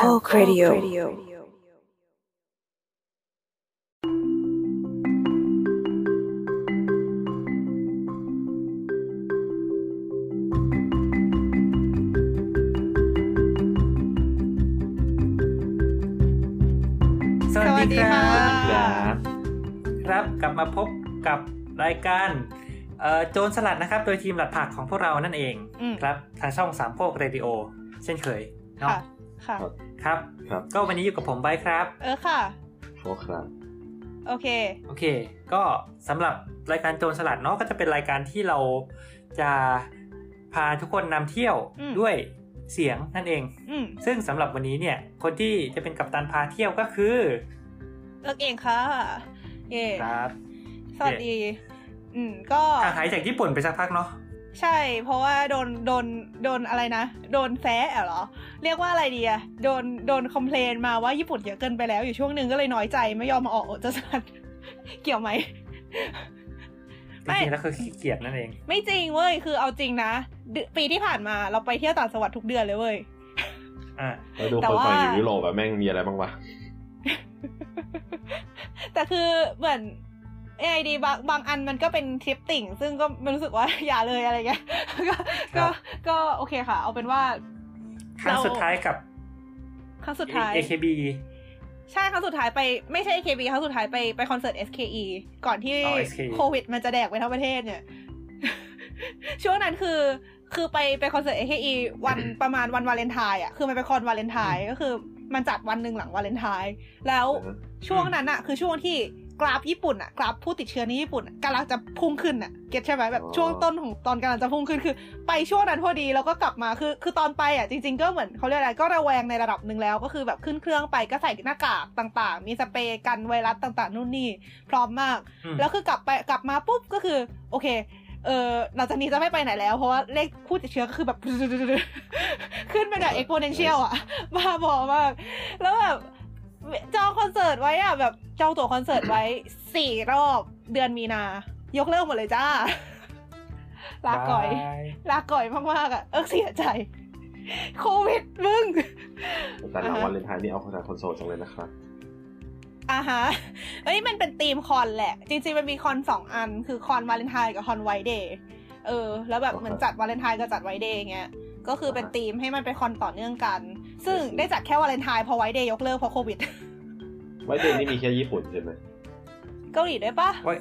Sample Radio สวัสดีครับครับครับกลับมาพบกับรายการเอ่อโจรสลัดนะครับ โดยทีมหลัดผักของพวกเรานั่นเองอืมครับ ทางช่องสามโพกเรดิโอ เช่นเคยเนาะ ค่ะค่ะ ครับ ครับ ก็วันนี้อยู่กับผมไบร์ทครับ เออค่ะโอ้ครับ โอเค โอเค ก็สำหรับรายการโจรสลัดเนาะก็จะเป็นรายการที่เราจะพาทุกคนนำเที่ยวอืมด้วยเสียงนั่นเองอืมซึ่งสำหรับวันนี้เนี่ย คนที่จะเป็นกัปตันพาเที่ยวก็คือเอิกเองค่ะ เย่ครับ สวัสดี อืม ก็ห่างหายจากญี่ปุ่นไปสักพักเนาะ ใช่ เพราะว่าโดนโดนโดนอะไรนะ โดนแซะเหรอ เรียกว่าอะไรดีอะโดนโดนคอมเพลนมาว่าญี่ปุ่นเยอะเกินไปแล้วอยู่ช่วงหนึ่งก็เลยน้อยใจไม่ยอมมาออกโอจะสันเกี่ยวไหมจไม่ริงๆแล้วคือขี้เกียจนั่นเอง ไม่จริงเว้ยคือเอาจริงนะเดือนปีที่ผ่านมาเราไปเที่ยวต่างจังหวัดทุกเดือนเลยเว้ยอ่าแล้วดูแต่คนว่าฝั่งอยู่ยุโรปแบบแม่งมีอะไรบ้างวะแต่คือเหมือน ไอดีบางบางอันมันก็เป็นทริปติ่ง ซึ่งก็ไม่รู้สึกว่าอย่าเลยอะไรเงี้ยก็ครัก็บก็โอเคค่ะ เอาเป็นว่าครั้งเราสุดท้ายกับครั้งสุดท้าย AKB ใช่ครั้งสุดท้ายไปไม่ใช่ AKB ครั้งสุดท้ายไปไปคอนเสิร์ต SKE ก่อนที่อ๋อ SKE โควิด มันจะแดกไปทั้งประเทศเนี่ย ช่วงนั้นคือคือไปไปคอนเสิร์ต SKE วันประมาณวันวาเลนไทน์อะคือมันเป็นคอนวาเลนไทน์ก็คือมันจัดวันหนึ่งหลังวาเลนไทน์แล้วอือฮะช่วงนั้นอะคือช่วงที่ กราฟญี่ปุ่นอะกราฟผู้ติดเชื้อในญี่ปุ่นอะกำลังจะพุ่งขึ้นอะเก็ตใช่ไหมแบบช่วงต้นของตอนกำลังจะพุ่งขึ้นคือ ไปช่วงนั้นพอดีแล้วก็กลับมาคือ คือตอนไปอะจริง ๆ ก็เหมือนเขาเรียกอะไรก็ระแวงในระดับหนึ่งแล้ว ก็คือแบบขึ้นเครื่องไปก็ใส่หน้ากากต่าง ๆ มีสเปรย์กันไวรัสต่างๆนู่นนี่พร้อมมากอืมแล้วคือกลับไปกลับมาปุ๊บก็คือโอเคเออหลังจากนี้จะไม่ไปไหนแล้ว เพราะว่าเลขผู้ติดเชื้อก็คือแบบ ขึ้นไปแบบ exponential อะบ้าบอมาก แล้วแบบ จองคอนเสิร์ตไว้อะแบบจองตั๋วคอนเสิร์ตไว้สี่รอบเดือนมีนา ยกเลิกหมดเลยจ้า ลาก่อย bye ลาก่อยมากๆอะเอิกเสียใจ โควิดมึง แต่ละอ่าฮะวาเลนไทน์นี่เอาคนจากคนโสดจังเลยนะครับอ่าฮะเอ้ยมันเป็นธีมคอนแหละ จริงๆ มันมีคอนสองอัน คือคอนวาเลนไทน์กับคอน White Day เออ แล้วแบบเหมือนจัดวาเลนไทน์กับจัด White Day เงี้ย ก็คือเป็นธีมให้มันเป็นคอนต่อเนื่องกัน ซึ่งได้จัดแค่วาเลนไทน์พอ White Day ยกเลิกเพราะโควิด White Day นี้มีแค่ญี่ปุ่นใช่ไหมเกาหลีด้วยปะว้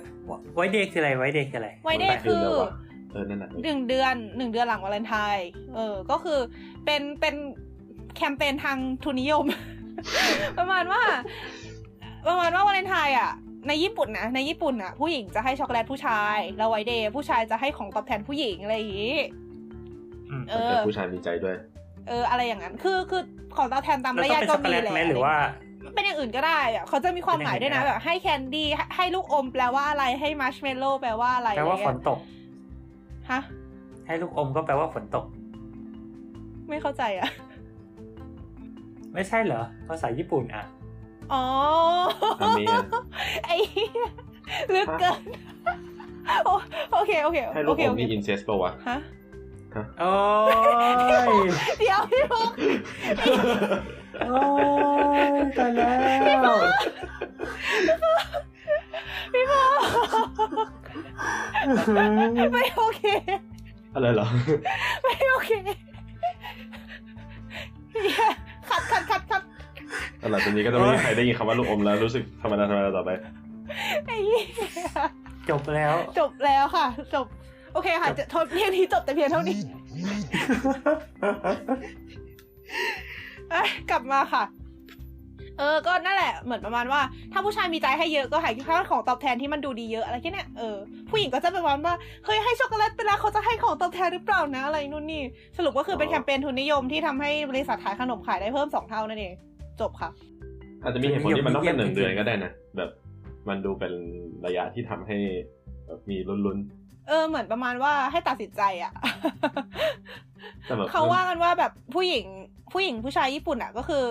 ไว้เด็กคืออะไรไว้เด็กคืออะไรไวเดย์คือแล้ววะเออนั่นแหละหนึ่งเดือนหนึ่งเดือนหลังวาเลนไทน์เออ ก็คือเป็นเป็นแคมเปญทางทุนนิยม ประมาณว่า ประมาณว่าวาเลนไทน์อะ ในญี่ปุ่นนะในญี่ปุ่นอะ ผู้หญิงจะให้ช็อกโกแลตผู้ชาย แล้วไวเดย์ผู้ชายจะให้ของตอบแทนผู้หญิงอะไรอย่างงี้อืมเอแต่อผู้ชายมีใจด้วย เอออะไรอย่างนั้น คือคือของตอบแทนตามแล้วระต้องยะเป็นก็ช็อกโกมีแลตแหละไหมหรือว่าเป็นอย่างอื่นก็ได้อะเขาจะมีความหมายด้วยนะเป็นแบอย่างอื่นก็ได้บให้แคนดี้ให้ลูกอมแปลว่าอะไรให้มัชเมลโล่แปลว่าอะไรแปลว่าอะไรฝเงี้นยตกฮะให้ลูกอมก็แปลว่าฝนตก ไม่เข้าใจอะ ไม่ใช่เหรอภาษาญี่ปุ่นอะอ๋ออันนี้อะไอ้เหี้ยลึกเกินโอโอเคโอเคให้ลูโอกเคอโอมเคมีอินเซสป่าวะฮะ โอ้ยเดี๋ยวพี่พงษ์โอ้ยตายแล้วพี่พงษ์ไม่โอเค อะไรเหรอ ไม่โอเคเหี้ยขัดขัดขัดขัดตลอดจากนี้ก็จะไม่มีใครได้ยินคำว่าลูกอมแล้วรู้สึกธรรมดาธรรมดาต่อไปไอ้เหี้ยจบแล้ว จบแล้วค่ะ จบ โอเคค่ะจะโทษเพียงนี้จบแต่เพียงเท่านี้เอ้ยกลับมาค่ะ เออ ก็นั่นแหละ เหมือนประมาณว่า ถ้าผู้ชายมีใจให้เยอะก็ให้ค่าของตอบแทนที่มันดูดีเยอะอะไรแค่เนี้ยเออ ผู้หญิงก็จะเป็นประมาณว่า เฮ้ยให้ช็อกโกแลตไปแล้วเขาจะให้ของตอบแทนหรือเปล่านะ อะไรนู่นนี่ สรุปก็คือเป็นแคมเปญทุนนิยมที่ทำให้บริษัทขายขนมขายได้เพิ่มสองเท่านั่นเอง จบค่ะ อาจจะมีเหตุผลที่มันต้องเป็นหนึ่งเดือนก็ได้นะ แบบ มันดูเป็นระยะที่ทำให้แบบมีลุ้น เออเหมือนประมาณว่าให้ตัดสินใจอะๆแต่แบบเขาว่ากันว่าแบบผู้หญิงผู้หญิงผู้ชายญี่ปุ่นอะ ก็คือ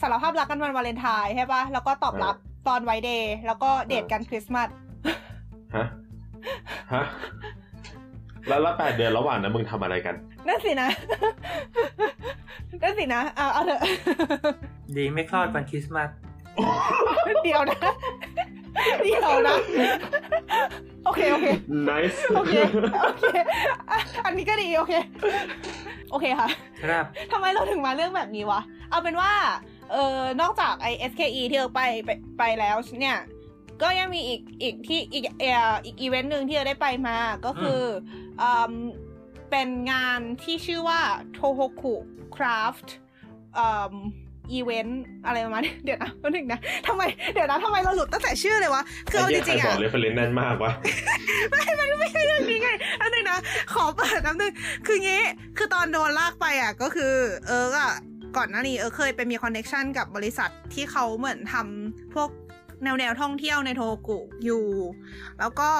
สารภาพรักกันวันวาเลนไทน์ใช่ปะแล้วก็ตอบรับตอนไวเดย์แล้วก็เดทกันคริสต์มาสฮะฮะแล้วแล้วแปดเดือนระหว่างนั้นมึงทำอะไรกัน นั่นสินะ นั่นสินะ เอาเอาเถอะ ดีไม่คลอดวันคริสต์มาส เดี๋ยวนะ เดี๋ยวนะ โอเค โอเค nice โอเค โอเคอะอันนี้ก็ดี โอเค โอเคค่ะ ครับทำไมเราถึงมาเรื่องแบบนี้วะ เอาเป็นว่า เออนอกจากไอ SKE ที่เราไปไปไปแล้วเนี่ย ก็ยังมีอีกอีกที่อีกเอ่ออีกอีเวนต์หนึ่งที่เราได้ไปมา ก็คืออืมเป็นงานที่ชื่อว่า Tohoku Craft อืม อีเวนต์อะไรประมาณนี้เดี๋ยวนะแป๊บนึงนะทำไมเดี๋ยวนะทำไมเราหลุดตั้งแต่ชื่อเลยวะคือเอาจริงๆใครบออะกเรฟเฟรนแน่นมากวะไม่มันไม่ใช่เรื่องนี้ไงอันนึงนะขอเปิดน้ำนึงคืองี้คือตอนโดนลากไปอะก็คือเอออะก่อนหน้านี้เออเคยไปมี connection กับบริษัทที่เขาเหมือนทำพวกแนวแนวท่องเที่ยวในโทโฮคุอยู่ แล้วก็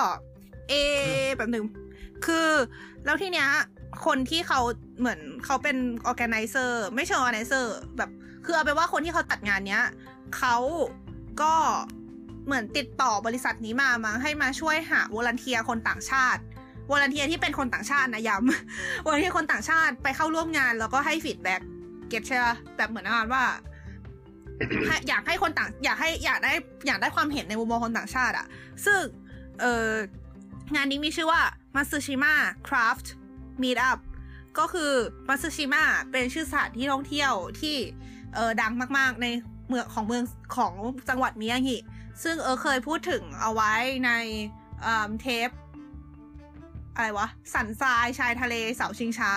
เอแบบหนึ่งคือแล้วทีเนี้ยคนที่เขาเหมือนเขาเป็น organizer ไม่เชิง organizer แบบ คือเอาเป็นว่าคนที่เขาจัดงานเนี้ยเขาก็เหมือนติดต่อบริษัทนี้มามาให้มาช่วยหา volunteer คนต่างชาติvolunteer ที่เป็นคนต่างชาตินะย้ำ volunteer คนต่างชาติไปเข้าร่วมงานแล้วก็ให้ feedback get ใช่ปะแบบเหมือนงานว่าอยากให้คนต่าง อยากให้อยากได้อยากได้ความเห็นในมุมมองคนต่างชาติอะซึ่งเอองานนี้มีชื่อว่า Matsushima Craft Meetup ก็คือมัตสึชิมะเป็นชื่อสถานที่ท่องเที่ยวที่ เออดังมากๆในเมืองของเมืองของจังหวัดมิยางิซึ่งเออเคยพูดถึงเอาไว้ในเอ่อเทปอะไรวะ สันทรายชายทะเลเสาชิงช้า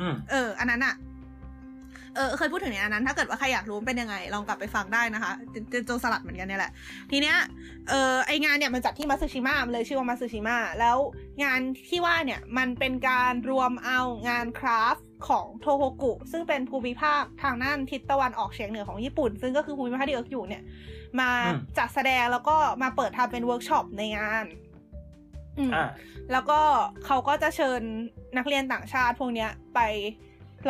อืมเออ อันนั้นอะเออเคยพูดถึงในอันนั้น ถ้าเกิดว่าใครอยากรู้เป็นยังไง ลองกลับไปฟังได้นะคะเป็นโจรสลัดเหมือนกันเนี่ยแหละ ทีเนี้ยเออไองานเนี่ยมันจัดที่มัตสึชิมะมันเลยชื่อว่ามัตสึชิมะแล้วงานที่ว่าเนี่ยมันเป็นการรวมเอางานคราฟต์ ของโทโฮกุ ซึ่งเป็นภูมิภาคทางด้านทิศตะวันออกเฉียงเหนือของญี่ปุ่น ซึ่งก็คือภูมิภาคที่เอิร์กอยู่เนี่ย มาอืมจัดแสดงแล้วก็มาเปิดทำเป็นเวิร์กช็อปในงานอืมอ่าแล้วก็เขาก็จะเชิญนักเรียนต่างชาติพวกเนี้ยไป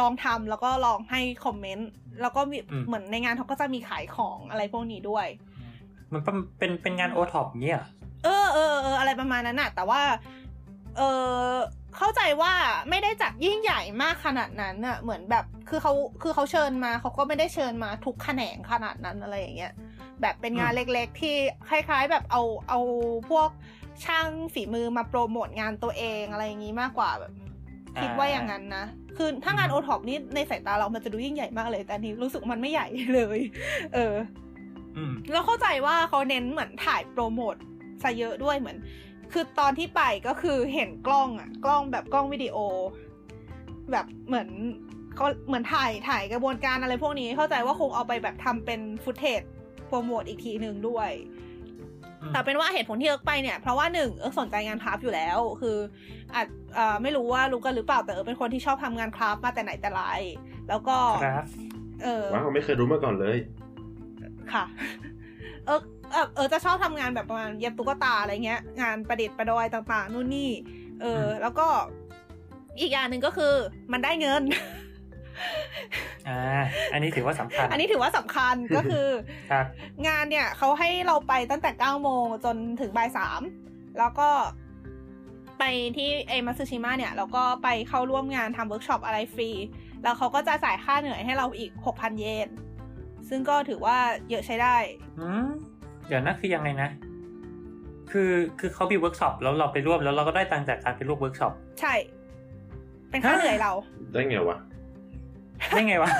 ลองทำแล้วก็ลองให้ comment แล้วก็มีอืมเหมือนในงานเขาก็จะมีขายของอะไรพวกนี้ด้วย มันเป็นเป็นเป็นงานโอท็อปเงี้ยเหรอเออเออเอออะไรประมาณนั้นน่ะ แต่ว่า เออ เข้าใจว่าไม่ได้จัดยิ่งใหญ่มากขนาดนั้นน่ะเหมือนแบบคือเขาคือเขาเชิญมาเขาก็ไม่ได้เชิญมาทุกแขนงขนาดนั้นอะไรอย่างเงี้ยแบบเป็นงานเล็กๆ ที่คล้ายๆ แบบเอาเอาพวกช่างฝีมือมาโปรโมทงานตัวเองอะไรอย่างงี้มากกว่าแบบคิดว่าอย่างนั้นนะ คือถ้างานโอท็อปนี่ในสายตาเรามันจะดูยิ่งใหญ่มากเลย แต่อันนี้รู้สึกมันไม่ใหญ่เลย เอออืมแล้วเข้าใจว่าเขาเน้นเหมือนถ่ายโปรโมทซะเยอะด้วยเหมือน คือตอนที่ไปก็คือเห็นกล้องอะกล้องแบบกล้องวิดีโอ แบบเหมือนเขาเหมือนถ่ายถ่ายกระบวนการอะไรพวกนี้เข้าใจว่าคงเอาไปแบบทำเป็น footage promote อีกทีหนึ่งด้วยอืมแต่เป็นว่าเหตุผลที่เอิร์กไปเนี่ย เพราะว่าหนึ่งเอิร์กสนใจงาน craft อยู่แล้ว คืออาจเอ่อไม่รู้ว่ารู้กันหรือเปล่าแต่เอิร์กเป็นคนที่ชอบทำงาน craft มาแต่ไหนแต่ไรแล้วก็ครับเออว้าวไม่เคยรู้มาก่อนเลย ค่ะ เออ เออเออจะชอบทำงานแบบประมาณเย็บตุ๊กตาอะไรเงี้ย งานประดิษฐ์ประดอยต่าง ๆ นู่นนี่ เอออืมแล้วก็อีกอย่างหนึ่งก็คือมันได้เงินอ่าอันนี้ถือว่าสำคัญ อันนี้ถือว่าสำคัญก็คือครับงานเนี่ยเขาให้เราไปตั้งแต่เก้าโมงจนถึงบ่ายสามแล้วก็ไปที่เอมัตสึชิมะเนี่ยแล้วก็ไปเข้าร่วมงานทำเวิร์กช็อปอะไรฟรี แล้วเขาก็จะจ่ายค่าเหนื่อยให้เราอีกหกพันเยน ซึ่งก็ถือว่าเยอะใช้ได้อืม เดี๋ยวนะคือยังไงนะ คือคือเขามีเวิร์กช็อปแล้วเราไปร่วมแล้วเราก็ได้ตังค์จากการไปร่วมเวิร์กช็อปใช่ เป็นค่าฮะเหนื่อยเรา ได้ไงวะได้ไงวะ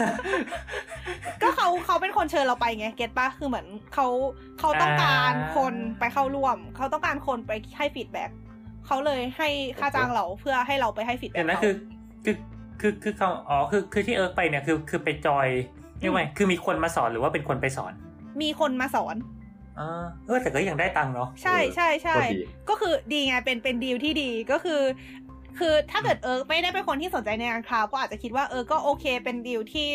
ก็เขาเขาเป็นคนเชิญเราไปไง get ปะคือเหมือนเขาเขาต้องการอ่าคนไปเข้าร่วม เขาต้องการคนไปให้ feedback เขาเลยให้ค่าจ้างเราเพื่อให้เราไปให้ feedback เดี๋ยวนะคือคือคือคือเขาอ๋อคือคือที่เอิร์กไปเนี่ยคือคือไปจอยเรียกว่าไงคือมีคนมาสอนหรือว่าเป็นคนไปสอน มีคนมาสอนอ่า เออแต่ก็ยังได้ตังค์เนาะใช่ใช่ใช่โคตรดีก็คือดีไงเป็นเป็นดีลที่ดีก็คือ คือถ้าเกิดเอิร์กไม่ได้เป็นคนที่สนใจในงาน craft ก็อาจจะคิดว่าเออก็โอเค เป็นดีลที่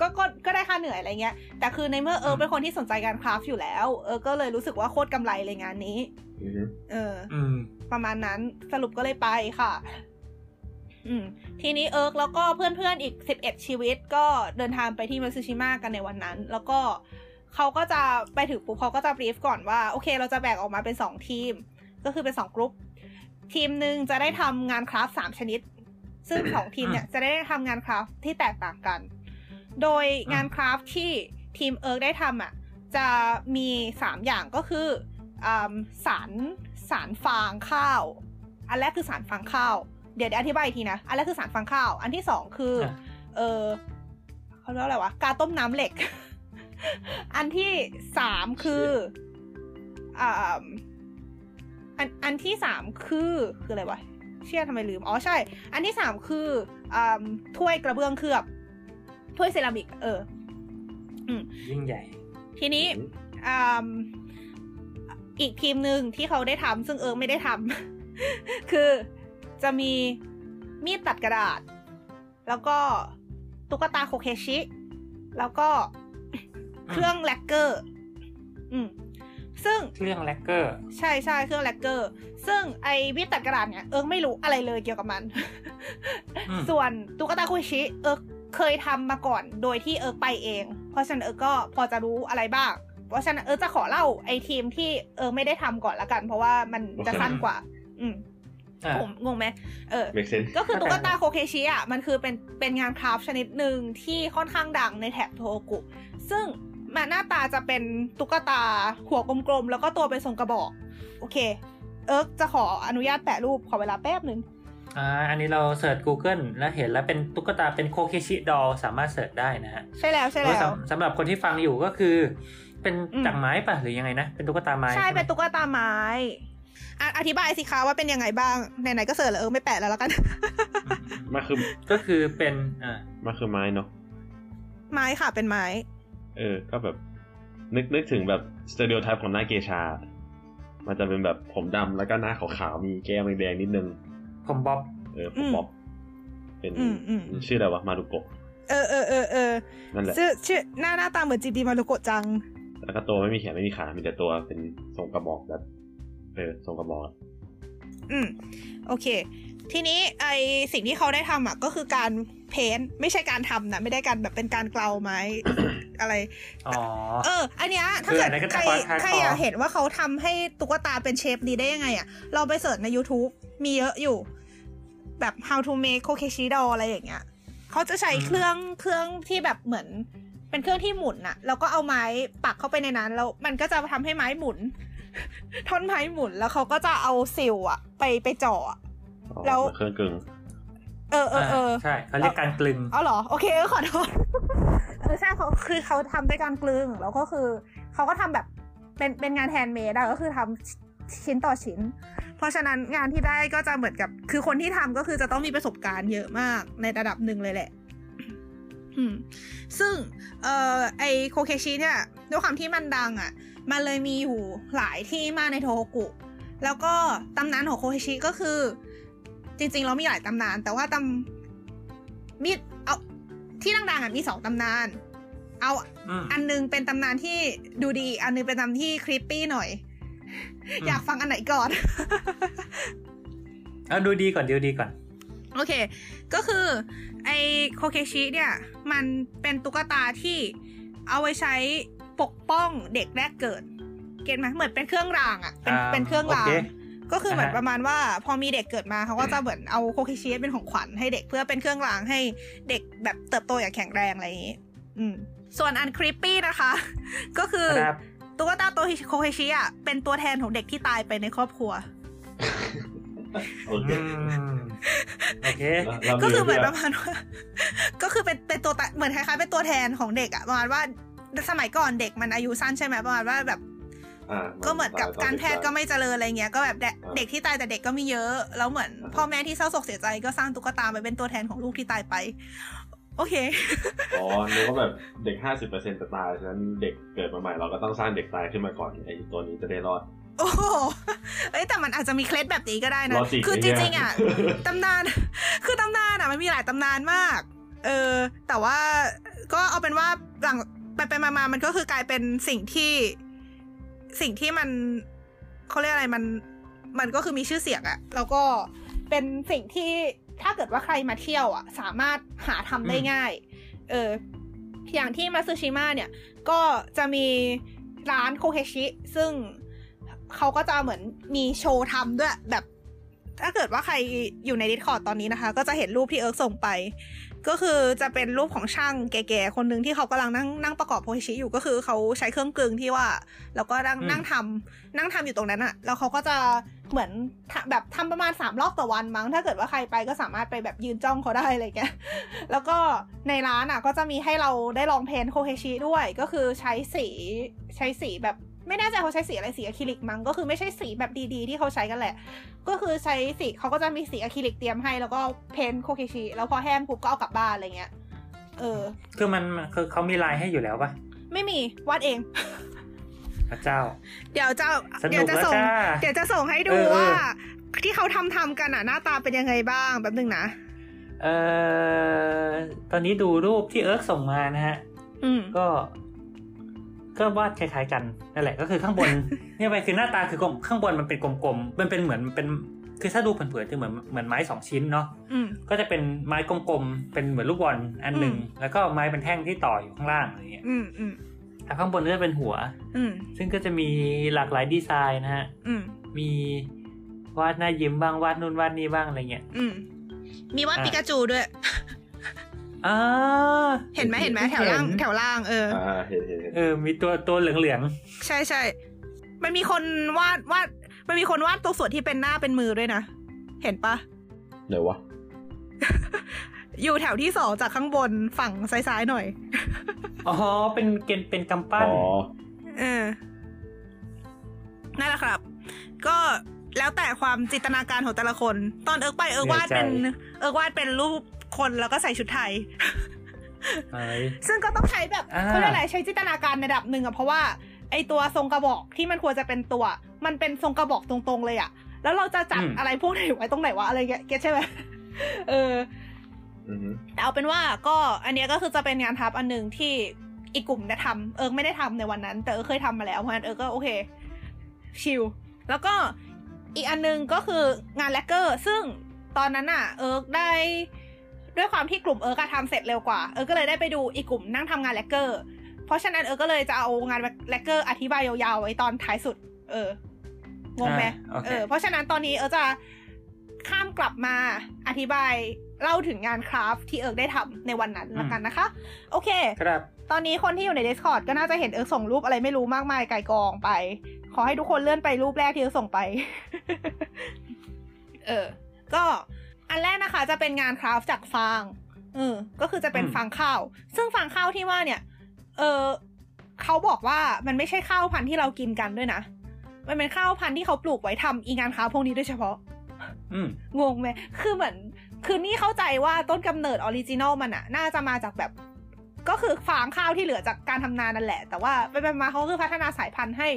ก็ก็ก็ได้ค่าเหนื่อยอะไรเงี้ย แต่คือในเมื่อเอิร์กเป็นคนที่สนใจการ craft อยู่แล้ว เออก็เลยรู้สึกว่าโคตรกำไรเลยงานนี้อือฮึเอออืมประมาณนั้นสรุปก็เลยไปค่ะ อืม ทีนี้เอิร์กแล้วก็เพื่อนๆอีกสิบเอ็ดชีวิต ก็เดินทางไปที่มัตสึชิมะกันในวันนั้น แล้วก็ เขาก็จะไปถึงปุ๊บเขาก็จะ brief ก่อนว่าโอเค เราจะแบ่งออกมาเป็นสองทีม ก็คือเป็นสองกลุ่มทีมหนึ่งจะได้ทำงาน craft สามชนิด ซึ่งสองทีมเนี่ยจะได้ทำงาน craft ที่แตกต่างกัน โดยงาน craft ที่ทีมเอิร์กได้ทำอะจะมีสามอย่างก็คืออสารสารฟางข้าว อันแรกคือสารฟางข้าว เดี๋ยวอธิบายอีกทีนะ อันแรกคือสารฟางข้าว อันที่สองคือ เออเขาเรียกอะไรวะ การต้มน้ำเหล็ก อันที่สามคืออ่าอันอันที่สามคือคืออะไรวะเชื่อทำไมลืม อ๋อใช่ อันที่สามคืออ่าถ้วยกระเบื้องเคลือบ ถ้วยเซรามิก เอออืมยิ่งใหญ่ ทีนี้อ่าอีกทีมหนึ่งที่เขาได้ทำซึ่งเอิงไม่ได้ทำคือจะมีมีดตัดกระดาษ แล้วก็ตุ๊กตาโคเคชิ แล้วก็ เครื่อง lacquer อืมซึ่งเครื่อง lacquer ใช่ใช่เครื่อง lacquer ซึ่งไอ้มีดตัดกระดาษเนี่ยเอิงไม่รู้อะไรเลยเกี่ยวกับมันอืมส่วนตุ๊กตาโคเคชิเอิงเคยทำมาก่อนโดยที่เอิงไปเอง เพราะฉะนั้นเอิงก็พอจะรู้อะไรบ้าง เพราะฉะนั้นเอิงจะขอเล่าไอ้ทีมที่เอิงไม่ได้ทำก่อนละกัน เพราะว่ามันจะสั้นกว่า อืมอะผมงงไหมเออ make sense ก็คือตุ๊กตาโคเคชิอะ มันคือเป็นเป็นงาน craft ชนิดหนึ่งที่ค่อนข้างดังในแถบโทโฮกุ ซึ่ง มันหน้าตาจะเป็นตุ๊กตา หัวกลมๆ แล้วก็ตัวเป็นทรงกระบอก โอเค เอิร์กจะขออนุญาตแปะรูปขอเวลาแป๊บหนึ่งอ่าอันนี้เราเสิร์ช Google แล้วเห็นแล้วเป็นตุ๊กตาเป็น kokeshi doll สามารถ search ได้นะฮะ ใช่แล้วใช่แล้วแล้วสำสำหรับคนที่ฟังอยู่ก็คือ เป็นอืมจากไม้ป่ะหรือยังไงนะ เป็นตุ๊กตาไม้ใช่ไหมเป็นตุ๊กตาไม้อะอธิบายสิคะว่าเป็นยังไงบ้างไหนๆก็ search แล้วเออไม่แปะแล้วแล้วกันอืมมันคือก็คือเป็นอ่ามันคือไม้เนาะไม้ค่ะเป็นไม้ เออ ก็แบบนึกนึกถึงแบบ stereotype ของหน้าเกชา มันจะเป็นแบบผมดำแล้วก็หน้าขาวๆมีแก้มแดงๆนิดนึง ผมบ๊อบ เออ ผมบ๊อบ เป็นอืมอืมชื่ออะไรวะ มารุโกะ เออเออเออเออนั่นแหละชื่อชื่อหน้าหน้าตาเหมือนจีบีมารุโกะจัง แล้วก็ตัวไม่มีแขนไม่มีขา มีแต่ตัวเป็นทรงกระบอกแบบ เออ ทรงกระบอก อืม โอเค ทีนี้ไอสิ่งที่เขาได้ทำอะก็คือการ เพ้นท์ไม่ใช่การทำนะไม่ได้การแบบเป็นการเกลาไม้อะไรอ๋อเออ อันเนี้ยถ้าคือเกิอันนั้นก็ใครจะ hardcore ใครอยากเห็นว่าเขาทำให้ตุ๊กตาเป็น shape นี้ได้ยังไงอะ เราไป search ใน YouTube มีเยอะอยู่ แบบ how to make kokeshi doll อะไรอย่างเงี้ยเขาจะใช้อืมเครื่องเครื่องที่แบบเหมือนเป็นเครื่องที่หมุนอะแล้วก็เอาไม้ปักเข้าไปในนั้น แล้วมันก็จะทำให้ไม้หมุน ท่อนไม้หมุนแล้วเขาก็จะเอาสิ่วอะไปไปเจ่ออะอ๋อแล้วเครื่องกึ่ง เออเออเออใช่เขาเรียกการกลึงเอาเหรอโอเคเออขอโทษเออใช่เขาคือเขาทำด้วยการกลึงแล้วก็คือเขาก็ทำแบบเป็นเป็นงาน handmade อะก็คือทำชิ้นต่อชิ้น เพราะฉะนั้นงานที่ได้ก็จะเหมือนกับ คือคนที่ทำก็คือจะต้องมีประสบการณ์เยอะมากในระดับหนึ่งเลยแหละอืมซึ่งเอ่อไอ้โคเคชิเนี่ยด้วยความที่มันดังอะ่ะ มันเลยมีอยู่หลายที่มากในโทโฮกุ แล้วก็ตำนานของโคเคชิก็คือ จริงๆแล้วมีหลายตำนาน แต่ว่าตำมีเอาที่ดังๆอะมีสองตำนาน เอาอืมอันหนึงเป็นตำนานที่ดูดี อันหนึงเป็นตำนานที่คลิปปี้หน่อยอืมอยากฟังอันไหนก่อนเอาดูดีก่อนดูดีก่อน โอเค ก็คือ ไอโคเคชิเนี่ย มันเป็นตุ๊กตาที่เอาไว้ใช้ปกป้องเด็กแรกเกิด get ไหมเหมือนเป็นเครื่องรางอะเป็นอ่าเป็นเครื่องรางโอเค ก็คือเหมือนอ่าฮะประมาณว่าพอมีเด็กเกิดมาเขาก็จะเหมือนเอาโคเคชิเป็นของขวัญให้เด็กเพื่อเป็นเครื่องรางให้เด็กแบบเติบโตอย่างแข็งแรงอะไรอย่างนี้อืมส่วนอัน creepy นะคะ ก็คือครับตุ๊กตาตัวโคเคชิอะเป็นตัวแทนของเด็กที่ตายไปในครอบครัวโอเคอืมโอเคแล้วก็คือเหมือนแบประมาณว่าก็คือเป็นเป็นตัวตะเหมือนคล้ายๆเป็นตัวแทนของเด็กอะประมาณว่าสมัยก่อนเด็กมันอายุสั้นใช่ไหมประมาณว่าแบบอ่า ก็เหมือนกับการแพทย์ก็ไม่เจริญอะไรเงี้ยก็แบบเด็กอ่าเด็กที่ตายแต่เด็กก็มีเยอะแล้วเหมือนอ่าพ่อแม่ที่เศร้าโศกเสียใจก็สร้างตุ๊กตาไปเป็นตัวแทนของลูกที่ตายไป โอเคอ๋อนึกว่าแบบเด็กห้าสิบเปอร์เซ็นต์จะตายฉะนั้นเด็กเกิดมาใหม่เราก็ต้องสร้างเด็กตายขึ้นมาก่อนไอ้ตัวนี้จะได้รอดโอ้โหเอ้ยแต่มันอาจจะมีเคล็ดแบบนี้ก็ได้นะ Logic คือจไอ้ริเนี่งยๆอะตำนาน คือตำนานอะมันมีหลายตำนานมาก เออ แต่ว่าก็เอาเป็นว่าหลังไปไปมามามันก็คือกลายเป็นสิ่งที่ สิ่งที่มันเขาเรียกอะไรมันมันก็คือมีชื่อเสียงอะแล้วก็เป็นสิ่งที่ถ้าเกิดว่าใครมาเที่ยวอะสามารถหาทำได้ง่าย เอออย่างที่มาซูชิมะเนี่ย ก็จะมีร้านโคเคชิ ซึ่งเขาก็จะเหมือนมีโชว์ทำด้วยแบบ ถ้าเกิดว่าใครอยู่ใน Discord ตอนนี้นะคะ ก็จะเห็นรูปที่เอิร์กส่งไป ก็คือจะเป็นรูปของช่างแก่ๆ คนหนึ่งที่เขากำลังนั่งนั่งประกอบโพชิอยู่ก็คือเขาใช้เครื่องกลึงที่ว่า แล้วก็นั่งอืมนั่งทำนั่งทำอยู่ตรงนั้นอะแล้วเขาก็จะเหมือนทำแบบทำประมาณสามรอบต่อวันมั้ง ถ้าเกิดว่าใครไปก็สามารถไปแบบยืนจ้องเขาได้อะไรเงี้ย แล้วก็ในร้านอะก็จะมีให้เราได้ลองเพ้นท์โคเฮชิด้วย ก็คือใช้สีใช้สีแบบ ไม่แน่ใจเขาใช้สีอะไรสีอะคริลิกมั้งก็คือไม่ใช่สีแบบดีๆ ที่เขาใช้กันแหละ ก็คือใช้สีเขาก็จะมีสีอะคริลิกเตรียมให้แล้วก็เพ้นท์โคเฮชิแล้วพอแห้งปุ๊บก็เอากลับบ้านอะไรเงี้ย เออ คือมันคือเขามีลายให้อยู่แล้วปะไม่มีวาดเองพระเจ้า เดี๋ยวจะสนุกเดี๋ยวจะส่งแล้วจ้าเดี๋ยวจะส่งให้ดูเออเออว่า ที่เขาทำทำกันอะหน้าตาเป็นยังไงบ้างแบบนึงนะเอ่อตอนนี้ดูรูปที่เอิร์กส่งมานะฮะอืมก็ ก็วาดคล้ายๆกันนั่นแหละ ก็คือข้างบนเนี่ยไปคือหน้าตาคือกลมข้างบนมันเป็นกลมๆมันเป็นเหมือนเป็นคือถ้าดูเผินๆจะเหมือนเหมือนไม้สองชิ้นเนาะอืมก็จะเป็นไม้กลมๆเป็นเหมือนลูกบอลอันหนึ่งอืมแล้วก็ไม้เป็นแท่งที่ต่ออยู่ข้างล่างอะไรเงี้ยอืมอืมแล้วข้างบนก็จะเป็นหัวอืมซึ่งก็จะมีหลากหลายดีไซน์นะฮะอืมมีวาดหน้ายิ้มบ้างวาดนู่นวาดนี่บ้างอะไรเงี้ยอืมมีวาดอะปิกาจูด้วย อ่าเห็นไหมเห็นไหมแถวล่างแถวล่างเอออ่าเห็นเห็นเห็นเออ มีตัวตัวเหลืองใช่ใช่มันมีคนวาดวาด มันมีคนวาดตัวส่วนที่เป็นหน้าเป็นมือด้วยนะ เห็นปะเดี๋ยววะ อยู่แถวที่สองจากข้างบนฝั่งซ้ายๆหน่อยๆอ๋อ เป็นเกณฑ์เป็นกำปั้น อ๋อ เออ นั่นแหละครับ ก็แล้วแต่ความจินตนาการของแต่ละคน ตอนเอิร์กไปเอิร์กวาดเป็นเหนื่อยใจเอิร์กวาดเป็นรูป คนแล้วก็ใส่ชุดไทยเอ้ยซึ่งก็ต้องใช้แบบอ่าเขาเรียกอะไรใช้จินตนาการในระดับหนึ่งอะเพราะว่าไอ้ตัวทรงกระบอกที่มันควรจะเป็นตัว มันเป็นทรงกระบอกตรงๆเลยอะแล้วเราจะจัดอะไรพวกไหนไว้ตรงไหนวะอะไรเงี้ย get ใช่ไหมเอออือฮึแต่เอาเป็นว่าก็อันเนี้ยก็คือจะเป็นงานคราฟต์อันหนึ่งที่อีกกลุ่มได้ทำเอิร์กไม่ได้ทำในวันนั้น แต่เอิร์กเคยทำมาแล้วเพราะฉะนั้นเอิร์กก็โอเค chill แล้วก็อีกอันหนึ่งก็คืองานแลกเกอร์ ซึ่งตอนนั้นอะ เอิร์กได้ ด้วยความที่กลุ่มเอิร์กอะทำเสร็จเร็วกว่า เอิร์กก็เลยได้ไปดูอีกกลุ่มนั่งทำงานแลกเกอร์ เพราะฉะนั้นเอิร์กก็เลยจะเอางานแลกเกอร์อธิบายยาวๆไว้ตอนท้ายสุด เอองงไหมอ่าโอเคเออเพราะฉะนั้นตอนนี้เอิร์กจะข้ามกลับมาอธิบายเล่าถึงงานคราฟต์ที่เอิร์กได้ทำในวันนั้นละกันนะคะ โอเค ครับ ตอนนี้คนที่อยู่ใน Discord ก็น่าจะเห็นเอิร์กส่งรูปอะไรไม่รู้มากมายไก่กองไป ขอให้ทุกคนเลื่อนไปรูปแรกที่เอิร์กส่งไป เออ ก็ อันแรกนะคะจะเป็นงานคราฟต์จากฟางเออ ก็คือจะเป็นอืมฟางข้าว ซึ่งฟางข้าวที่ว่าเนี่ย เออเขาบอกว่ามันไม่ใช่ข้าวพันธุ์ที่เรากินกันด้วยนะ มันเป็นข้าวพันธุ์ที่เขาปลูกไว้ทำอีงานคราฟต์พวกนี้โดยเฉพาะอืมงงไหม คือเหมือน คือนี่เข้าใจว่าต้นกำเนิด original มันอะน่าจะมาจากแบบ ก็คือฟางข้าวที่เหลือจากการทำนานั่นแหละ แต่ว่าไปไปมาเขาคือพัฒนาสายพันธุ์ให้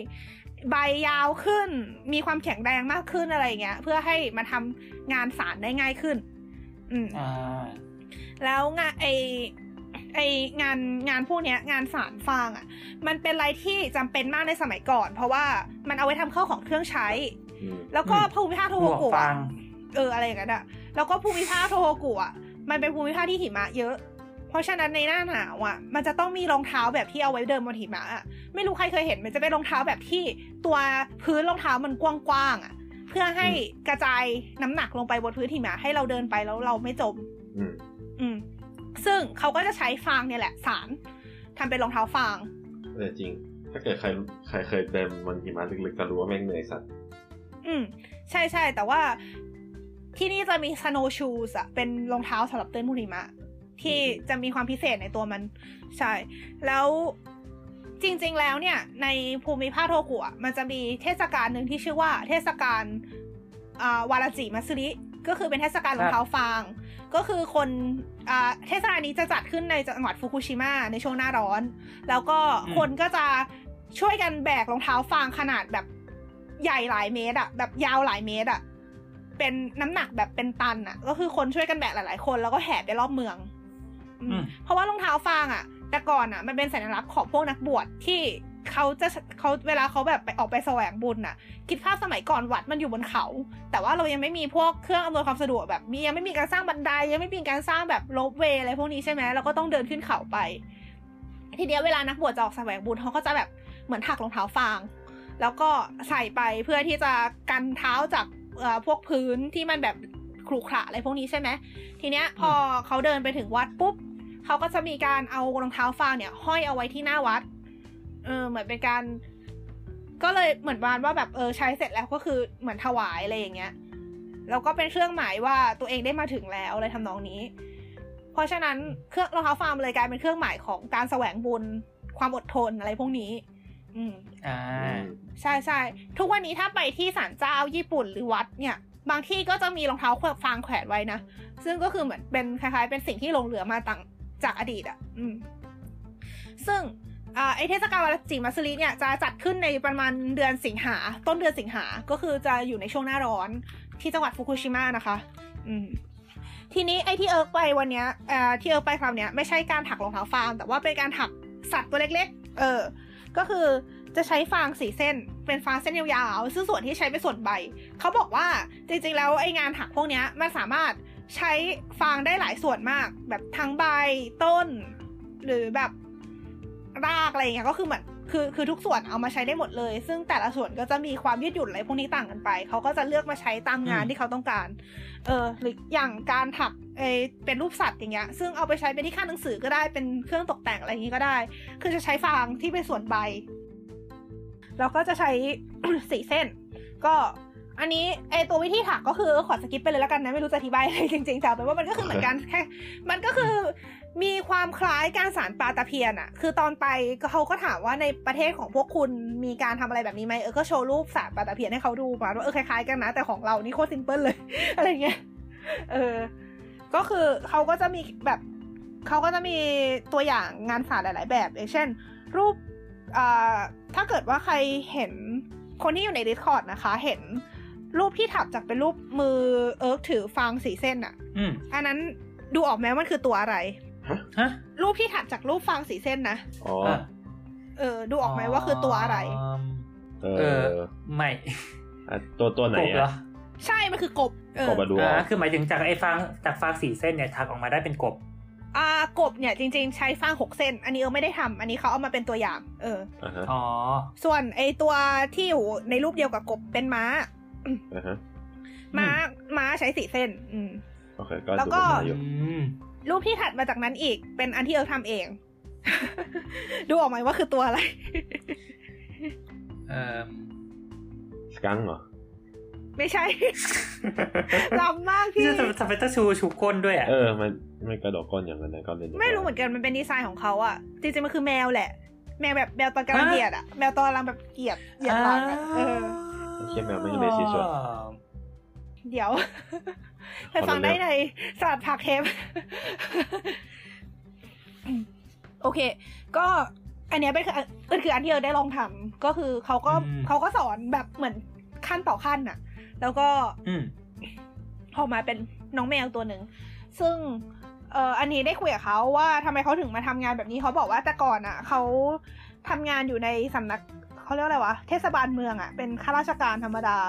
ใบยาวขึ้น มีความแข็งแรงมากขึ้นอะไรเงี้ย เพื่อให้มาทำงานสานได้ง่ายขึ้น อืมอ่าแล้วงานไอไองานงานพวกเนี้ยงานสานฟางอะ่ะ มันเป็นอะไรที่จำเป็นมากในสมัยก่อน เพราะว่ามันเอาไว้ทำข้าวของเครื่องใช้อืมแล้วก็อืมภูมิภาคโทหโฮมวกกุฟาอะงเอออะไรอย่างเงี้ยอะแล้วก็ภูมิภาคโทโฮกุอะมันเป็นภูมิภาคที่หิมะเยอะ เพราะฉะนั้นในหน้าหนาวอะ มันจะต้องมีรองเท้าแบบที่เอาไว้เดินบนหิมะอะไม่รู้ใครเคยเห็น มันจะเป็นรองเท้าแบบที่ตัวพื้นรองเท้ามันกว้างๆอะ เพื่อให้กระจายน้ำหนักลงไปบนพื้นหิมะให้เราเดินไปแล้วเราไม่จม อืมอืมซึ่งเขาก็จะใช้ฟางเนี่ยแหละ สารทำเป็นรองเท้าฟางเออจริง ถ้าเกิดใครใครเคยเดินบนหิมะลึกๆจะรู้ว่าแม่งเหนื่อยสัตว์อืม ใช่ใช่แต่ว่าที่นี่จะมี snow shoes อะเป็นรองเท้าสำหรับเต้นบนหิมะ ที่จะมีความพิเศษในตัวมันใช่ แล้วจริง ๆ แล้วเนี่ย ในภูมิภาคโทกุอะมันจะมีเทศกาลหนึ่งที่ชื่อว่าเทศกาลอ่าวาราจิมัสริก็คือเป็นเทศกาลรองเท้าฟาง ก็คือคนอ่าเทศกาลนี้จะจัดขึ้นในจังหวัดฟุกุชิมะในช่วงหน้าร้อน แล้วก็อืมคนก็จะช่วยกันแบกรองเท้าฟางขนาดแบบใหญ่หลายเมตรอะแบบยาวหลายเมตรอะเป็นน้ำหนักแบบเป็นตันอะก็คือคนช่วยกันแบกหลาย ๆ คนแล้วก็แห่ไปรอบเมืองอืมอืม เพราะว่ารองเท้าฟางอะแต่ก่อนอะมันเป็นสัญลักษณ์ของพวกนักบวชที่เขาจะเขาเวลาเขาแบบไปออกไปแสวงบุญอะคิดภาพสมัยก่อนวัดมันอยู่บนเขา แต่ว่าเรายังไม่มีพวกเครื่องอำนวยความสะดวกแบบมียังไม่มีการสร้างบันไดยังไม่มีการสร้างแบบโลบเวย์อะไรพวกนี้ใช่ไหมเราก็ต้องเดินขึ้นเขาไป ทีเดียวเวลานักบวชจะออกแสวงบุญเขาก็จะแบบเหมือนถักรองเท้าฟาง แล้วก็ใส่ไปเพื่อที่จะกันเท้าจากเอ่อพวกพื้นที่มันแบบขรุขระอะไรพวกนี้ใช่ไหมทีเนี้ยพอเขาเดินไปถึงวัดปุ๊บ เขาก็จะมีการเอารองเท้าฟางเนี่ยห้อยเอาไว้ที่หน้าวัด เออเหมือนเป็นการ ก็เลยเหมือนประมาณว่าแบบเออใช้เสร็จแล้วก็คือเหมือนถวายอะไรอย่างเงี้ยแล้วก็เป็นเครื่องหมายว่าตัวเองได้มาถึงแล้วอะไรทำนองนี้ เพราะฉะนั้นเครื่องรองเท้าฟาร์มเลยกลายเป็นเครื่องหมายของการแสวงบุญความอดทนอะไรพวกนี้ อืมอ่าใช่ใช่ทุกวันนี้ถ้าไปที่ศาลเจ้าญี่ปุ่นหรือวัดเนี่ย บางที่ก็จะมีรองเท้าแขวนฟางแขวนไว้นะ ซึ่งก็คือเหมือนเป็นคล้ายๆ เป็นสิ่งที่หลงเหลือมาต่าง จากอดีตอะอืมซึ่งไอเทศกาลวาราจิมัตสึริเนี่ยจะจัดขึ้นในประมาณเดือนสิงหา ต้นเดือนสิงหา ก็คือจะอยู่ในช่วงหน้าร้อนที่จังหวัดฟุกุชิมะนะคะ อืมทีนี้ไอ้ที่เอิร์กไปวันเนี้ยเอ่อที่เอิร์กไปคราวเนี้ยไม่ใช่การถักรองเท้าฟาร์มแต่ว่าเป็นการถักสัตว์ตัวเล็ก ๆ เออ ก็คือจะใช้ฟางสี่เส้น เป็นฟางเส้นยาวๆซึ่งส่วนที่ใช้เป็นส่วนใบ เขาบอกว่าจริงๆแล้วไอ้งานถักพวกเนี้ยมันสามารถ ใช้ฟางได้หลายส่วนมาก แบบทั้งใบต้น หรือแบบรากอะไรอย่างเงี้ยก็คือเหมือนคือคือทุกส่วนเอามาใช้ได้หมดเลย ซึ่งแต่ละส่วนก็จะมีความยืดหยุ่นอะไรพวกนี้ต่างกันไป เขาก็จะเลือกมาใช้ตามงานอืมที่เขาต้องการ เออหรืออย่างการถักเออเป็นรูปสัตว์อย่างเงี้ย ซึ่งเอาไปใช้เป็นที่ขั้นหนังสือก็ได้เป็นเครื่องตกแต่งอะไรอย่างงี้ก็ได้ คือจะใช้ฟางที่เป็นส่วนใบ แล้วก็จะใช้สีเส้น ก็ อันนี้ไอตัววิธีถักก็คือขอสกิปไปเลยแล้วกันนะไม่รู้จะอธิบายอะไรจริงๆแต่เอาเป็นว่ามันก็คือเหมือนกันแค่มันก็คือมีความคล้ายการสารปลาตะเพียนอะคือตอนไปเขาก็ถามว่าในประเทศของพวกคุณมีการทำอะไรแบบนี้ไหมเออก็โชว์รูปสารปลาตะเพียนให้เขาดูมาว่าเออคล้ายๆกันนะ แต่ของเรานี่โคตรซิมเพิลเลย อะไรเงี้ยเออ ก็คือเขาก็จะมีแบบเขาก็จะมีตัวอย่างงานสารหลาย ๆ แบบอย่างเช่น รูปอ่าถ้าเกิดว่าใครเห็นคนที่อยู่ใน Discord นะคะ เห็น รูปที่ถักจากเป็นรูปมือเอิร์กถือฟางสีเส้นอะอืมอันนั้นดูออกไหมว่ามันคือตัวอะไร ฮะรูปที่ถักจากรูปฟางสีเส้นนะ อ๋อ อะเออ ดูออกไหมว่าคือตัวอะไร เอเอออไม่อะตัวตัวไหนกบเหรออะใช่ มันคือกบ เออกบอะดูออ่าอกคือหมายถึงจากไอ้ฟางจากฟางสี่เส้นเนี่ยถักออกมาได้เป็นกบ อ่ากบเนี่ยจริงๆ ใช้ฟางหกเส้น อันนี้เออไม่ได้ทำอันนี้เขาเอามาเป็นตัวอย่าง เออ อ่าฮะอ๋อ ส่วนไอตัวที่อยู่ในรูปเดียวกับกบเป็นม้าอ่าฮะ ม้าม้าใช้สีเส้น อืมโอเคก็แล้วดูก็ปัญหาอยู่อืมรูปที่ถัดมาจากนั้นอีก เป็นอันที่เอิร์กทำเอง ดูออกไหมว่าคือตัวอะไรเอ่อสกังเหรอ ไม่ใช่ลำมากพี่ที่จะทำไมต้องชูชูก้นด้วยอะเออมันมันกระโดดก้นอย่างนั้นนะก็เล่นไม่รู้เหมือนกันมันเป็นดีไซน์ของเขาอะจริงๆมันคือแมวแหละ แมวแบบแมวตอนกำลังเหยียดอะแมวตอนกำลังแบบเหยียดเหยียดหลังอะเออ เขียนแมวไม่เลยสิส่วนเดี๋ยวไปฟังได้ในศาสตร์ผักเทปโอเค ก็อันเนี้ยเป็นคือเป็นคืออันที่เออได้ลองทำก็คือเขาก็อืมเขาก็สอนแบบเหมือนขั้นต่อขั้นน่ะ แล้วก็อืมออกมาเป็นน้องแมวตัวหนึ่งซึ่งเอ่ออันนี้ได้คุยกับเขาว่าทำไมเขาถึงมาทำงานแบบนี้เขาบอกว่าแต่ก่อนอะเขาทำงานอยู่ในสำนัก เขาเรียกว่าอะไรวะ เทศบาลเมืองอะ เป็นข้าราชการธรรมดา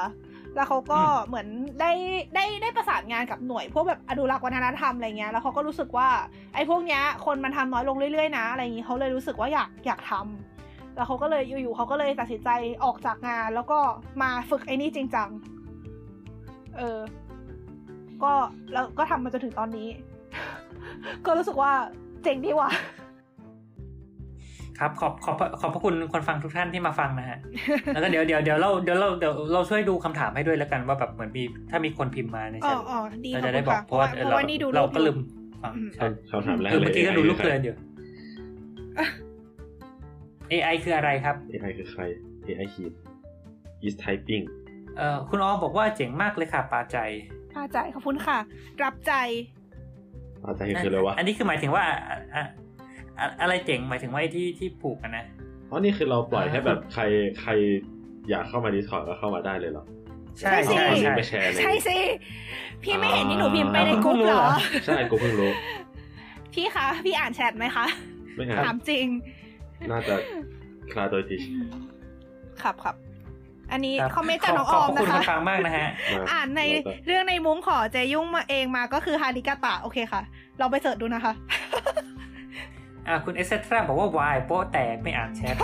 แล้วเขาก็อืมเหมือนได้ได้ได้ประสานงานกับหน่วยพวกแบบอนุรักษ์วัฒนธรรมอะไรเงี้ย แล้วเขาก็รู้สึกว่าไอ้พวกเนี้ยคนมันทำน้อยลงเรื่อยๆนะอะไรอย่างงี้เขาเลยรู้สึกว่าอยากอยากทำแล้วเขาก็เลยอยู่ๆเขาก็เลยตัดสินใจออกจากงาน แล้วก็มาฝึกไอ้นี่จริงจัง เออ ก็แล้วก็ทำมาจนถึงตอนนี้ ก็รู้สึกว่าเจ๋งดีว่ะ ครับขอบขอบขอบพระคุณคนฟังทุกท่านที่มาฟังนะฮะแล้วก็เดี๋ยวเดี๋ยวเดี๋ยวเราเดี๋ยวเราเดี๋ยวเราช่วยดูคำถามให้ด้วยแล้วกันว่าแบบเหมือนมีถ้ามีคนพิมพ์มาในอ๋แชอทอ๋อดีเราขอบจะคุได้ณบอกค่ะเพราะว่าเพเราราะว่านี่ดูเรารูปก็อยู่ลืมฟังอืมใช่คำถามแรกเออเลยเมื่อกี้ก็ดูรูปเพลินอยู่อะ AI คืออะไรครับเอไอคือใคร AI ขีด is typing เอ่อคุณออมบอกว่าเจ๋งมากเลยค่ะปาใจพาใจขอบคุณค่ะ รับใจอาจจะเห็นคืออะไรวะอันนี้คือหมายถึงว่า อะอะอะอะไรเจ๋งหมายถึงว่าไอ้ที่ที่ผูกกันนะเพราะนี่คือเราปล่อยอ่าให้แบบใครใครอยากเข้ามา Discord ก็เข้ามาได้เลยเหรอใช่ใช่ใช่สิใช่ไปแชร์ในใช่สิพี่ไม่เห็นที่หนูพิมพ์ไปในอ่ากลุ่มเหรอ ใช่กูเพิ่งรู้ พี่คะ พี่อ่านแชทไหมคะไม่งั้นถามจริง น่าจะคลาโดยทีครับครับ อันนี้รับคอมเมนต์จากน้องขออขมบคุณนะคคะนฟังมากนะฮะมาอ่านในแล้วก็เรื่องในมุ้งขอเจยุ่งมาเองมาก็คือฮาริกาตะโอเคค่ะ เราไปเสิร์ชดูนะคะ อ่าคุณเอ็กซ์ตราบอกว่าวายโป๊ะแต่ไม่อ่านแชท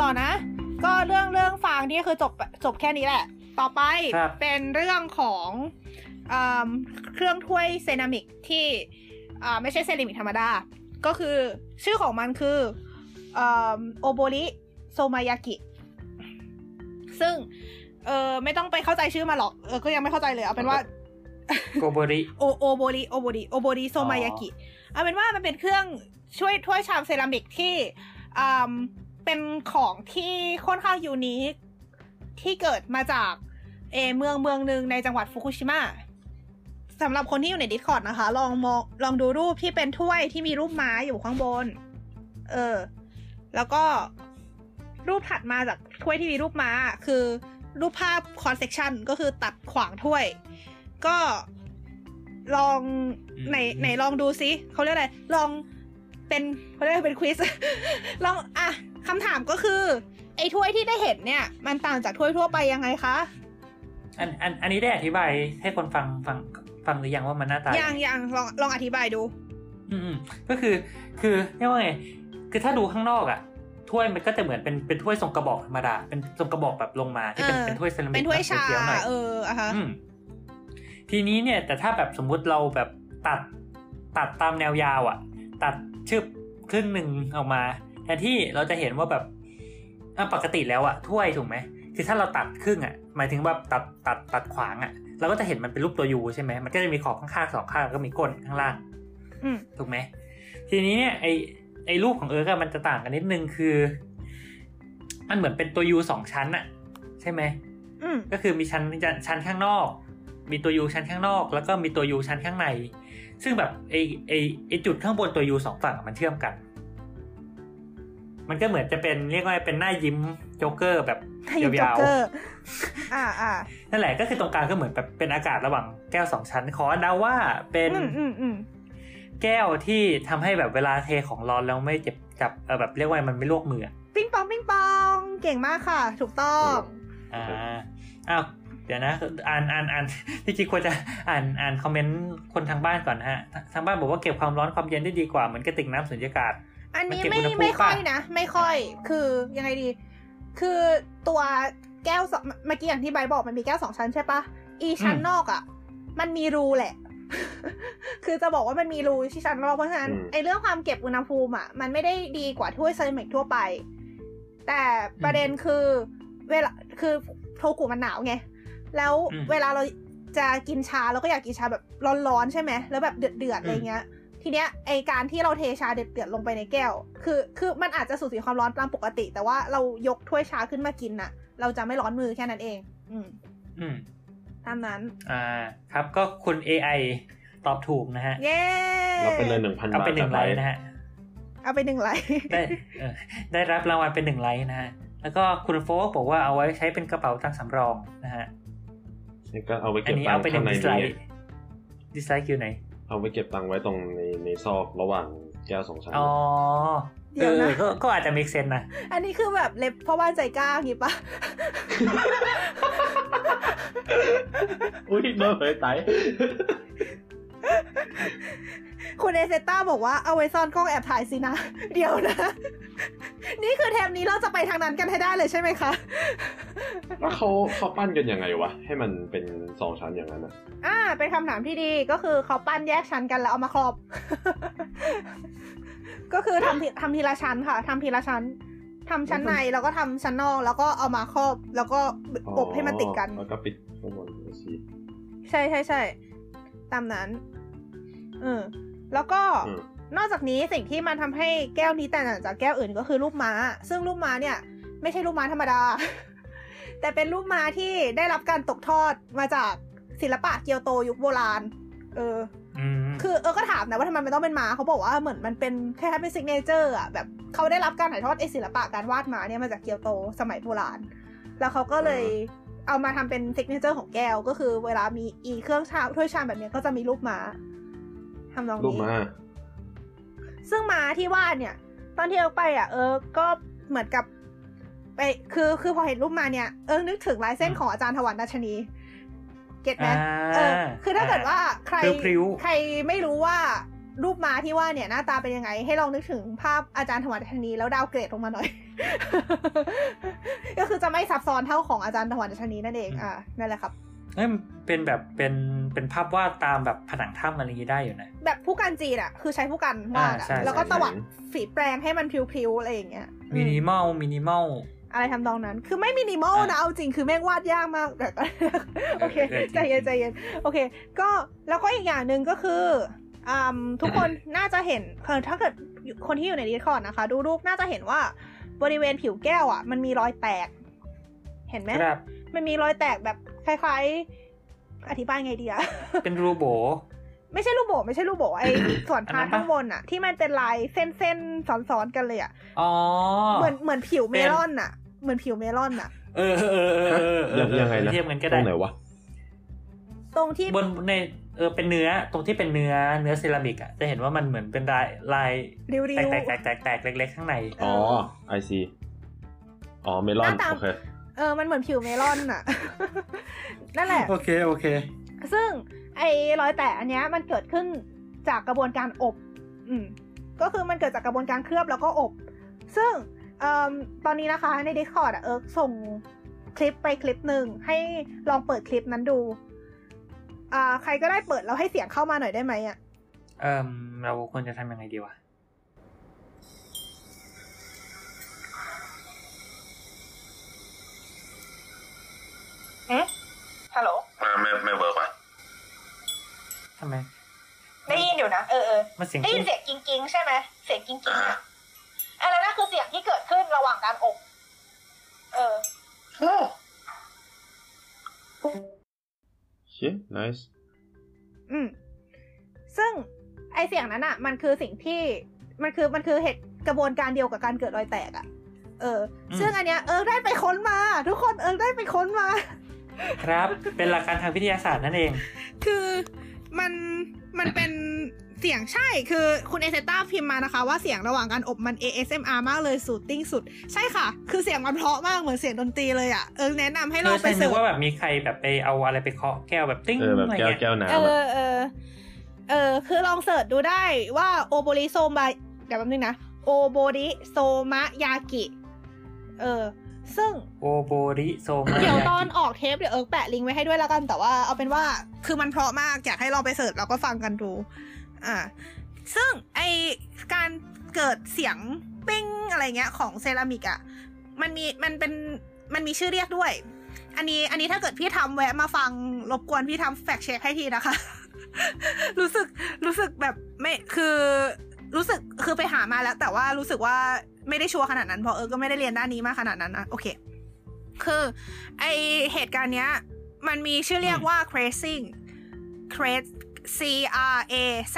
ต่อนะ ก็เรื่องเรื่องฟังนี่คือจบจบแค่นี้แหละ ต่อไปเป็นเรื่องของเครื่องถ้วยเซนามิกที่ อ่าไม่ใช่เซรามิกธรรมดา ก็คือชื่อของมันคือโอโบริโซมายากิ ซึ่ง เออไม่ต้องไปเข้าใจชื่อมาหรอกเออก็ยังไม่เข้าใจเลยเอาเป็นว่าโกโบริโอโอโบริโอโบริโอโบริโซมายากิเอาเป็นว่ามันเป็นเครื่องช่วยถ้วยชามเซรามิกที่อ่าเป็นของที่ค่อนข้าง unique ที่เกิดมาจากเออเมืองเมืองหนึ่งในจังหวัดฟุกุชิมะ สำหรับคนที่อยู่ในดิสคอร์ดนะคะ ลองมองลองดูรูปที่เป็นถ้วยที่มีรูปม้าอยู่ข้างบน เออ แล้วก็รูปถัดมาจากถ้วยที่มีรูปม้า คือรูปภาพคอนเซ c ชันก็คือตัดขวางถ้วย ก็ลองอืมไหนไหนลองดูซิเขาเรียกอะไร ลองเป็นเขาเรียกอะไรเป็นควิสลองอะคำถามก็คือ ไอ้ถ้วยที่ได้เห็นเนี่ย มันต่างจากถ้วยทั่วไปยังไงคะ อันอันอันนี้ได้อธิบายให้คนฟังฟัง ฟังหรือยังว่ามันหน้าตายังยังลองลองอธิบายดูอืมอืมก็คือ คือเรียกว่าไงคือถ้าดูข้างนอกอะถ้วยมันก็จะเหมือนเป็นเป็นถ้วยทรงกระบอกธรรมดาเป็นทรงกระบอกแบบลงมาที่เป็นเออเป็นถ้วยเซรามิกเป็นถ้วยชาเขียวๆหน่อยเอออะฮะอืมทีนี้เนี่ย แต่ถ้าแบบสมมุติเราแบบตัดตัดตามแนวยาวอะ ตัดชึบครึ่งหนึ่งออกมาแทนที่เราจะเห็นว่าแบบอะปกติแล้วอะถ้วยถูกไหมคือถ้าเราตัดครึ่งอะ หมายถึงว่าตัดตัดตัดขวางอะ เราก็จะเห็นมันเป็นรูปตัวยูใช่ไหมมันก็จะมีขอบข้างๆสองข้างแล้วก็มีก้นข้างล่างอืมถูกไหมทีนี้เนี่ยไอไอรูปของเอิร์กอะมันจะต่างกันนิดนึงคือ มันเหมือนเป็นตัวยูสองชั้นอะใช่ไหมอืมก็คือมีชั้นชั้นข้างนอก มีตัว U ชั้นข้างนอก แล้วก็มีตัว U ชั้นข้างใน ซึ่งแบบไอไอไอจุดข้างบนตัว U สองฝั่งอะมันเชื่อมกัน มันก็เหมือนจะเป็นเรียกว่าเป็นหน้ายิ้มโจ๊กเกอร์แบบให้อยู่ยาวจ็อกเกอร์อ่าอ่าๆนั่นแหละก็คือตรงกลางก็เหมือนแบบเป็นอากาศระหว่างแก้วสองชั้น ขอเดาว่าเป็นอืมอืมอืมแก้วที่ทำให้แบบเวลาเทของร้อนแล้วไม่เจ็บจับเออแบบเรียกว่ามันไม่ลวกมืออะปิ้งปองปิ้งปองเก่งมากค่ะ ถูกต้องอ่าอ้าวเดี๋ยวนะอ่านอ่านอ่านที่จริงควรจะอ่านอ่านคอมเมนต์คนทางบ้านก่อนนะฮะ ทางบ้านบอกว่าเก็บความร้อนความเย็นได้ดีกว่าเหมือนกระติกน้ำสุญญากาศ อันนี้มันไม่เก็บอุณหภูมิไม่ค่อยป่ะนะ ไม่ค่อย คือยังไงดี คือตัวแก้วสองเมื่อกี้อย่างที่ใบบอกมันมีแก้วสองชั้นใช่ปะอีชั้นนอกอะ่ะ มันมีรูแหละ คือจะบอกว่ามันมีรูที่ชั้นนอกเพราะฉะนั้นอืมไอเรื่องความเก็บอุณหภูมิอะมันไม่ได้ดีกว่าถ้วยเซรามิกทั่วไป แต่ประเด็นคือเวลาคือโทกุมันหนาวไง แล้วอืมเวลาเราจะกินชาเราก็อยากกินชาแบบร้อนๆใช่ไหมแล้วแบบเดือดๆอะไรเงี้ย ทีเนี้ยไอการที่เราเทชาเดือดๆลงไปในแก้ว คือคือมันอาจจะสูญเสียความร้อนตามปกติ แต่ว่าเรายกถ้วยชาขึ้นมากินน่ะ เราจะไม่ร้อนมือแค่นั้นเอง อืม อืมตามนั้น อ่า ครับก็คุณ AI ตอบถูกนะฮะ เย้เราไปเลยหนึ่งพันเอาบาทไปหนึ่งไลจากค์นะฮะ เอาไปหนึ่งไลค์ได้เออได้รับรางวัลเป็นหนึ่งไลค์นะฮะ แล้วก็คุณโฟกบอกว่าเอาไว้ใช้เป็นกระเป๋าตังค์สำรองนะฮะนี่ก็เอาไว้อัเก็นบนี้ตังเอาค์ไปหนึ่ข้างงในดิสไลนี้ค์ดิสไลค์อยู่ไหน เอาไว้เก็บตังค์ไว้ตรงในในซอกระหว่างแก้วสองชั้นอ๋อเดี๋เอยวอนะก็ก็อาจจะ make sense นะ อันนี้คือแบบเล็บพ่อบ้านใจกล้าอย่างงี้ปะอุ้ยโดนเลยไต คุณเอเซต้าบอกว่าเอาไว้ซ่อนกล้องแอบถ่ายสินะ เดี๋ยวนะ นี่คือเทปนี้เราจะไปทางนั้นกันให้ได้เลยใช่ไหมคะแล้วเขาเขาปั้นกันยังไงวะ ให้มันเป็นสองชั้นอย่างนั้นอะอ่า เป็นคำถามที่ดีก็คือเขาปั้นแยกชั้นกันแล้วเอามาครอบ ก็คือทำทีทำทีละชั้นค่ะทำทีละชั้นทำชั้นในแล้วก็ทำชั้นนอก แล้วก็เอามาครอบ แล้วก็อบให้มันติดกันแล้วก็ปิดข้างบนสิใช่ใช่ใช่ตามนั้น เออ แล้วก็อืมนอกจากนี้สิ่งที่มันทำให้แก้วนี้แตกต่างจากแก้วอื่นก็คือรูปม้า ซึ่งรูปม้าเนี่ย ไม่ใช่รูปม้าธรรมดา แต่เป็นรูปม้าที่ได้รับการตกทอดมาจากศิลปะเกียวโตยุคโบราณ เอออืมคือเออก็ถามนะว่าทำไมมันต้องเป็นม้าเขาบอกว่าเหมือนมันเป็นแค่เป็น signature อะแบบเขาได้รับการถ่ายทอดไอศิลปะการวาดม้าเนี่ยมาจากเกียวโตสมัยโบราณ แล้วเขาก็เลยเอามาทำเป็น signature ของแก้ว ก็คือเวลามีอีเครื่องชามถ้วยชามแบบเนี้ยก็จะมีรูปม้า ทำนองรูปนี้มาซึ่งม้าที่วาดเนี่ย ตอนที่เอิร์กไปอะ เออก็เหมือนกับไปคือคือพอเห็นรูปม้าเนี่ย เอิร์กนึกถึงลายเส้นของอาจารย์ถวัลย์ ดัชนี get ไหมอ่าเออ คือถ้าเกิดว่าใครพริ้วๆใครไม่รู้ว่ารูปม้าที่ว่าเนี่ยหน้าตาเป็นยังไง ให้ลองนึกถึงภาพอาจารย์ถวัลย์ ดัชนีแล้ว downgrade ลงมาหน่อย ก็คือจะไม่ซับซ้อนเท่าของอาจารย์ถวัลย์ ดัชนีนั่นเอง อ่านั่นแหละครับ เอ้ยมันเป็นแบบเป็นเป็นภาพวาดตามแบบผนังถ้ำอะไรอย่างนี้ได้อยู่นะ แบบพู่กันจีนอะคือใช้พู่กันวาดอะอ่าใช่แล้วก็ใช่ตวัดฝีแปรงให้มันพริ้วๆอะไรอย่างเงี้ยอือ minimal minimalอะไรทำนองนั้น คือไม่มินิมอลนะอ่าเอาจริง คือแม่งวาดยากมากแต่ก็โอเคเออจริงใจเย็นใจเย็น โอเค ก็ แล้วก็อีกอย่างหนึ่งก็คืออืมทุกคนน่าจะเห็นเออถ้าเกิดคนที่อยู่ในดีคอร์ดนะคะ ดูรูปน่าจะเห็นว่าบริเวณผิวแก้วอะ มันมีรอยแตก เห็นไหมครับ มันมีรอยแตกแบบคล้าย ๆ อธิบายไงดีอะเป็นรูโบ ไม่ใช่ลูกโบไม่ใช่ลูกโบไอ้ส่วนอันพานั้ร์ทนปะข้างบนอะที่มันเป็นลายเส้นเส้นๆซ้อนๆกันเลยอะอ๋อเหมือนเหมือนผิวเมเป็นลอนอะเหมือนผิวเมลอนอะเออเออเออเออเออเออยังไงนะเทียบกันก็ตรได้งไหนวะตรงที่บนในเออเป็นเนื้อตรงที่เป็นเนื้อเนื้อเซรามิกอะจะเห็นว่ามันเหมือนเป็นลายลายริ้วแตกๆแตกแตกแตกแตกเล็กๆข้างในอ๋อไอซีอ๋อเมลอนหน้าตาโอเค เออ มันเหมือนผิวเมลอนอะนั่นแหละ โอเค โอเค ซึ่งไอ้รอยแตกอันเนี้ยมันเกิดขึ้นจากกระบวนการอบ อืม ก็คือมันเกิดจากกระบวนการเคลือบแล้วก็อบ ซึ่งเอ่อตอนนี้นะคะใน Discord อะเอิร์กส่งคลิปไปคลิปหนึ่งให้ลองเปิดคลิปนั้นดูอ่าใครก็ได้เปิดแล้วให้เสียงเข้ามาหน่อยได้ไหมอะเออเราควรจะทำยังไงดีวะ อ๊ะฮัลโหลไม่ไม่ไม่ work ว่ะทำไม ได้ยินอยู่นะ เออเออมันเสียงได้ยินขึ้นเสียงกิ้งกิ้งๆใช่ไหมเสียงกิ้งกิ้งอ่าอะอันนั้นนะคือเสียงที่เกิดขึ้นระหว่างการอบ เออเชี่ย nice อืม ซึ่งไอเสียงนั้นอะมันคือสิ่งที่มันคือมันคือเหตุกระบวนการเดียวกับการเกิดรอยแตกอะเออ ซึ่งอันเนี้ยเออได้ไปค้นมา ทุกคนเออได้ไปค้นมา ครับ เป็นหลักการทางวิทยาศาสตร์นั่นเอง คือมันมันเป็นเสียงใช่คือคุณเอเซต้าพิมพ์มานะคะ ว่าเสียงระหว่างการอบมัน ASMR มากเลย soothing สุด ใช่ค่ะ คือเสียงมันเพราะมากเหมือนเสียงดนตรีเลยอะเออแนะนำให้เอลอองไปใช่นึ search ว่าแบบมีใครแบบไปเอาอะไรไปเคาะแก้วแบบติ้งเออแบบอะไรแก้วเงี้ยแก้วเอน้ำอะอเออเออคือลอง search ดูได้ว่าโอโบริโซมาเดี๋ยวแป๊บนึงนะโอโบริโซมะยากิ เออ ซึ่งโอโบริโซมาเดี๋ยวตอนออกเทปเดี๋ยวเอิร์กแปะลิงก์ไว้ให้ด้วยแล้วกัน แต่ว่าเอาเป็นว่าคือมันเพราะมาก อยากให้ลองไป search แล้วก็ฟังกันดู อ่า ซึ่งไอการเกิดเสียงปิ้งอะไรเงี้ยของเซรามิกอะมันมีมันเป็นมันมีชื่อเรียกด้วย อันนี้อันนี้ถ้าเกิดพี่ทำแวะมาฟังรบกวนพี่ทำ fact check ให้ทีนะคะ รู้สึกรู้สึกแบบไม่คือรู้สึกคือไปหามาแล้ว แต่ว่ารู้สึกว่า ไม่ได้ชัวร์ขนาดนั้นเพราะเออก็ไม่ได้เรียนด้านนี้มากขนาดนั้นนะโอเค คือ ไอเหตุการณ์เนี้ย มันมีชื่อเรียกว่า crazing craz c r a z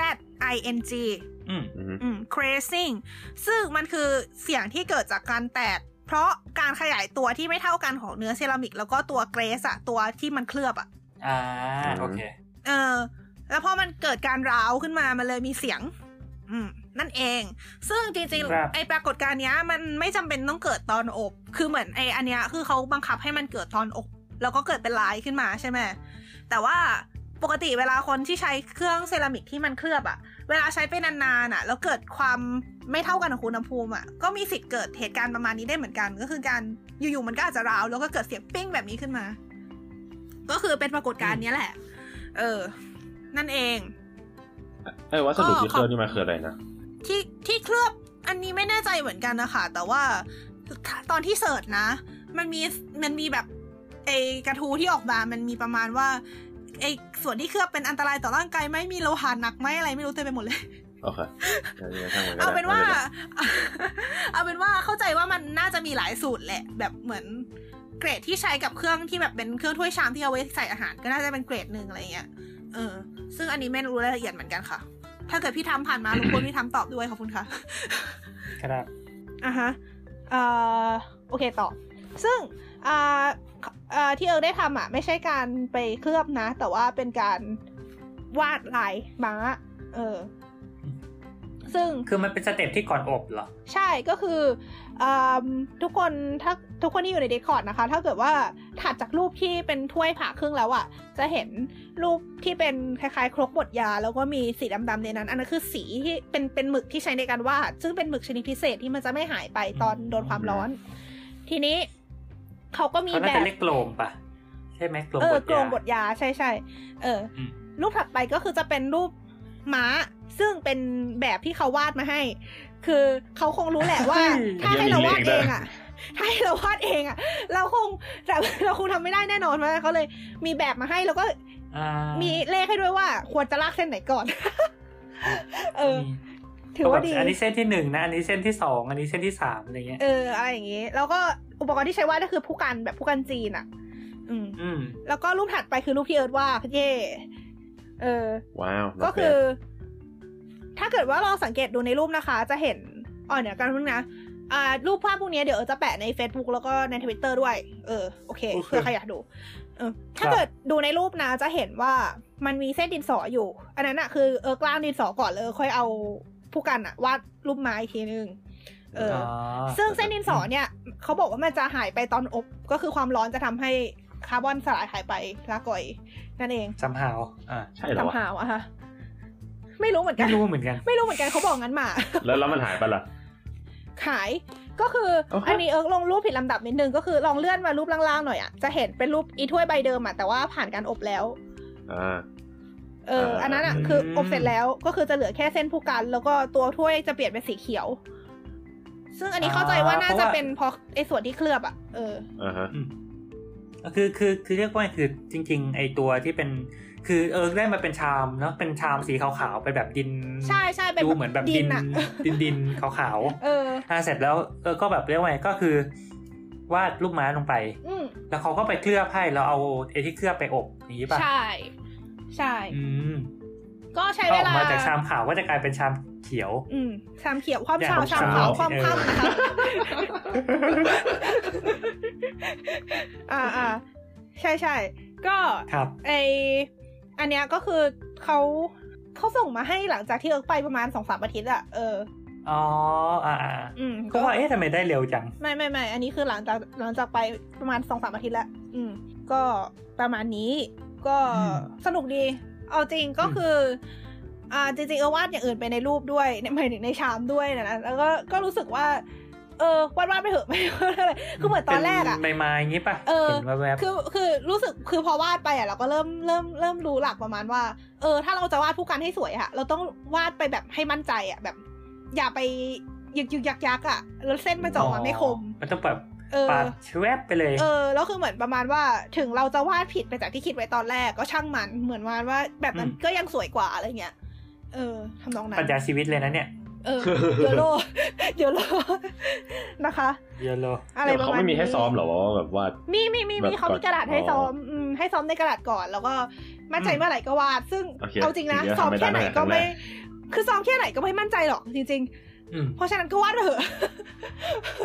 i n g อืมอืมอืม crazing ซึ่งมันคือเสียงที่เกิดจากการแตก เพราะการขยายตัวที่ไม่เท่ากันของเนื้อเซรามิก แล้วก็ตัวเกรสอะตัวที่มันเคลือบอะอ่าโอเค เออ แล้วพอมันเกิดการร้าวขึ้นมา มันเลยมีเสียง อืม นั่นเอง ซึ่งจริงครับๆไอปรากฏการณ์เนี้ยมันไม่จำเป็นต้องเกิดตอนอบ คือเหมือนไออันเนี้ยคือเขาบังคับให้มันเกิดตอนอบ แล้วก็เกิดเป็นลายขึ้นมาใช่ไหม แต่ว่าปกติเวลาคนที่ใช้เครื่องเซรามิกที่มันเคลือบอะเวลาใช้ไปนานๆอะแล้วเกิดความไม่เท่ากันของอุณหภูมิอะก็มีสิทธิ์เกิดเหตุการณ์ประมาณนี้ได้เหมือนกัน ก็คือการอยู่ๆมันก็อาจจะร้าว แล้วก็เกิดเสียงปิ้งแบบนี้ขึ้นมา ก็คือเป็นปรากฏการณ์เนี้ยแหละ เออ นั่นเองไอ้วัสดุที่ก็เคลือบนี่มันคืออะไรนะ ที่ที่เคลือบอันนี้ไม่แน่ใจเหมือนกันนะคะ แต่ว่าตอนที่เสิร์ชนะ มันมีมันมีแบบไอกระทู้ที่ออกมามันมีประมาณว่าไอส่วนที่เคลือบเป็นอันตรายต่อร่างกายไหมมีโลหะหนักไหมอะไรไม่รู้เต็มไปหมดเลยโอเคงั้นงั้นช่างมันก็ได้เอาเป็นว่าไม่ไรเอาเป็นว่าเข้าใจว่ามันน่าจะมีหลายสูตรแหละ แบบเหมือนเกรดที่ใช้กับเครื่องที่แบบเป็นเครื่องถ้วยชามที่เอาไว้ใส่อาหาร ก็น่าจะเป็นเกรดหนึ่งอะไรเงี้ยเออ ซึ่งอันนี้ไม่รู้รายละเอียดเหมือนกันค่ะ ถ้าเกิดพี่ทำผ่านมารบกวนพี่ทำตอบด้วยขอบคุณค่ะ ครับอะฮะเอ่อโอเคต่อ ซึ่งอ่าอ่าที่เอิร์กได้ทำอะ ไม่ใช่การไปเคลือบนะ แต่ว่าเป็นการวาดลายม้า เออ ซึ่งคือมันเป็น step ที่ก่อนอบเหรอ ใช่ก็คืออมทุกคนถ้าทุกคนที่อยู่ใน Discord นะคะ ถ้าเกิดว่าถัดจากรูปที่เป็นถ้วยผ่าครึ่งแล้วอะ่ะ จะเห็นรูปที่เป็นคล้ายๆ ครกบดยา แล้วก็มีสีดำๆในนั้น อันนั้นคือสีที่เป็นเป็นหมึกที่ใช้ในการวาดซึ่งเป็นหมึกชนิดพิเศษที่มันจะไม่หายไปตอนโดนความร้อน ทีนี้เขาก็มีเขาน่าแบจะบเรียกโกลมปะใช่ไหมโกลมเออบทกรงยาบทยาใช่ใช่เอออมรูปถัดไปก็คือจะเป็นรูปม้า ซึ่งเป็นแบบที่เขาวาดมาให้ คือเขาคงรู้แหละว่า ถ้าให้เราวาดเองอะถ้าให้เราวาดเองอะ เราคงแต่เราคงทำไม่ได้แน่นอนเพราะเขาเลยมีแบบมาให้แล้วก็อ่ามีเลขให้ด้วยว่า ควรจะลากเส้นไหนก่อน เออมีถือว่าดี อันนี้เส้นที่หนึ่งนะ อันนี้เส้นที่สอง อันนี้เส้นที่สามอะไรเงี้ย เออ อะไรอย่างงี้ แล้วก็อุปกรณ์ที่ใช้วาดก็คือผู้กันแบบผู้กันจีนอะ อืมอืมแล้วก็รูปถัดไปคือรูปที่เอิร์ธวาดเย่เออ ว้าว ก็คือ ถ้าเกิดว่าลองสังเกตดูในรูปนะคะ จะเห็นอ๋อเนี่ยกันพึ่งนะอ่ารูปภาพพวกนี้เดี๋ยวเออจะแปะใน Facebook แล้วก็ในทวิตเตอร์ด้วย เออโอเคโอเคเพื่อใครอยากดูเออถ้าครับเกิดดูในรูปนะจะเห็นว่ามันมีเส้นดินสออยู่ อันนั้นอะคือเออกล้างดินสอก่อนเลยค่อยเอาผู้กันอะวาดรูปไม้อีกทีนึงเอออซึ่งเส้นดินสอเนี่ยเขาบอกว่ามันจะหายไปตอนอบ ก็คือความร้อนจะทำให้คาร์บอนสลายหายไปลาก่อย นั่นเองซัมฮาวอ่าใช่เหรอทำวะหาวอะฮะ ไม่รู้เหมือนกัไม่นรู้เหมือนกัน ไม่รู้เหมือนกันเขาบอกงั้นมา แล้วแล้วมันหายไปละขาย ก็คือเอาฮะอันนี้เอิร์กลงรูปผิดลำดับนิดนึง ก็คือลองเลื่อนมารูปล่างๆหน่อยอะ จะเห็นเป็นรูปอีถ้วยใบเดิมอะ แต่ว่าผ่านการอบแล้ว อ่า เอออ่าอันนั้นอะอืมคืออบเสร็จแล้ว ก็คือจะเหลือแค่เส้นผู้กัน แล้วก็ตัวถ้วยจะเปลี่ยนเป็นสีเขียว ซึ่งอันนี้เข้าใจว่าน่าจะเป็นเพราะไอ้ส่วนที่เคลือบอะ เออ อ่าฮะอืมคือคือคือเรียกว่าคือจริง ๆ ไอตัวที่เป็น คือเออได้มาเป็นชามเนาะเป็นชามสีขาวๆเป็นแบบดิน ใช่ใช่เป็นดูแบบเหมือนแบบดิดินนอะดินดินขาวเออๆอ่าเสร็จแล้วเออก็แบบเรียกว่าไงก็คือ วาดรูปม้าลงไปอืมแล้วเขาก็ไปเคลือบให้แล้วเอาไอ้ที่เคลือบไปอบอย่างนี้ป่ะใช่ ใช่อืมก็ใช้อเวอกลามาจากชามขาวก็จะกลายเป็นชามเขียว อืมชามเขียวความอย่างชาวชามขาวขาวความเออข้ามนะคะอ่าอ่าใช่ใช่ก็ครับไอ อันเนี้ยก็คือเขาเขาส่งมาให้หลังจากที่เอิร์กไปประมาณสองสามอาทิตย์อะเอออ๋ออ่าอ่าอืมก็ว่าเอ๊ะทำไมได้เร็วจัง ไม่ไม่ไม่อันนี้คือหลังจากหลังจากไปประมาณสองสามอาทิตย์แล้วอืม ก็ประมาณนี้ ก็อืมสนุกดี เอาจริงก็อืมคือ อ่าจริงๆเออวาดอย่างอื่นไปในรูปด้วยในหมายถึงในชามด้วยนะนะแล้วก็ก็รู้สึกว่า เออวาดวาดไปเถอะไม่ว่าอะไรคือเหมือนตอนแรกอะเป็นไม้ๆอย่างนี้ป่ะเออเห็นแวบๆคือคือรู้สึกคือพอวาดไปอะเราก็เริ่มเริ่มเริ่มรู้หลักประมาณว่า เออ ถ้าเราจะวาดผู้กันให้สวยอะเราต้องวาดไปแบบให้มั่นใจอะแบบ อย่าไปยึกยึกยักยักอะแล้วเส้นมันจะออกมาไม่คม มันต้องแบบเออปาดชแวบไปเลย เออ แล้วคือเหมือนประมาณว่าถึงเราจะวาดผิดไปจากที่คิดไว้ตอนแรกก็ช่างมัน เหมือนว่าว่าแบบนั้นอืมก็ยังสวยกว่าอะไรเงี้ย เออทำนองนั้ปัญนญาชีวิตเลยนะเนี่ย เออเยโลเยโลนะคะเยลโลอะไรประเขามาณไม่มีนี้ให้ซ้อมเหรอว่าแบบว่า มีมีมีแบบมีเขามีก่อนกระดาษให้อ๋อซ้อมอืมให้ซ้อมในกระดาษก่อน แล้วก็มั่นใจอืมเมื่อไหร่ก็วาด ซึ่งโอเคเอาจริงนะทีเดียวซ้อมทำไม่ได้แค่ไหนตั้งแต่ก็ไม่ครั้งแรกคือซ้อมแค่ไหนก็ไม่มั่นใจหรอกจริงอืมๆเพราะฉะนั้นก็วาดเถอะ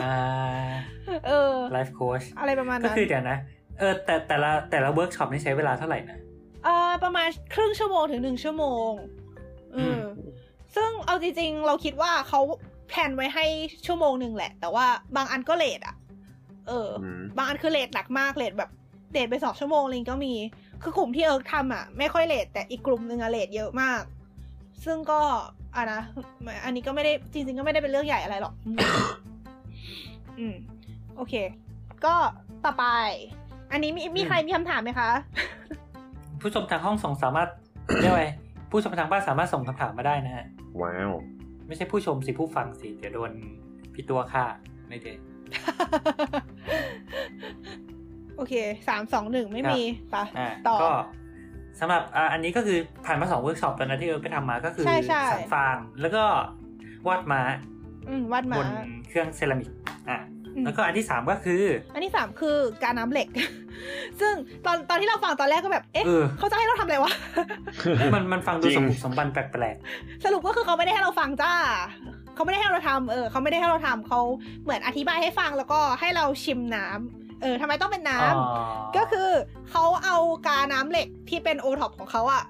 อ่าเออ life coach อะไรประมาณก็นั้นคือเดี๋ยวนะ เออ แต่แต่ละแต่ละเวิร์กช็อปนี่ใช้เวลาเท่าไหร่นะ เออประมาณครึ่งชั่วโมงถึงหนึ่งชั่วโมงเอออม ซึ่งเอาจริงๆ เราคิดว่าเขา plan ไว้ให้ชั่วโมงหนึ่งแหละ แต่ว่าบางอันก็ late อะ เออออืมบางอันคือ late หนักมาก late แบบเลทไปสองชั่วโมงเลยก็มี คือกลุ่มที่เอิร์กทำอะ ไม่ค่อยเลทแต่อีกกลุ่มหนึ่งอะเลทเยอะมาก ซึ่งก็อะนะอันนี้ก็ไม่ได้จริง ๆ ก็ไม่ได้เป็นเรื่องใหญ่อะไรหรอก อืมอืมโอเค ก็ต่อไป อันนี้มีมีใครมีคำถามไหมคะ ผู้ชมทางห้องส่งสามารถเรียกว่าไง ผู้ชมทางบ้านสามารถส่งคำถามมาได้นะฮะ ว้าว ไม่ใช่ผู้ชมสิผู้ฟังสิ เดี๋ยวโดนพี่ตัวฆ่าไม่ได้โอเคสามสองหนึ่งไม่มีปะอ่าต่อก็สำหรับอ่าอันนี้ก็คือผ่านมาสองเวิร์กช็อปตอนนั้นที่เออไปทำมาก็คือใช่ใช่สานฟางแล้วก็วาดม้าอืมวาดหบมานเครื่องเซรามิกอะอืม แล้วก็อันที่สามก็คือ อันที่สามคือกาน้ำเหล็ก ซึ่งตอนตอนที่เราฟังตอนแรกก็แบบ เอ๊ะเออเขาจะให้เราทำอะไรวะ มันมันฟังดูจริงสมบุกสมบันแปลกสรุปก็คือเขาไม่ได้ให้เราฟังจ้า เขาไม่ได้ให้เราทำเออเขาไม่ได้ให้เราทำเขาเหมือนอธิบายให้ฟังแล้วก็ให้เราชิมน้ำเออทำไมต้องเป็นน้ำๆอ๋อก็คือเขาเอากาน้ำเหล็กที่เป็นโอท็อปของเขาอะ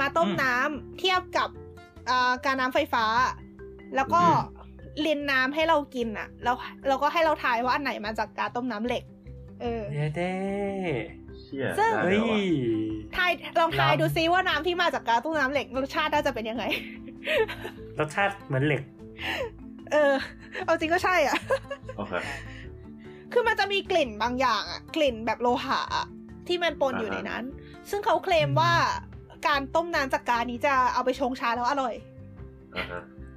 มาต้มอืมน้ำเทียบกับอ่ากาน้ำไฟฟ้า แล้วก็อืม ลินน้ำให้เรากินอะแล้วแล้วก็ให้เราทายว่าอันไหนมาจากกาต้มน้ำเหล็ก เออเย้เด้เชี่ยซึ่งได้เฮ้เลยยว่ะทายลองทายดูซิว่าน้ำที่มาจากกาตุ้งน้ำเหล็กรสชาติน่าจะเป็นยังไง รสชาติเหมือนเหล็ก เออ เอาจริงก็ใช่อะโอเคคือมันจะมีกลิ่นบางอย่างอะกลิ่นแบบโลหะอะที่มันปนอยู่ในนั้น ซึ่งเขาเคลมว่าการต้มน้ำจากกานี้จะเอาไปชงชาแล้วอร่อย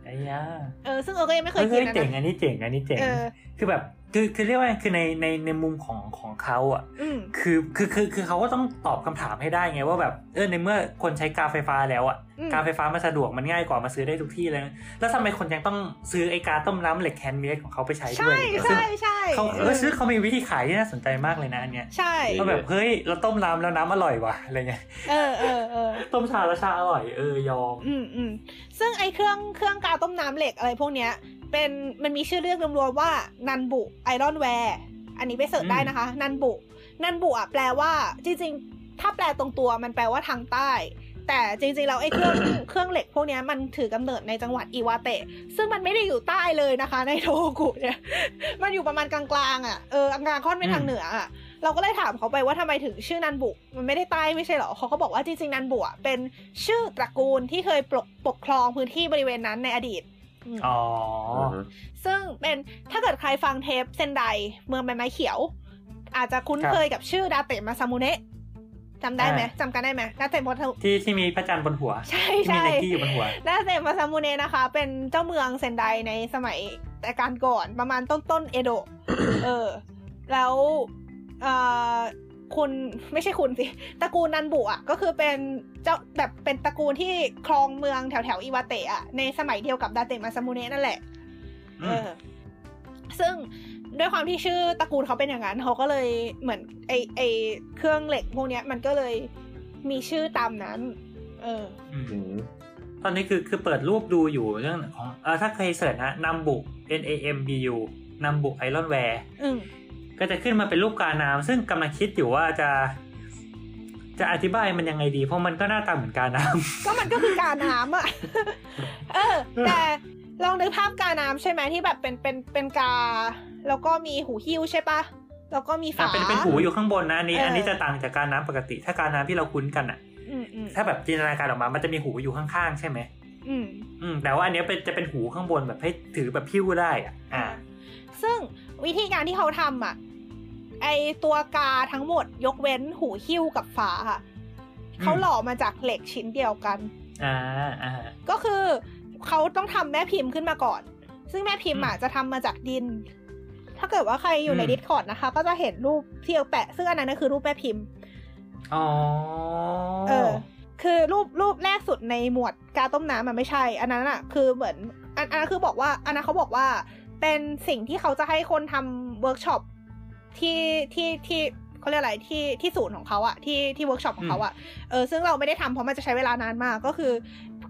อ่าฮะไอ้ยาเออซึ่งเออก็ยังไม่เคยเฮ้กิยนนะเจ๋งนะอันนี้เจ๋งอันนี้เจ๋งเออคือแบบคือคือเรียกว่าคือในในในมุมของของเขาอะอืมคือคือคือคือเขาก็ต้องตอบคำถามให้ได้ไงว่าแบบเออในเมื่อคนใช้กาไฟฟ้าแล้วอะอืม กาไฟฟ้ามันสะดวกมันง่ายกว่ามาซื้อได้ทุกที่เลยนะแล้วทำไมคนยังต้องซื้อไอ้กาต้มน้ำเหล็ก handmade ของเขาไปใช้ด้ใช่วยซึ่งใช่ใช่เขาเออซื้อเขามีวิธีขายที่น่าสนใจมากเลยนะอันเนี้ยใช่ก็แบบเฮ้ยเราต้มน้ำแล้วน้ำอร่อยว่ะอะไรเงี้ยเออเออเออต้มชาแล้วชาอร่อยเออยอมอืมอืมซึ่งไอ้เครื่องเครื่องกาต้มน้ำเหล็กอะไรพวกเนี้ยเป็นมันมีชื่อเรียกรวมๆว่านัมบุ ironware อันนี้ไป search อืมได้นะคะ นัมบุนันบุอะแปลว่าจริงๆ ถ้าแปลตรงตัวมันแปลว่าทางใต้ แต่จริงๆแล้วไอ้เครื่องเครื่องเหล็กพวกเนี้ยมันถือกำเนิดในจังหวัดอิวาเตะ ซึ่งมันไม่ได้อยู่ใต้เลยนะคะ ในโทโฮกุเนี่ย มันอยู่ประมาณกลางๆอะเออกลางๆค่อนไปทางเหนืออะเราก็เลยถามเขาไปว่าทำไมถึงชื่อนันบุ มันไม่ได้ใต้ไม่ใช่เหรอเขาก็บอกว่าจริงๆนันบุอะเป็นชื่อตระกูลที่เคยปกปกครองพื้นที่บริเวณนั้นในอดีตอืมอ๋ออ่าฮะซึ่งเป็นถ้าเกิดใครฟังเทปเซนไดเมืองใบไม้เขียว อาจจะคุ้นครับเคยกับชื่อดาเตะมาซามุเนะ จำได้ไหมอ่าจำกันได้ไหมดาเตะมาซามุที่ที่มีพระจันทร์บนหัว ใช่ที่มีใช่ไนกี้อยู่บนหัวดาเตะมาซามุเนะนะคะ เป็นเจ้าเมืองเซนไดในสมัยแต่การก่อนประมาณต้นต้นๆเอโดะเออ แล้วเอ่อคุณไม่ใช่คุณสิตระกูลนันบุอะก็คือเป็นเจ้าแบบเป็นตระกูลที่ครองเมืองแถวแถวๆอิวาเตะอะในสมัยเดียวกับดาเตะมาซามุเนะนั่นแหละอืเอมอซึ่ง ด้วยความที่ชื่อตระกูลเขาเป็นอย่างนั้นเขาก็เลยเหมือนไอไอเครื่องเหล็กพวกเนี้ย มันก็เลยมีชื่อตามนั้น เอออืมอืมตอนนี้คือคือเปิดรูปดูอยู่เรื่องของเออถ้าเคย search นะนัมบุ N A M B U นัมบุ ironware อืมก็จะขึ้นมาเป็นรูปกาน้ำซึ่งกำลังคิดอยู่ว่าจะ จะอธิบายมันยังไงดี เพราะมันก็หน้าตาเหมือนกาน้ำก็มันก็คือการน้ำอะเออ แต่ลองนึกภาพกาน้ำใช่ไหมที่แบบเป็นเป็นเป็นกา แล้วก็มีหูหิ้วใช่ปะแล้วก็มีฝาอะเป็นเป็นหูอยู่ข้างบนนะอันนี้เอออัอันนี้จะต่างจากการน้ำปกติ ถ้าการน้ำที่เราคุ้นกันอะอืมอืมถ้าแบบจินตนาการออกมา มันจะมีหูอยู่ข้างๆ ใช่ไหมอืมอืมแต่ว่าอันเนี้ยเป็นจะเป็นหูข้างบนแบบให้ถือแบบพิ้วได้อะ อ่า ซึ่งวิธีการที่เขาทำอะ ไอตัวกาทั้งหมดยกเว้นหูหิ้วกับฝาค่ะเขาหล่อมาจากเหล็กชิ้นเดียวกัน อ่าอ่าก็คือเขาต้องทำแม่พิมพ์ขึ้นมาก่อน ซึ่งแม่พิมพ์อะจะทำมาจากดิน ถ้าเกิดว่าใครอยู่ในอืมดิสคอร์ดนะคะ ก็จะเห็นรูปที่เอาแปะซึ่งอันนั้นก็คือรูปแม่พิมพ์อ๋อเออ คือรูปรูปแรกสุดในหมวดกาต้มน้ำมันไม่ใช่ อันนั้นอะคือเหมือนอันอันนั้นคือบอกว่าอันนั้นเขาบอกว่าเป็นสิ่งที่เขาจะให้คนทำเวิร์กช็อปที่ที่ที่เขาเรียกอะไรที่ที่ศูนย์ของเขาอะที่ที่เวิร์กช็อปของเขาอะเออซึ่งเราไม่ได้ทำเพราะมันจะใช้เวลานานมากก็คือ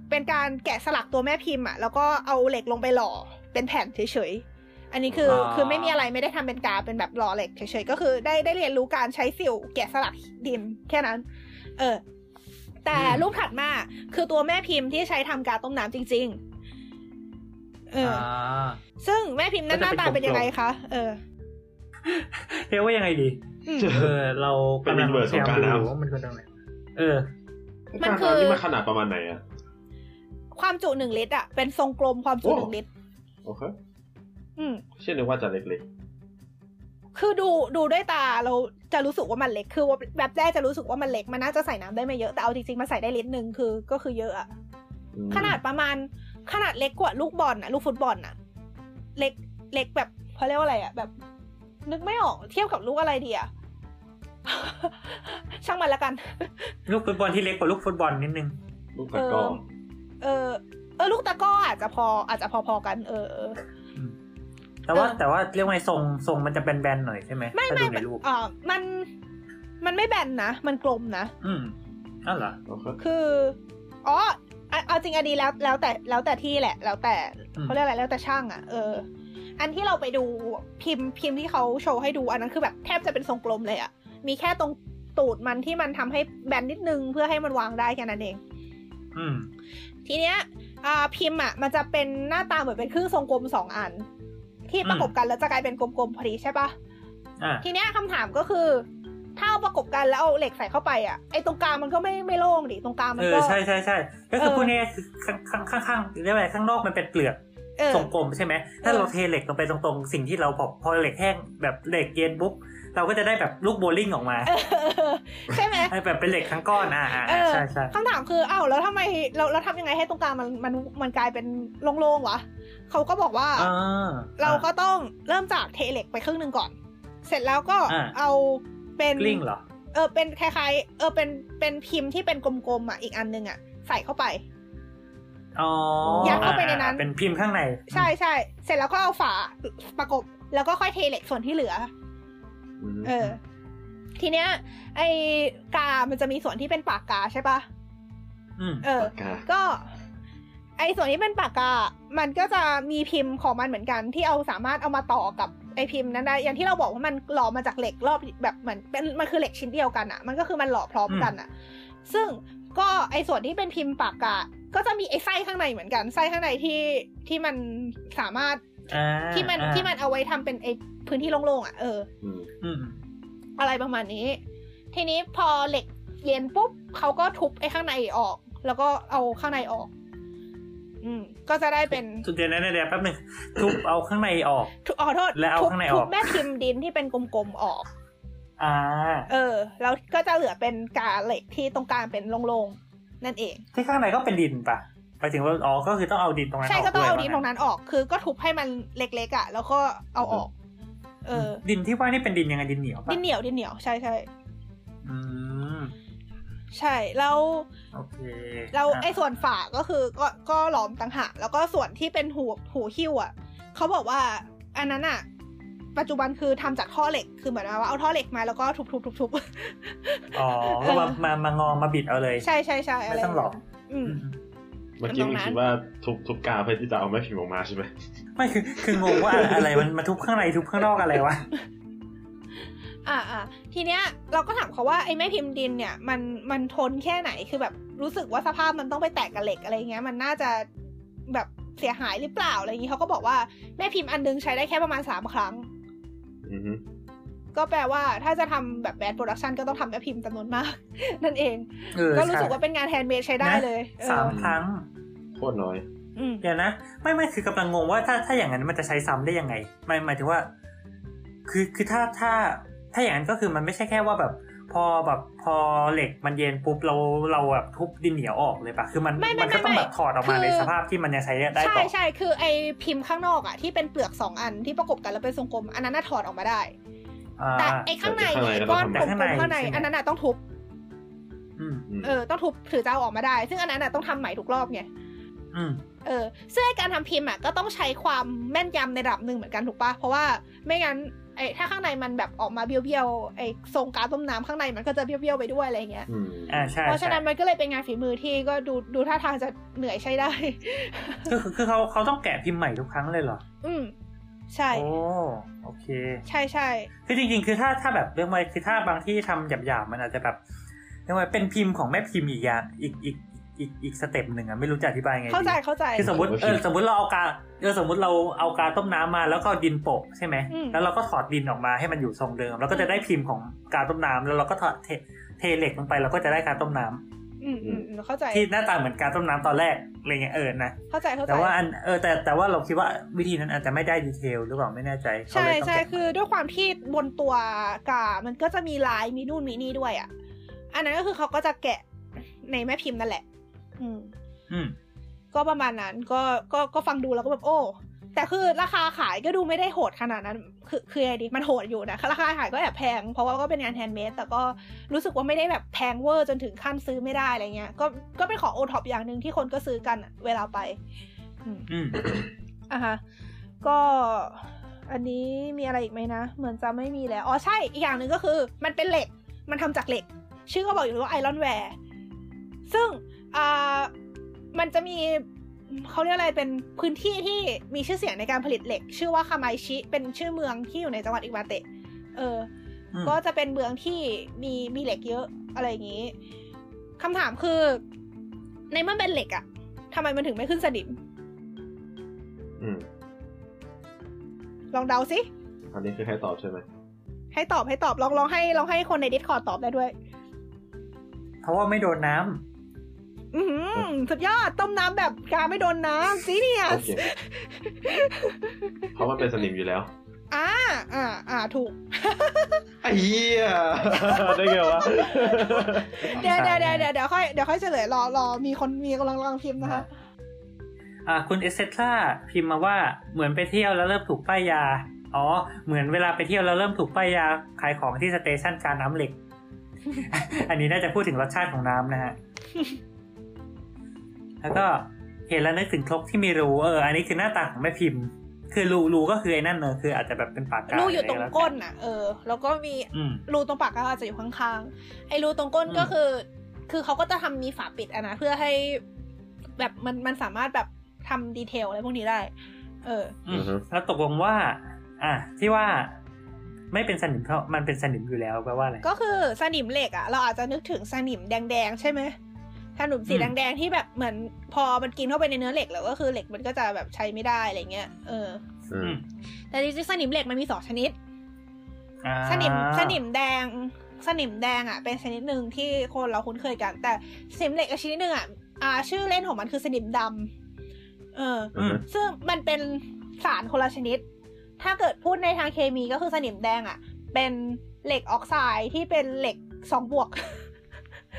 เป็นการแกะสลักตัวแม่พิมพ์อะแล้วก็เอาเหล็กลงไปหล่อเป็นแผ่นเฉยๆ อันนี้คือออคือไม่มีอะไรไม่ได้ทำเป็นกาเป็นแบบหล่อเหล็กเฉยๆก็คือได้ได้เรียนรู้การใช้สิวแกะสลักดินแค่นั้น เออ แต่รูปถัดมาคือตัวแม่พิมพ์ที่ใช้ทำกาต้มน้ำจริง ๆ เอออ่าอซึ่งแม่พิมพ์นั้นหก็น้าจะเป็นตาเป็นยังไงกลมๆคะเออเรียกว่ายังไงดีอืมเออ เราเป็นกำลัง inverse ของการพยยมน้ำดูว่ามันเป็นตรงไหนเออ มันคือการน้ำนี่มันขนาดประมาณไหนอะความจุหนึ่งลิตรอะเป็นทรงกลมความจุโอ้หนึ่งลิตรโอเค อืมเช่นนึกว่าจะเล็กคือดูดูด้วยตาเราจะรู้สึกว่ามันเล็ก คือว่าแบบแรกจะรู้สึกว่ามันเล็ก มันน่าจะใส่น้ำได้ไม่เยอะ แต่เอาจริงๆ มันใส่ได้ลิตรหนึ่งคือก็คือเยอะอะๆอืมขนาดประมาณขนาดเล็กกว่าลูกบอลอะลูกฟุตบอลอะเล็กเล็กแบบเขาเรียกว่าอะไรอะแบบ นึกไม่ออกเทียบกับลูกอะไรดีอะช่างมันละกัน ลูกฟุตบอลที่เล็กกว่าลูกฟุตบอลนิดนึง ลูกตะกร้อเออ เออ ลูกตะกร้ออาจจะพออาจจะพอๆกัน เออเออ แต่ว่าเออแต่ว่าเรียกว่าไงทรงทรงมันจะแบนๆหน่อยใช่ไหมไม่ถ้าไม่ดูในรูปอ่ามันมันไม่แบนนะ มันกลมนะ อืมอ้าวเหรอโอเคคืออ๋อเอาเอาจริงอันนี้แล้วแล้วแต่แล้วแต่ที่แหละ แล้วแต่อืมเขาเรียกอะไรแล้วแต่ช่าง อะ เออ อันที่เราไปดูพิมพ์พิมพ์ที่เขาโชว์ให้ดูอันนั้นคือแบบแทบจะเป็นทรงกลมเลยอะ มีแค่ตรงตูดมันที่มันทำให้แบนนิดนึงเพื่อให้มันวางได้แค่นั้นเอง อืม ทีเนี้ยอ่าพิมพ์อะ มันจะเป็นหน้าตาเหมือนเป็นครึ่งทรงกลมสองอัน ที่ประกบกันแล้วจะกลายเป็นกลมๆพอดีใช่ปะอ่าทีเนี้ยคำถามก็คือ ถ้าเอาประกบกันแล้วเอาเหล็กใส่เข้าไปอะไอ้ตรงกลางมันก็ไม่ไม่โล่งดิตรงกลางมันเอก็อใช่ใช่ใช่ก็คือเออพูดง่ายๆคือข้างข้างข้างข้างเรียกว่าอะไรข้างนอกมันเป็นเปลือกเออทรงกลมใช่ไหมถ้าเออเราเทเหล็กลงไปตรงๆ สิ่งที่เราพอพอเหล็กแห้งแบบเหล็กเย็นปุ๊บเราก็จะได้แบบลูกโบว์ลิ่งออกมาเออใช่ไหมให้แบบเป็นเหล็กทั้งก้อนอ่าอ่าเออใช่ใช่คำถามคืออ้าวแล้วทำไมเราเราทำยังไงให้ตรงกลางมันมันมันกลายเป็นโล่งๆวะ เขาก็บอกว่าอ่าเราก็ต้องเริ่มจากเทเหล็กไปครึ่งหนึ่งก่อน เสร็จแล้วก็อ่าเอาเป็นกลิ้งเหรอเออเป็นคล้ายๆ เออเป็นเป็นพิมพ์ที่เป็นกลมๆอะอีกอันหนึงอะ ใส่เข้าไปอ๋อยัดเข้าไปในนั้น เป็นพิมพ์ข้างใน ใช่ใช่เสร็จแล้วก็เอาฝาประกบ แล้วก็ค่อยเทเหล็กส่วนที่เหลืออืมเออ ทีเนี้ย ไอ้กา มันจะมีส่วนที่เป็นปากกาใช่ปะอืมเออปากกาก็ ไอ้ส่วนที่เป็นปากกา มันก็จะมีพิมพ์ของมันเหมือนกัน ที่เอาสามารถเอามาต่อกับไอ้พิมพ์นั้นได้ อย่างที่เราบอกว่ามันหล่อมาจากเหล็กรอบแบบเหมือนเป็นมันคือเหล็กชิ้นเดียวกันอะ่ะมันก็คือมันหล่อพร้อมกันอะ่ะซึ่งก็ไอ้ส่วนที่เป็นพิมพ์ปากกา ก็จะมีไอ้ไส้ข้างในเหมือนกัน ไส้ข้างในที่ที่มันสามารถอ่าที่มันอ่าที่มันเอาไว้ทำเป็นไอ้พื้นที่โล่งๆอะเอออืมอืมอะไรประมาณนี้ ทีนี้พอเหล็กเย็นปุ๊บเขาก็ทุบไอ้ข้างในออก แล้วก็เอาข้างในออก อืมก็จะได้เป็นจุดเด่นนั้นเดี๋ยวแป๊บหนึงทุบเอาข้างในออกทุบอ๋อโทษแล้วเอาทุบข้างในออกทุบแม่พิมพ์ดินที่เป็นกลมๆออก อ่า เออ แล้วก็จะเหลือเป็นกาเหล็กที่ตรงกลางเป็นโล่งๆนั่นเอง ที่ข้างในก็เป็นดินปะไปถึงว่าอ๋อก็คือต้องเอาดินตรงนั้นใช่ออกก็ต้องเอาวยดินตรงนั้นออก คือก็ทุบให้มันเล็กๆอะแล้วก็เอาออก เออ ดินที่ว่านี่เป็นดินยังไงดินเหนียวปะดินเหนียวดินเหนียวใช่ใช่อืม ใช่แล้วโอเคแล้วะไอ้ส่วนฝาก็คือก็ก็หลอมต่างหากแล้วก็ส่วนที่เป็นหูหูหิ้วอะเขาบอกว่า อันนั้นอะ ปัจจุบันคือทำจากท่อเหล็กคือเหมือนว่าเอาท่อเหล็กมาแล้วก็ทุบทุบทุบทุบอ๋อก็มามามางอมาบิดเอาเลย ใช่ใช่ใช่ะไม่ไรต้องหลอกอืมเมื่อกี้มึงคิดว่าทุบทุบกาเพื่อที่จะเอาแม่พิมพ์ออกมาใช่ไหมไม่คือคืองงว่าอะไรมันมาทุบข้างในทุบข้างนอกอะไรวะ อ่าอ่าทีเนี้ยเราก็ถามเขาว่าไอ้แม่พิมพ์ดินเนี่ยมันมันทนแค่ไหนคือแบบรู้สึกว่าสภาพมันต้องไปแตกกับเหล็กอะไรเงี้ย มันน่าจะแบบเสียหายหรือเปล่าอะไรอย่างงี้เขาก็บอกว่าแม่พิมพ์อันนึงใช้ได้แค่ประมาณสามครั้งอือฮึก็แปลว่าถ้าจะทำแบบแบดโปรดักชันก็ต้องทำแม่พิมพ์จำนวนมาก นั่นเองเออก็รู้สึกใช่ว่าเป็นงาน handmade ใช้ได้นะเลยเออสามครั้งโคตรน้อยอืมเดี๋ยวนะไม่ไม่คือกำลังงงว่าถ้าถ้าอย่างนั้นมันจะใช้ซ้ำได้ยังไงหมายหมายถึงว่า คือคือถ้าถ้า ถ้าอย่างนั้นก็คือมันไม่ใช่แค่ว่าแบบ พอแบบพอเหล็กมันเย็นปุ๊บเราเราแบบทุบดินเหนียวออกเลยปะคือมันไม่ไม่มันก็ต้องไม่แบบถอดออกมาคือในสภาพที่มันยังใช้ได้ใช่ต่อใช่คือไอพิมพ์ข้างนอกอะที่เป็นเปลือกสองอันที่ประกบกันแล้วเป็นทรงกลมอันนั้นน่ะถอดออกมาได้อ่าแต่ไอข้างในแต่เนี่ยไอข้างในก็ก้อนต้องกทำลมๆข้างในใช่ไหมอันนั้นน่ะต้องทุบอืมอืมเออต้องทุบถือจะเอาออกมาได้ ซึ่งอันนั้นน่ะต้องทำใหม่ทุกรอบไงอืมเออซึ่งไอ้การทำพิมพ์อะก็ต้องใช้ความแม่นยำในระดับหนึ่งเหมือนกันถูกปะเพราะว่าไม่งั้น ไอ้ถ้าข้างในมันแบบออกมาเบี้ยวๆไอ้ทรงการต้มน้ำข้างในมันก็จะเบี้ยวๆไปด้วยอะไรเงี้ยอืมอ่าใช่เพราะฉะนั้นใช่มันก็เลยเป็นงานฝีมือที่ก็ดูดูท่าทางจะเหนื่อยใช้ได้คือคือคือเขาเขาต้องแกะพิมพ์ใหม่ทุกครั้งเลยเหรอ อืมใช่ โอ้โอเค ใช่ใช่คือจริงๆ คือถ้าถ้าแบบเรื่องไว้คือถ้าบางที่ทำหยาบๆมันอาจจะแบบเรียกว่าเป็นพิมพ์ของแม่พิมพ์อีกอย่างอีกอีก อีกอีก step หนึ่งอะไม่รู้จะอธิบายไงดีเข้าใจเข้าใจคือสมมติเออสมมติเราเอากาเออสมมติเราเอากาต้มน้ำมาแล้วก็เอาดินโปะใช่ไหมอืมแล้วเราก็ถอดดินออกมาให้มันอยู่ทรงเดิม แล้วก็จะได้พิมพ์ของกาต้มน้ำแล้วเราก็ถอดเทเทเหล็กลงไปเราก็จะได้กาต้มน้ำอืมอืมอืมเข้าใจที่หน้าตาเหมือนกาต้มน้ำตอนแรกอะไรเงี้ยเออนะเข้าใจเข้าใจแต่ว่าอันเออแต่แต่ว่าเราคิดว่าวิธีนั้นอาจจะไม่ได้ detail หรือเปล่าไม่แน่ใจเขาใช่เลยต้องใช่แกะคือด้วยความที่บนตัวกามันก็จะมีลายมีนู่นมีนี่ด้วยอะ อันนั้นก็คือเขาก็จะแกะในแม่พิมพ์นั่นแหละ อืมอืมก็ประมาณนั้นก็ก็ก็ฟังดูแล้วก็แบบโอ้ แต่คือราคาขายก็ดูไม่ได้โหดขนาดนั้น คือคือไงดีมันโหดอยู่นะราคาขายก็แอบแพง เพราะว่าก็เป็นงาน handmade แต่ก็รู้สึกว่าไม่ได้แบบแพงเวอร์จนถึงขั้นซื้อไม่ได้อะไรเงี้ยก็ก็เป็นของโอท็อปอย่างหนึ่งที่คนก็ซื้อกันอะเวลาไปอืมอืมอะฮะก็อันนี้มีอะไรอีกไหมนะ เหมือนจะไม่มีแล้ว อ๋อใช่ อีกอย่างหนึ่งก็คือ มันเป็นเหล็ก มันทำจากเหล็ก ชื่อก็บอกอยู่แล้วว่าไอรอนแวร์ ซึ่ง อ่ามันจะมีเขาเรียกอะไรเป็นพื้นที่ที่มีชื่อเสียงในการผลิตเหล็ก ชื่อว่าคาไมชิเป็นชื่อเมืองที่อยู่ในจังหวัดอิวาเตะ เอออืมก็จะเป็นเมืองที่มีมีเหล็กเยอะอะไรอย่างนี้คำถามคือ ในเมื่อเป็นเหล็กอะทำไมมันถึงไม่ขึ้นสนิมอืมลองเดาสิอันนี้คือให้ตอบใช่ไหมให้ตอบให้ตอบลองลองให้ลองให้คนใน Discord ตอบได้ด้วย เพราะว่าไม่โดนน้ำอือหือ สุดยอดต้มน้ำแบบกาไม่โดนน้ำ genius โอเคเพราะมันเป็นสนิมอยู่แล้วอ่าอ่าอ่าถูกไอ้เหี้ยได้ไงวะเดี๋ยวเดี๋ยวเดี๋ยวเดี๋ยวเดี๋ยวค่อยเดี๋ยวค่อยเฉลยรอรอมีคนมีกำลังกำลังพิมพ์นะคะอ่าคุณเอสเซตราพิมพ์มาว่าเหมือนไปเที่ยวแล้วเริ่มถูกป้ายยา อ๋อ เหมือนเวลาไปเที่ยวแล้วเริ่มถูกป้ายยาขายของที่ station กาน้ำเหล็ก อันนี้น่าจะพูดถึงรสชาติของน้ำนะฮะ แล้วก็เห็นแล้วนึกถึงครกที่มีรูเอออันนี้คือหน้าตาของแม่พิมพ์ คือรูรูก็คือไอ้นั่นเนอะคืออาจจะแบบเป็นปากการูอยู่ตรงะไแล้วก้นอะเออ แล้วก็มีอืมรูตรงปากก็อาจจะอยู่ข้างๆไอ้รูตรงก้นอืมก็คือ คือเขาก็จะทำมีฝาปิดอะนะเพื่อให้แบบมันมันสามารถแบบทำดีเทลอะไรพวกนี้ได้ เอออืมอือฮึแล้วตกลงว่า อะที่ว่าไม่เป็นสนิมเพราะมันเป็นสนิมอยู่แล้วแปลว่าอะไรก็คือสนิมเหล็กอะเราอาจจะนึกถึงสนิมแดงๆใช่ไหม สนิมสีอืมแดงๆที่แบบเหมือนพอมันกินเข้าไปในเนื้อเหล็กแล้วก็คือเหล็กมันก็จะแบบใช้ไม่ได้อะไรเงี้ยเอออือืมมแต่จริงๆสนิมเหล็กมันมีสองชนิดอ่าสนิมสนิมแดงสนิมแดงอะเป็นชนิดหนึ่งที่คนเราคุ้นเคยกัน แต่สนิมเหล็กอีกชนิดหนึ่งอะอ่า ชื่อเล่นของมันคือสนิมดำเอออืมซึ่งมันเป็นสารคนละชนิด ถ้าเกิดพูดในทางเคมีก็คือสนิมแดงอะ เป็นเหล็กออกไซด์ที่เป็นเหล็กสองบวก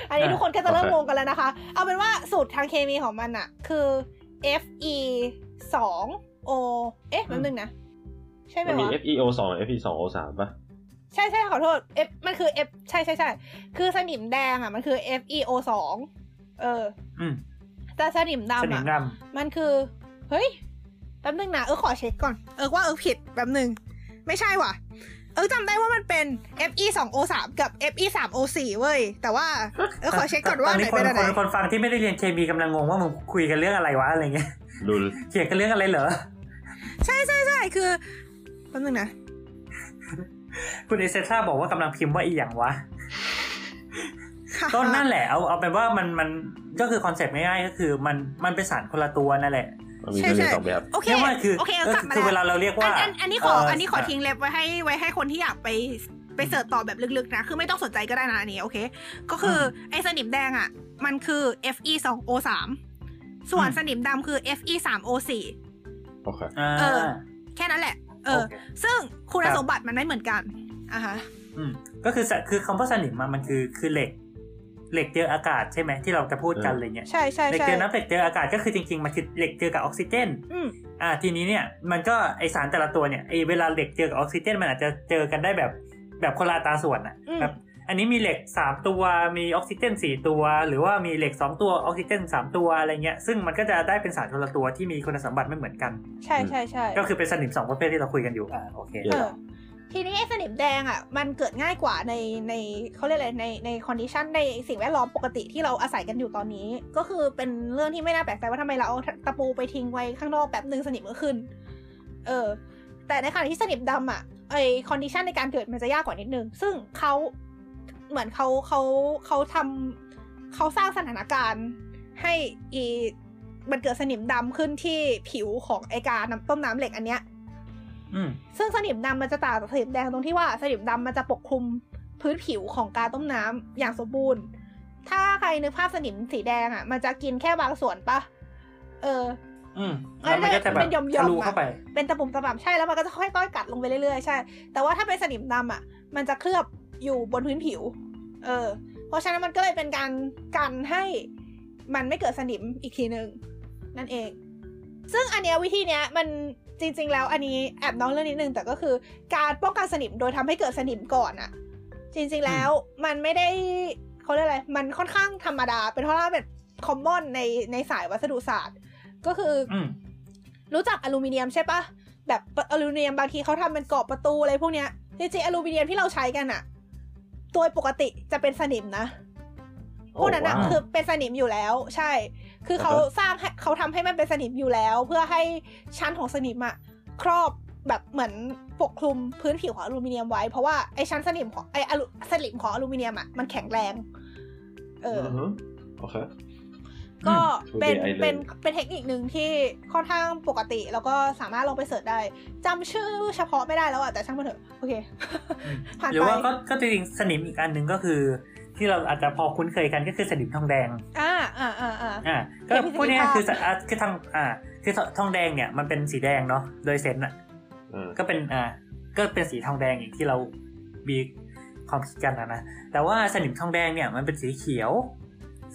อันนี้ทุกคนก็จะเริ่มงงกันแล้วนะคะ เอาเป็นว่าสูตรทางเคมีของมันอะคือ Fe สอง O เอ๊ะแป๊บนึงนะ ใช่ไหมมันมีวะ FeO สอง Fe สอง O สามป่ะใช่ใช่ขอโทษ F มันคือ F ใช่ใช่ใช่คือสนิมแดงอะ มันคือ FeO สองเอออืมแต่สนิมสดำนิมอะดมันคือ เฮ้ยแป๊บนึงนะเออขอเช็คก่อน เออว่าเออผิดแป๊บนึง ไม่ใช่ว่ะ เออจำได้ว่ามันเป็น Fe 2 O 3กับ Fe 3 O 4เว้ย แต่ว่าเออำขอเช็คก่อนว่าตไหนคเป็นนอันไหคนนคนฟังที่ไม่ได้เรียนเคมีกำลังงงว่ามึงคุยกันเรื่องอะไรวะอะไรเงี้ยดูเขียนกันเรื่องอะไรเหรอ ใช่ใช่ใช่คือแป๊บนึงนะ คุณเอเซตราบอกว่ากำลังพิมพ์ว่าอีหยังวะค่ะก็นั่นแหละเอาเอาเป็นว่ามันมันก็คือคอนเซปต์ง่ายๆก็คือมันมันเป็นสารคนละตัวนั่นแหละ มันมีใช่เรื่องใช่สองแบบโอเคเรียกว่าคือโอเคเอาก็กลับมาคือเวแล้วลาเราเรียกว่าอันอันอันนี้ขอเอันนี้ขอทิ้งเล็บไว้ให้ไว้ให้คนที่อยากไปไปเสิร์ชต่อแบบลึกๆนะ คือไม่ต้องสนใจก็ได้นะอันนี้โอเค ก็คืออไอ้สนิมแดงอะ มันคือ Fe 2 O 3ส่วนอืมสนิมดำคือ Fe 3 O 4โอเคอ่าเออ แค่นั้นแหละ เออโอเคซึ่งคุณครับสมบัติมันไม่เหมือนกันอะฮะอืมก็คือสะคือคำว่าสนิมอะมันคือคือเหล็ก เหล็กเจออากาศใช่ไหมที่เราจะพูดกันเออออะไรเงี้ยใช่ใช่เหล็กใช่เจอน้ำเหล็กเจออากาศก็คือจริงๆมันคือเหล็กเจอกับออกซิเจนอืมอ่าทีนี้เนี่ยมันก็ไอสารแต่ละตัวเนี่ยไอเวลาเหล็กเจอกับออกซิเจนมันอาจจะเจอกันได้แบบแบบคนละอัตราส่วนอะอืมแบบอันนี้มีเหล็กสามตัวมีออกซิเจนสี่ตัว หรือว่ามีเหล็กสองตัวออกซิเจนสามตัวอะไรเงี้ยซึ่งมันก็จะได้เป็นสารคนละตัวที่มีคุณสมบัติไม่เหมือนกัน ใช่ใช่ใช่ก็คือเป็นสนิมสองประเภทที่เราคุยกันอยู่อ่าโอเคเอเออ ทีนี้ไอ้สนิมแดงอะมันเกิดง่ายกว่าในในเขาเรียกอะไรในใน condition ในสิ่งแวดล้อมปกติที่เราอาศัยกันอยู่ตอนนี้ ก็คือเป็นเรื่องที่ไม่น่าแปลกใจว่าทำไมเราเอาตะปูไปทิ้งไว้ข้างนอกแป๊บนึงสนิมก็ขึ้น เออ แต่ในขณะที่สนิมดำอะไอ condition ในการเกิดมันจะยากกว่านิดนึง ซึ่งเขาเหมือนเขาเขาเขาทำเขาสร้างสถานการณ์ให้อีมันเกิดสนิมดำขึ้นที่ผิวของไอกาน้ำต้มน้ำเหล็กอันเนี้ย ซึ่งสนิมดำมันจะต่างจากสนิมแดงตรงที่ว่าสนิมดำมันจะปกคลุมพื้นผิวของการต้มน้ำอย่างสมบูรณ์ ถ้าใครนึกภาพสนิมสีแดงอะ มันจะกินแค่บางส่วนปะเออ อืมแล้วมันก็จะแบบเป็นหย่อมๆทะลุอะเข้าไป เป็นตะปุ่มตะป่ำใช่แล้วมันก็จะค่อยๆกัดลงไปเรื่อยๆใช่ แต่ว่าถ้าเป็นสนิมดำอะ มันจะเคลือบอยู่บนพื้นผิว เออ เพราะฉะนั้นมันก็เลยเป็นการกันให้มันไม่เกิดสนิมอีกทีหนึ่งนั่นเอง ซึ่งอันเนี้ยวิธีเนี้ยมัน จริง ๆ แล้วอันนี้แอบน้องเรื่องนิดนึงแต่ก็คือการป้องกันสนิมโดยทำให้เกิดสนิมก่อนอะจริง ๆ แล้วมันไม่ได้เขาเรียกอะไร มันค่อนข้างธรรมดา เป็นเพราะว่าเป็นคอมมอนในในสายวัสดุศาสตร์ ก็คือออืมรู้จักอลูมิเนียมใช่ปะแบบอลูมิเนียมบางทีเขาทำเป็นกรอบประตูอะไรพวกเนี้ยจริงๆอลูมิเนียมที่เราใช้กันอะโดยปกติจะเป็นสนิมนะพวกนั้นอะโอ้ว้าวคือเป็นสนิมอยู่แล้ว ใช่ คือเขาอ่าฮะสร้างให้เขาทำให้มันเป็นสนิมอยู่แล้ว เพื่อให้ชั้นของสนิมอะครอบแบบเหมือนปกคลุมพื้นผิวของอลูมิเนียมไว้เพราะว่าไอชั้นสนิมของไออลูสนิมของอลูมิเนียมอะมันแข็งแรง เอออือฮึโอเคก็ Two เป็น Day Island เป็นเป็นเทคนิคหนึ่งที่ค่อนข้างปกติ แล้วก็สามารถลองไปเสิร์ชได้จำชื่อเฉพาะไม่ได้แล้วอะแต่ช่างมันเถอะโอเคผ่านหรือไปว่าก็ก็จริงๆสนิมอีกอันหนึ่งก็คือ ที่เราอาจจะพอคุ้นเคยกันก็คือสนิมทองแดง อ่าอ่าอ่าอ่าอ่าก็เห็นมีพูดง่ายภาพๆคือสะอ่าคือทองอ่า คือทองแดงเนี่ยมันเป็นสีแดงเนาะโดยเซนต์อะอ่าก็เป็นอ่าก็เป็นสีทองแดงอย่างที่เรามีความคิดกันนะนะแต่ว่าสนิมทองแดงเนี่ยมันเป็นสีเขียว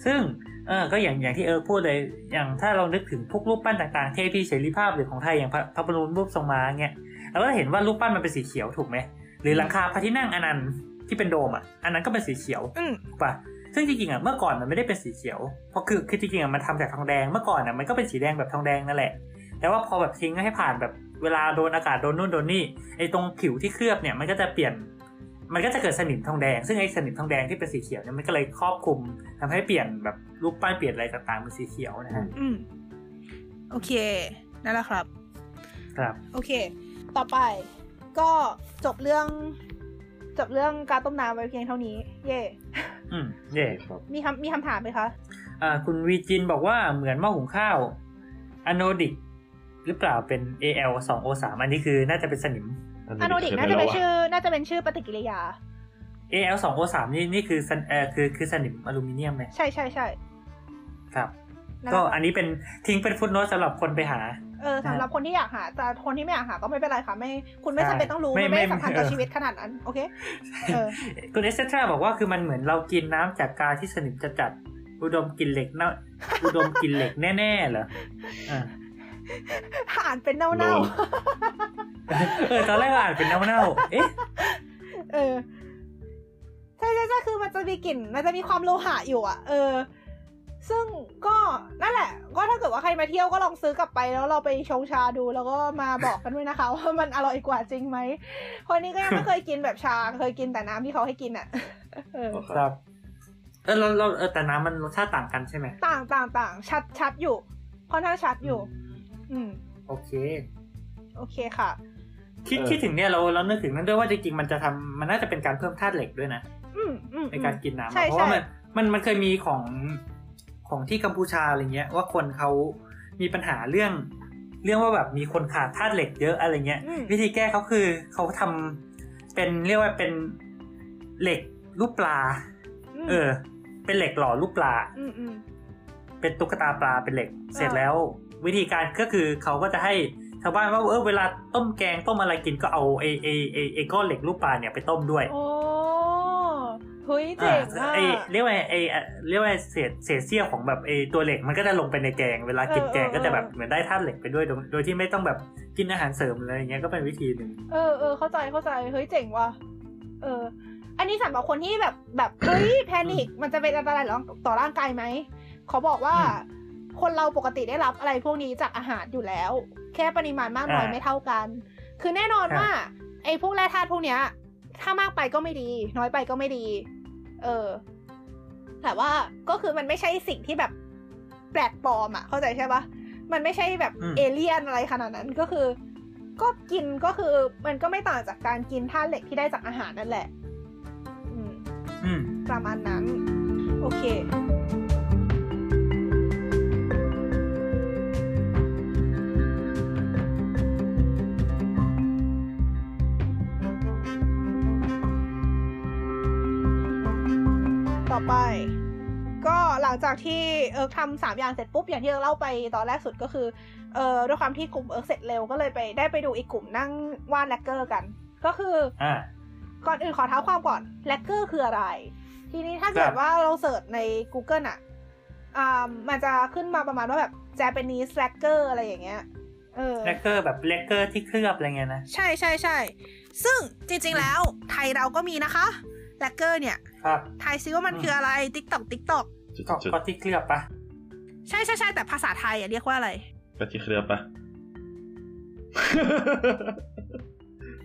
ซึ่งเออก็อย่างอย่างที่เออพูดเลยอย่างถ้าเรานึกถึงพวกรูปปั้นต่างๆเทพีเสรีภาพหรือของไทยอย่างพระพระบรมรูปทรงม้าเงี้ยเราก็เห็นว่ารูปปั้นมันเป็นสีเขียวถูกไหมหรือหลังคาพระที่นั่งอนันต์ ที่เป็นโดมอะ อันนั้นก็เป็นสีเขียวอืมถูกปะซึ่งจริงๆอะเมื่อก่อนมันไม่ได้เป็นสีเขียว เพราะคือคือจริงๆอะมันทำจากทองแดง เมื่อก่อนอะมันก็เป็นสีแดงแบบทองแดงนั่นแหละ แต่ว่าพอแบบทิ้งให้ผ่านแบบเวลาโดนอากาศโดนนู่นโดนนี่ ไอ้ตรงผิวที่เคลือบเนี่ยมันก็จะเปลี่ยน มันก็จะเกิดสนิมทองแดง ซึ่งไอ้สนิมทองแดงที่เป็นสีเขียวเนี่ยมันก็เลยครอบคลุมทำให้เปลี่ยนแบบรูปปั้นเปลี่ยนอะไรต่างๆเป็นสีเขียวนะฮะอืมโอเค นั่นแหละครับ ครับ โอเค ต่อไปก็จบเรื่อง จบเรื่องการต้มน้ำไว้เพียงเท่านี้ เย่อืมเย่ครับมีคำมีคำถามไหมคะอ่าคุณวีจินบอกว่าเหมือนหม้อหุงข้าวอโนดิกหรือเปล่าเป็น AL 2 O 3อันนี้คือน่าจะเป็นสนิมอโนดิกน่าจะเป็นชื่อ น่าจะเป็นชื่อปฏิกิริยา AL 2 O 3นี่นี่คือสันเอ่อคือคือสนิมอลูมิเนียมไหมใช่ใช่ใช่ครับนั่นแห ก็ละอันนี้เป็นทิ้งเป็นฟุตโนตสำหรับคนไปหา เออสำหรับคนที่อยากหา แต่คนที่ไม่อยากหาก็ไม่เป็นไรค่ะ ไม่คุณไม่ใช่จำเป็นต้องรู้ไม่มันไม่ได้ไม่สำคัญต่อเออชีวิตขนาดนั้น โอเคเออคุณเอสเตราบอกว่าคือมันเหมือนเรากินน้ำจากกาที่สนิมจะจัดอุดมกลินเหล็กเน่าอุดมกลินเหล็กแน่ๆเหรออ่าอ่านเป็นเน่าโนเออตอนแรกก็อ่านเป็นเน่าๆเอ๊ะๆเออใช่ใช่ใช่คือมันจะมีกลิ่น มันจะมีความโลหะอยู่อะ เออ ซึ่งก็นั่นแหละ ก็ถ้าเกิดว่าใครมาเที่ยวก็ลองซื้อกลับไปแล้วเราไปชงชาดูแล้วก็มาบอกกันด้วยนะคะว่ามันอร่อยกว่าจริงไหมคนนี้ก็ยังไม่เคยกินแบบชาเคยกินแต่น้ำที่เขาให้กินอะเออครับเออเราเราเออแต่น้ำมันรสชาติต่างกันใช่ไหมต่างต่างต่างชัดชัดอยู่ค่อนข้างชัดอยู่ อืม โอเค โอเคค่ะ คิดเออคิดถึงเนี่ยเราเรานึกถึงนั่นด้วยว่าจริงๆมันจะทำมันน่าจะเป็นการเพิ่มธาตุเหล็กด้วยนะอืมอืมในการกินน้ำใช่อะเพราะว่าใช่มันมันมันเคยมีของ ของที่กัมพูชาอะไรเงี้ยว่าคนเขามีปัญหาเรื่อง เรื่องว่าแบบมีคนขาดธาตุเหล็กเยอะอะไรเงี้ยอืมวิธีแก้เขาคือเขาทำเป็นเรียกว่าเป็นเหล็กรูปปลามเออ เป็นเหล็กหล่อรูปปลาอืมอืมเป็นตุ๊กตาปลาเป็นเหล็กอ่าเสร็จแล้ว วิธีการก็คือเขาก็จะให้ชาวบ้านว่าเออเวลาต้มแกงต้มอะไรกินก็เอาไอไอไอไอก้อนเหล็กรูปปลาเนี่ยไปต้มด้วย โอ้ เฮ้ยเจ๋งอะไอเรียกว่าไอเรียกว่าเศษเศษเสี้ยวของแบบไอตัวเหล็กมันก็จะลงไปในแกงเวลากินเออแกงเออก็จะแบบเออเหมือนได้ธาตุเหล็กไปด้วยโดยโดยที่ไม่ต้องแบบกินอาหารเสริมอะไรอย่างเงี้ยก็เป็นวิธีหนึ่งเออเออเข้าใจเข้าใจเฮ้ยเจ๋งว่ะเออ อันนี้สำหรับคนที่แบบแบบเฮ้ยแพนิคมันจะเป็นอันตรายต่อร่างกายไหมเขาบอกว่าคนเราปกติได้รับอะไรพวกนี้จากอาหารอยู่แล้ว แค่ปริมาณมากน้อยไม่เท่ากัน คือแน่นอนว่าไอ้พวกแร่ธาตุพวกเนี้ยถ้ามากไปก็ไม่ดี น้อยไปก็ไม่ดี เออ แต่ว่าก็คือมันไม่ใช่สิ่งที่แบบแปลกปลอมอะเข้าใจใช่ปะมันไม่ใช่แบบเอเลี่ยนอะไรขนาดนั้นก็คือ ก็กินก็คือมันก็ไม่ต่างจากการกินธาตุเหล็กที่ได้จากอาหารนั่นแหละ อืมอืมประมาณนั้น โอเค ไป ก็หลังจากที่เอิร์กทำสามอย่างเสร็จปุ๊บอย่างที่เราเล่าไปตอนแรกสุดก็คือเออด้วยความที่กลุ่มเอิร์กเสร็จเร็วก็เลยไปได้ไปดูอีกกลุ่มนั่งวาดแลกเกอร์กัน ก็คืออ่าก่อนอื่นขอเท้าความก่อนแลกเกอร์คืออะไร ทีนี้ถ้าเกิดว่าเรา search ใน Google อะอ่ามันจะขึ้นมาประมาณว่าแบบ Japanese lacquer อะไรอย่างเงี้ยเออแลกเกอร์แบบแลกเกอร์ที่เคลือบอะไรเงี้ยนะ ใช่ใช่ใช่ซึ่งจริงๆแล้วไทยเราก็มีนะคะ แลกเกอร์เนี่ยครับไทยซิว่ามันอืมคืออะไร TikTok TikTok จุดก็จุดก็ที่เคลือบปะใช่ใช่ใช่แต่ภาษาไทยอะเรียกว่าอะไรก็ที่เคลือบปะ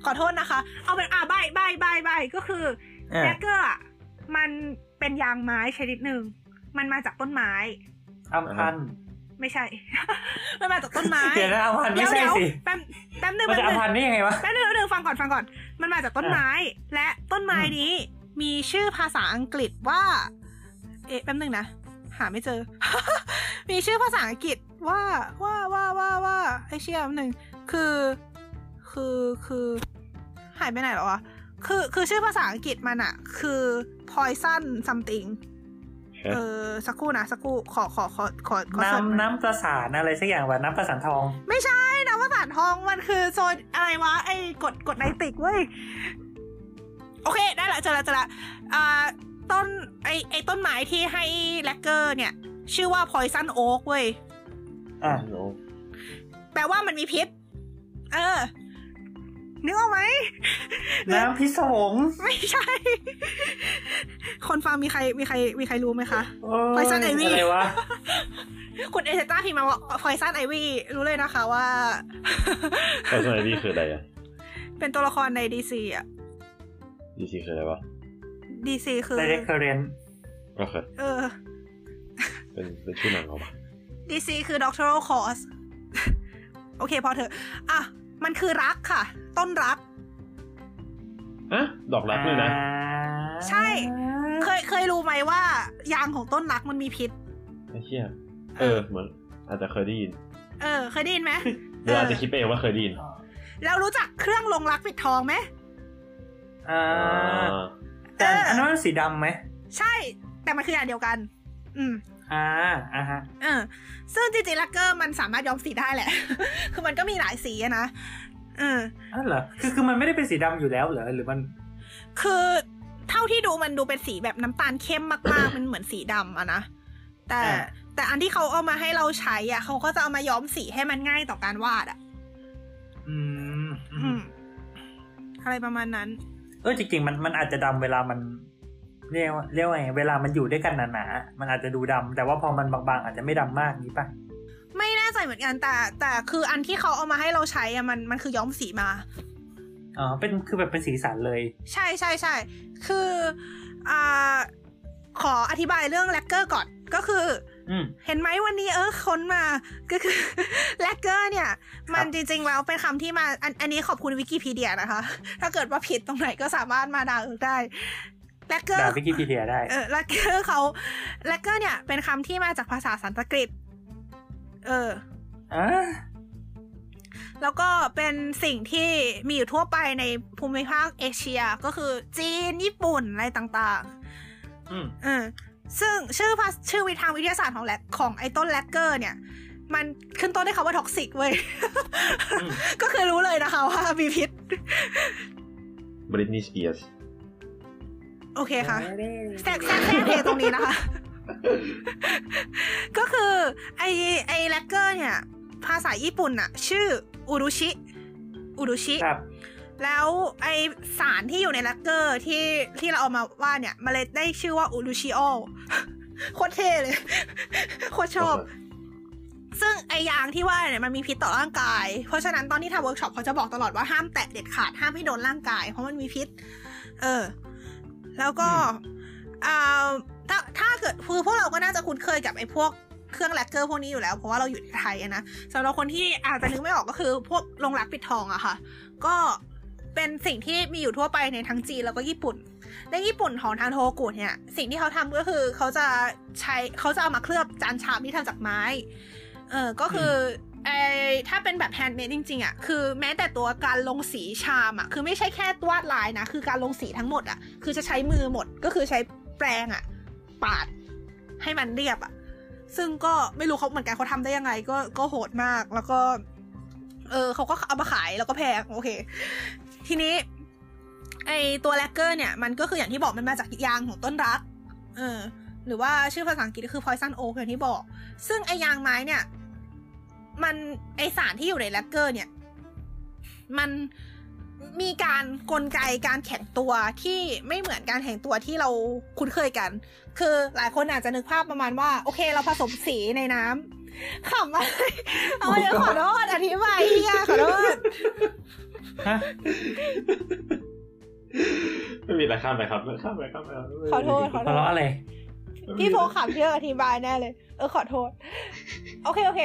ขอโทษนะคะ เอาเป็นอ่าใบใบใบใบก็คืออ่าแลกเกอร์อะมันเป็นยางไม้ชนิดหนึ่งมันมาจากต้นไม้อัมพันธ์ไม่ใช่ มันมาจากต้นไม้ เดี๋ยวนะอัมพันธ์เดี๋ไม่ยวใช่เดี๋ยวสิ แป๊บแป๊บนึงมันแป๊บจะอัมนึงพันธ์ได้ยังไงวะ แป๊บนึงแป๊บนึงฟังก่อนฟังก่อน มันมาจากต้นไม้ และต้นไม้อืมนี้ มีชื่อภาษาอังกฤษว่า เอ๊ะแป๊บนึงนะ หาไม่เจอ มีชื่อภาษาอังกฤษว่าว่าว่าว่าว่าไอเชี่ยหนึ่งคือ คือคือหายไปไหนแล้ววะคือคือชื่อภาษาอังกฤษมันอะคือ poison something เออสักครู่นะสักครู่ขอขอขอขอขอเสิร์ชน้ำน้ำประสานอะไรสักอย่างว่าน้ำประสานทอง ไม่ใช่นะภาษาทองมันคือโซนอะไรวะไอ้กดกดไนติกเว้ย โอเค ได้ละเจอละเจอละอ่าต้นไอ้ไอ้ต้นไม้ที่ให้แลกเกอร์เนี่ย ชื่อว่า poison oak เว้ยอะโอ้แปลว่ามันมีพิษ เออนึกออกไหมน้ำพิศวงไม่ใช่ คนฟังมีใครมีใครมีใครรู้ไหมคะโอ้ย Poison Ivy อะไรวะคุณเอเจต้าพิมพ์มาว่า poison ivy รู้เลยนะคะว่าก็สมัยนี้คืออะไรอะเป็นตัวละครในดีซีอะ ดีซีคืออะไรวะดีซีคือไดเรกเคอร์เรนก็คือเออ เป็นเป็นชื่อหนังเหรอวะ DC คือ Doctoral Cause โอเคพอเถอะอะมันคือรักค่ะ ต้นรักอะดอกรักเลยนะ ใช่ เคยเคยรู้ไหมว่า ยางของต้นรักมันมีพิษไอ้เชี่ยเออเหมือนอาจจะเคยได้ยิน เออ เคยได้ยินไหมหรืออาจจะคิดไปเองว่าเคยได้ยิน แล้วรู้จักเครื่องลงรักปิดทองไหม อ่าอ่าแต่เอออัอันนั้นมันสีดำไหม ใช่ แต่มันคืออย่างเดียวกัน อืมอ่าอ่าฮะเออซึ่งจริงๆลักเกอร์มันสามารถย้อมสีได้แหละ คือมันก็มีหลายสีอะนะเอออ๋อเหรอคือคือมันไม่ได้เป็นสีดำอยู่แล้วเหรอหรือมัน คือเท่าที่ดูมันดูเป็นสีแบบน้ำตาลเข้มมากๆ มันเหมือนสีดำอะนะแต่อ่าแต่อันที่เขาเอามาให้เราใช้อะเขาก็จะเอามาย้อมสีให้มันง่ายต่อการวาดอะ อืมอือืมมอะไรประมาณนั้น เออจริงๆมันมันอาจจะดำเวลามันเรียกว่าเรียกว่าไงเวลามันอยู่ด้วยกันหนาๆมันอาจจะดูดำแต่ว่าพอมันบางๆ อาจจะไม่ดำมากนี้ป่ะไม่แน่ใจเหมือนกันแต่แต่คืออันที่เขาเอามาให้เราใช้อะมันมันคือย้อมสีมาอ๋อเป็นคือแบบเป็นสีสันเลย ใช่ใช่ใช่คืออ่าขออธิบายเรื่องแลกเกอร์ก่อนก็คืออืม เห็นไหมวันนี้เออค้นมาก็คือแลกเกอร์เนี่ย มันจริงๆแล้วเป็นคำที่มาอันอันนี้ขอบคุณวิกิพีเดียนะคะ ถ้าเกิดว่าผิดตรงไหนก็สามารถมาด่าเอิร์กได้แลกเกอด่าร์วิกิพีเดียได้เออแลกเกอร์เขาแลกเกอร์เนี่ย เป็นคำที่มาจากภาษาสันสกฤต เอออ่าแล้วก็เป็นสิ่งที่มีอยู่ทั่วไปในภูมิภาคเอเชียก็คือจีนญี่ปุ่นอะไรต่างอืมๆเออ ซึ่งชื่อภาชื่อวิทางวิทยาศาสตร์ของแลกของไอ้ต้นแลกเกอร์เนี่ย มันขึ้นต้นด้วยคำว่า toxic เว้ยอืมก็คือรู้เลยนะคะว่ามีพิษบริทนีย์สเปียร์สโอเคค่ะแทรกแทรกแทรกเพลงตรงนี้นะคะ ก็คือไอไอแลกเกอร์เนี่ย ภาษาญี่ปุ่นอะชื่ออุรุชิ อุรุชิครับ แล้วไอสารที่อยู่ในแลกเกอร์ที่ที่เราเอามาวาดเนี่ยมันเลยได้ชื่อว่า urushiol โคตรเท่เลย โคตรชอบ ซึ่งไอยางที่ว่าเนี่ยมันมีพิษต่อร่างกาย เพราะฉะนั้นตอนที่ทำเวิร์กช็อปเขาจะบอกตลอดว่าห้ามแตะเด็ดขาดห้ามให้โดนร่างกาย เพราะมันมีพิษ เออ แล้วก็อ่าถ้าถ้าเกิดคือพวกเราก็น่าจะคุ้นเคยกับไอ้พวกเครื่องแลกเกอร์พวกนี้อยู่แล้ว เพราะว่าเราอยู่ในไทยอะนะสำหรับคนที่อาจจะนึกไม่ออกก็คือพวกลงรักปิดทองอะค่ะ ก็ เป็นสิ่งที่มีอยู่ทั่วไปในทั้งจีนแล้วก็ญี่ปุ่น ในญี่ปุ่นของทางโทโฮกุเนี่ย สิ่งที่เขาทำก็คือเขาจะใช้เขาจะเอามาเคลือบจานชามที่ทำจากไม้ เออก็คือไอถ้าเป็นแบบ handmade จริงๆอะคือแม้แต่ตัวการลงสีชามอะคือไม่ใช่แค่วาดลายนะ คือการลงสีทั้งหมดอะ คือจะใช้มือหมดก็คือใช้แปรงอะ ปาดให้มันเรียบอะ ซึ่งก็ไม่รู้เขาเหมือนกันเขาทำได้ยังไง ก็ก็โหดมากแล้วก็ เออเขาก็เอามาขายแล้วก็แพงโอเค ทีนี้ ไอตัวแลกเกอร์เนี่ย มันก็คืออย่างที่บอกมันมาจากยางของต้นรัก เออ หรือว่าชื่อภาษาอังกฤษก็คือ poison oak อย่างที่บอก ซึ่งไอยางไม้เนี่ย มันไอสารที่อยู่ในแลกเกอร์ เนี่ย มันมีการกลไกการแข็งตัวที่ไม่เหมือนการแข็งตัวที่เราคุ้นเคยกัน คือหลายคนอาจจะนึกภาพประมาณว่า โอเค เราผสมสีในน้ำขำอะไรเอาเดี๋ยวขอโทษอธิบายพี่ยขอโทษ ฮะไม่มีอะไรข้ามไปครับข้ามไปข้ามไปครับขอโทษขอโททะษเลาะอะไรพี่โฟขำเยอะอธิบายแน่เลย เออขอโทษ โอเคโอเค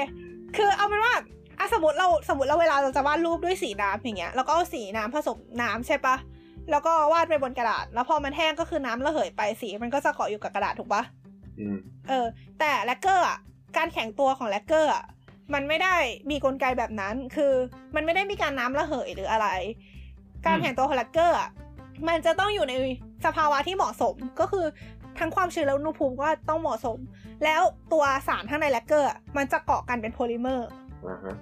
คือเอาเป็นว่าอะสมมติเราสมมติเราเวลาเราจะวาดรูปด้วยสีน้ำอย่างเงี้ยแล้วก็เอาสีน้ำผสมน้ำใช่ปะแล้วก็วาดไปบนกระดาษ แล้วพอมันแห้งก็คือน้ำระเหยไปสีมันก็จะเกาะอยู่กับกระดาษถูกปะอืมเออ แต่แลกเกอร์อะการแข็งตัวของแลกเกอร์อะ มันไม่ได้มีกลไกแบบนั้น คือมันไม่ได้มีการน้ำระเหยหรืออะไร การแข็งตัวของแลกเกอร์อะมันจะต้องอยู่ในสภาวะที่เหมาะสม ก็คือทั้งความชื้นและอุณหภูมิก็ต้องเหมาะสม แล้วตัวสารข้างในแลกเกอร์อะมันจะเกาะกันเป็นโพลิเมอร์อ่าฮะ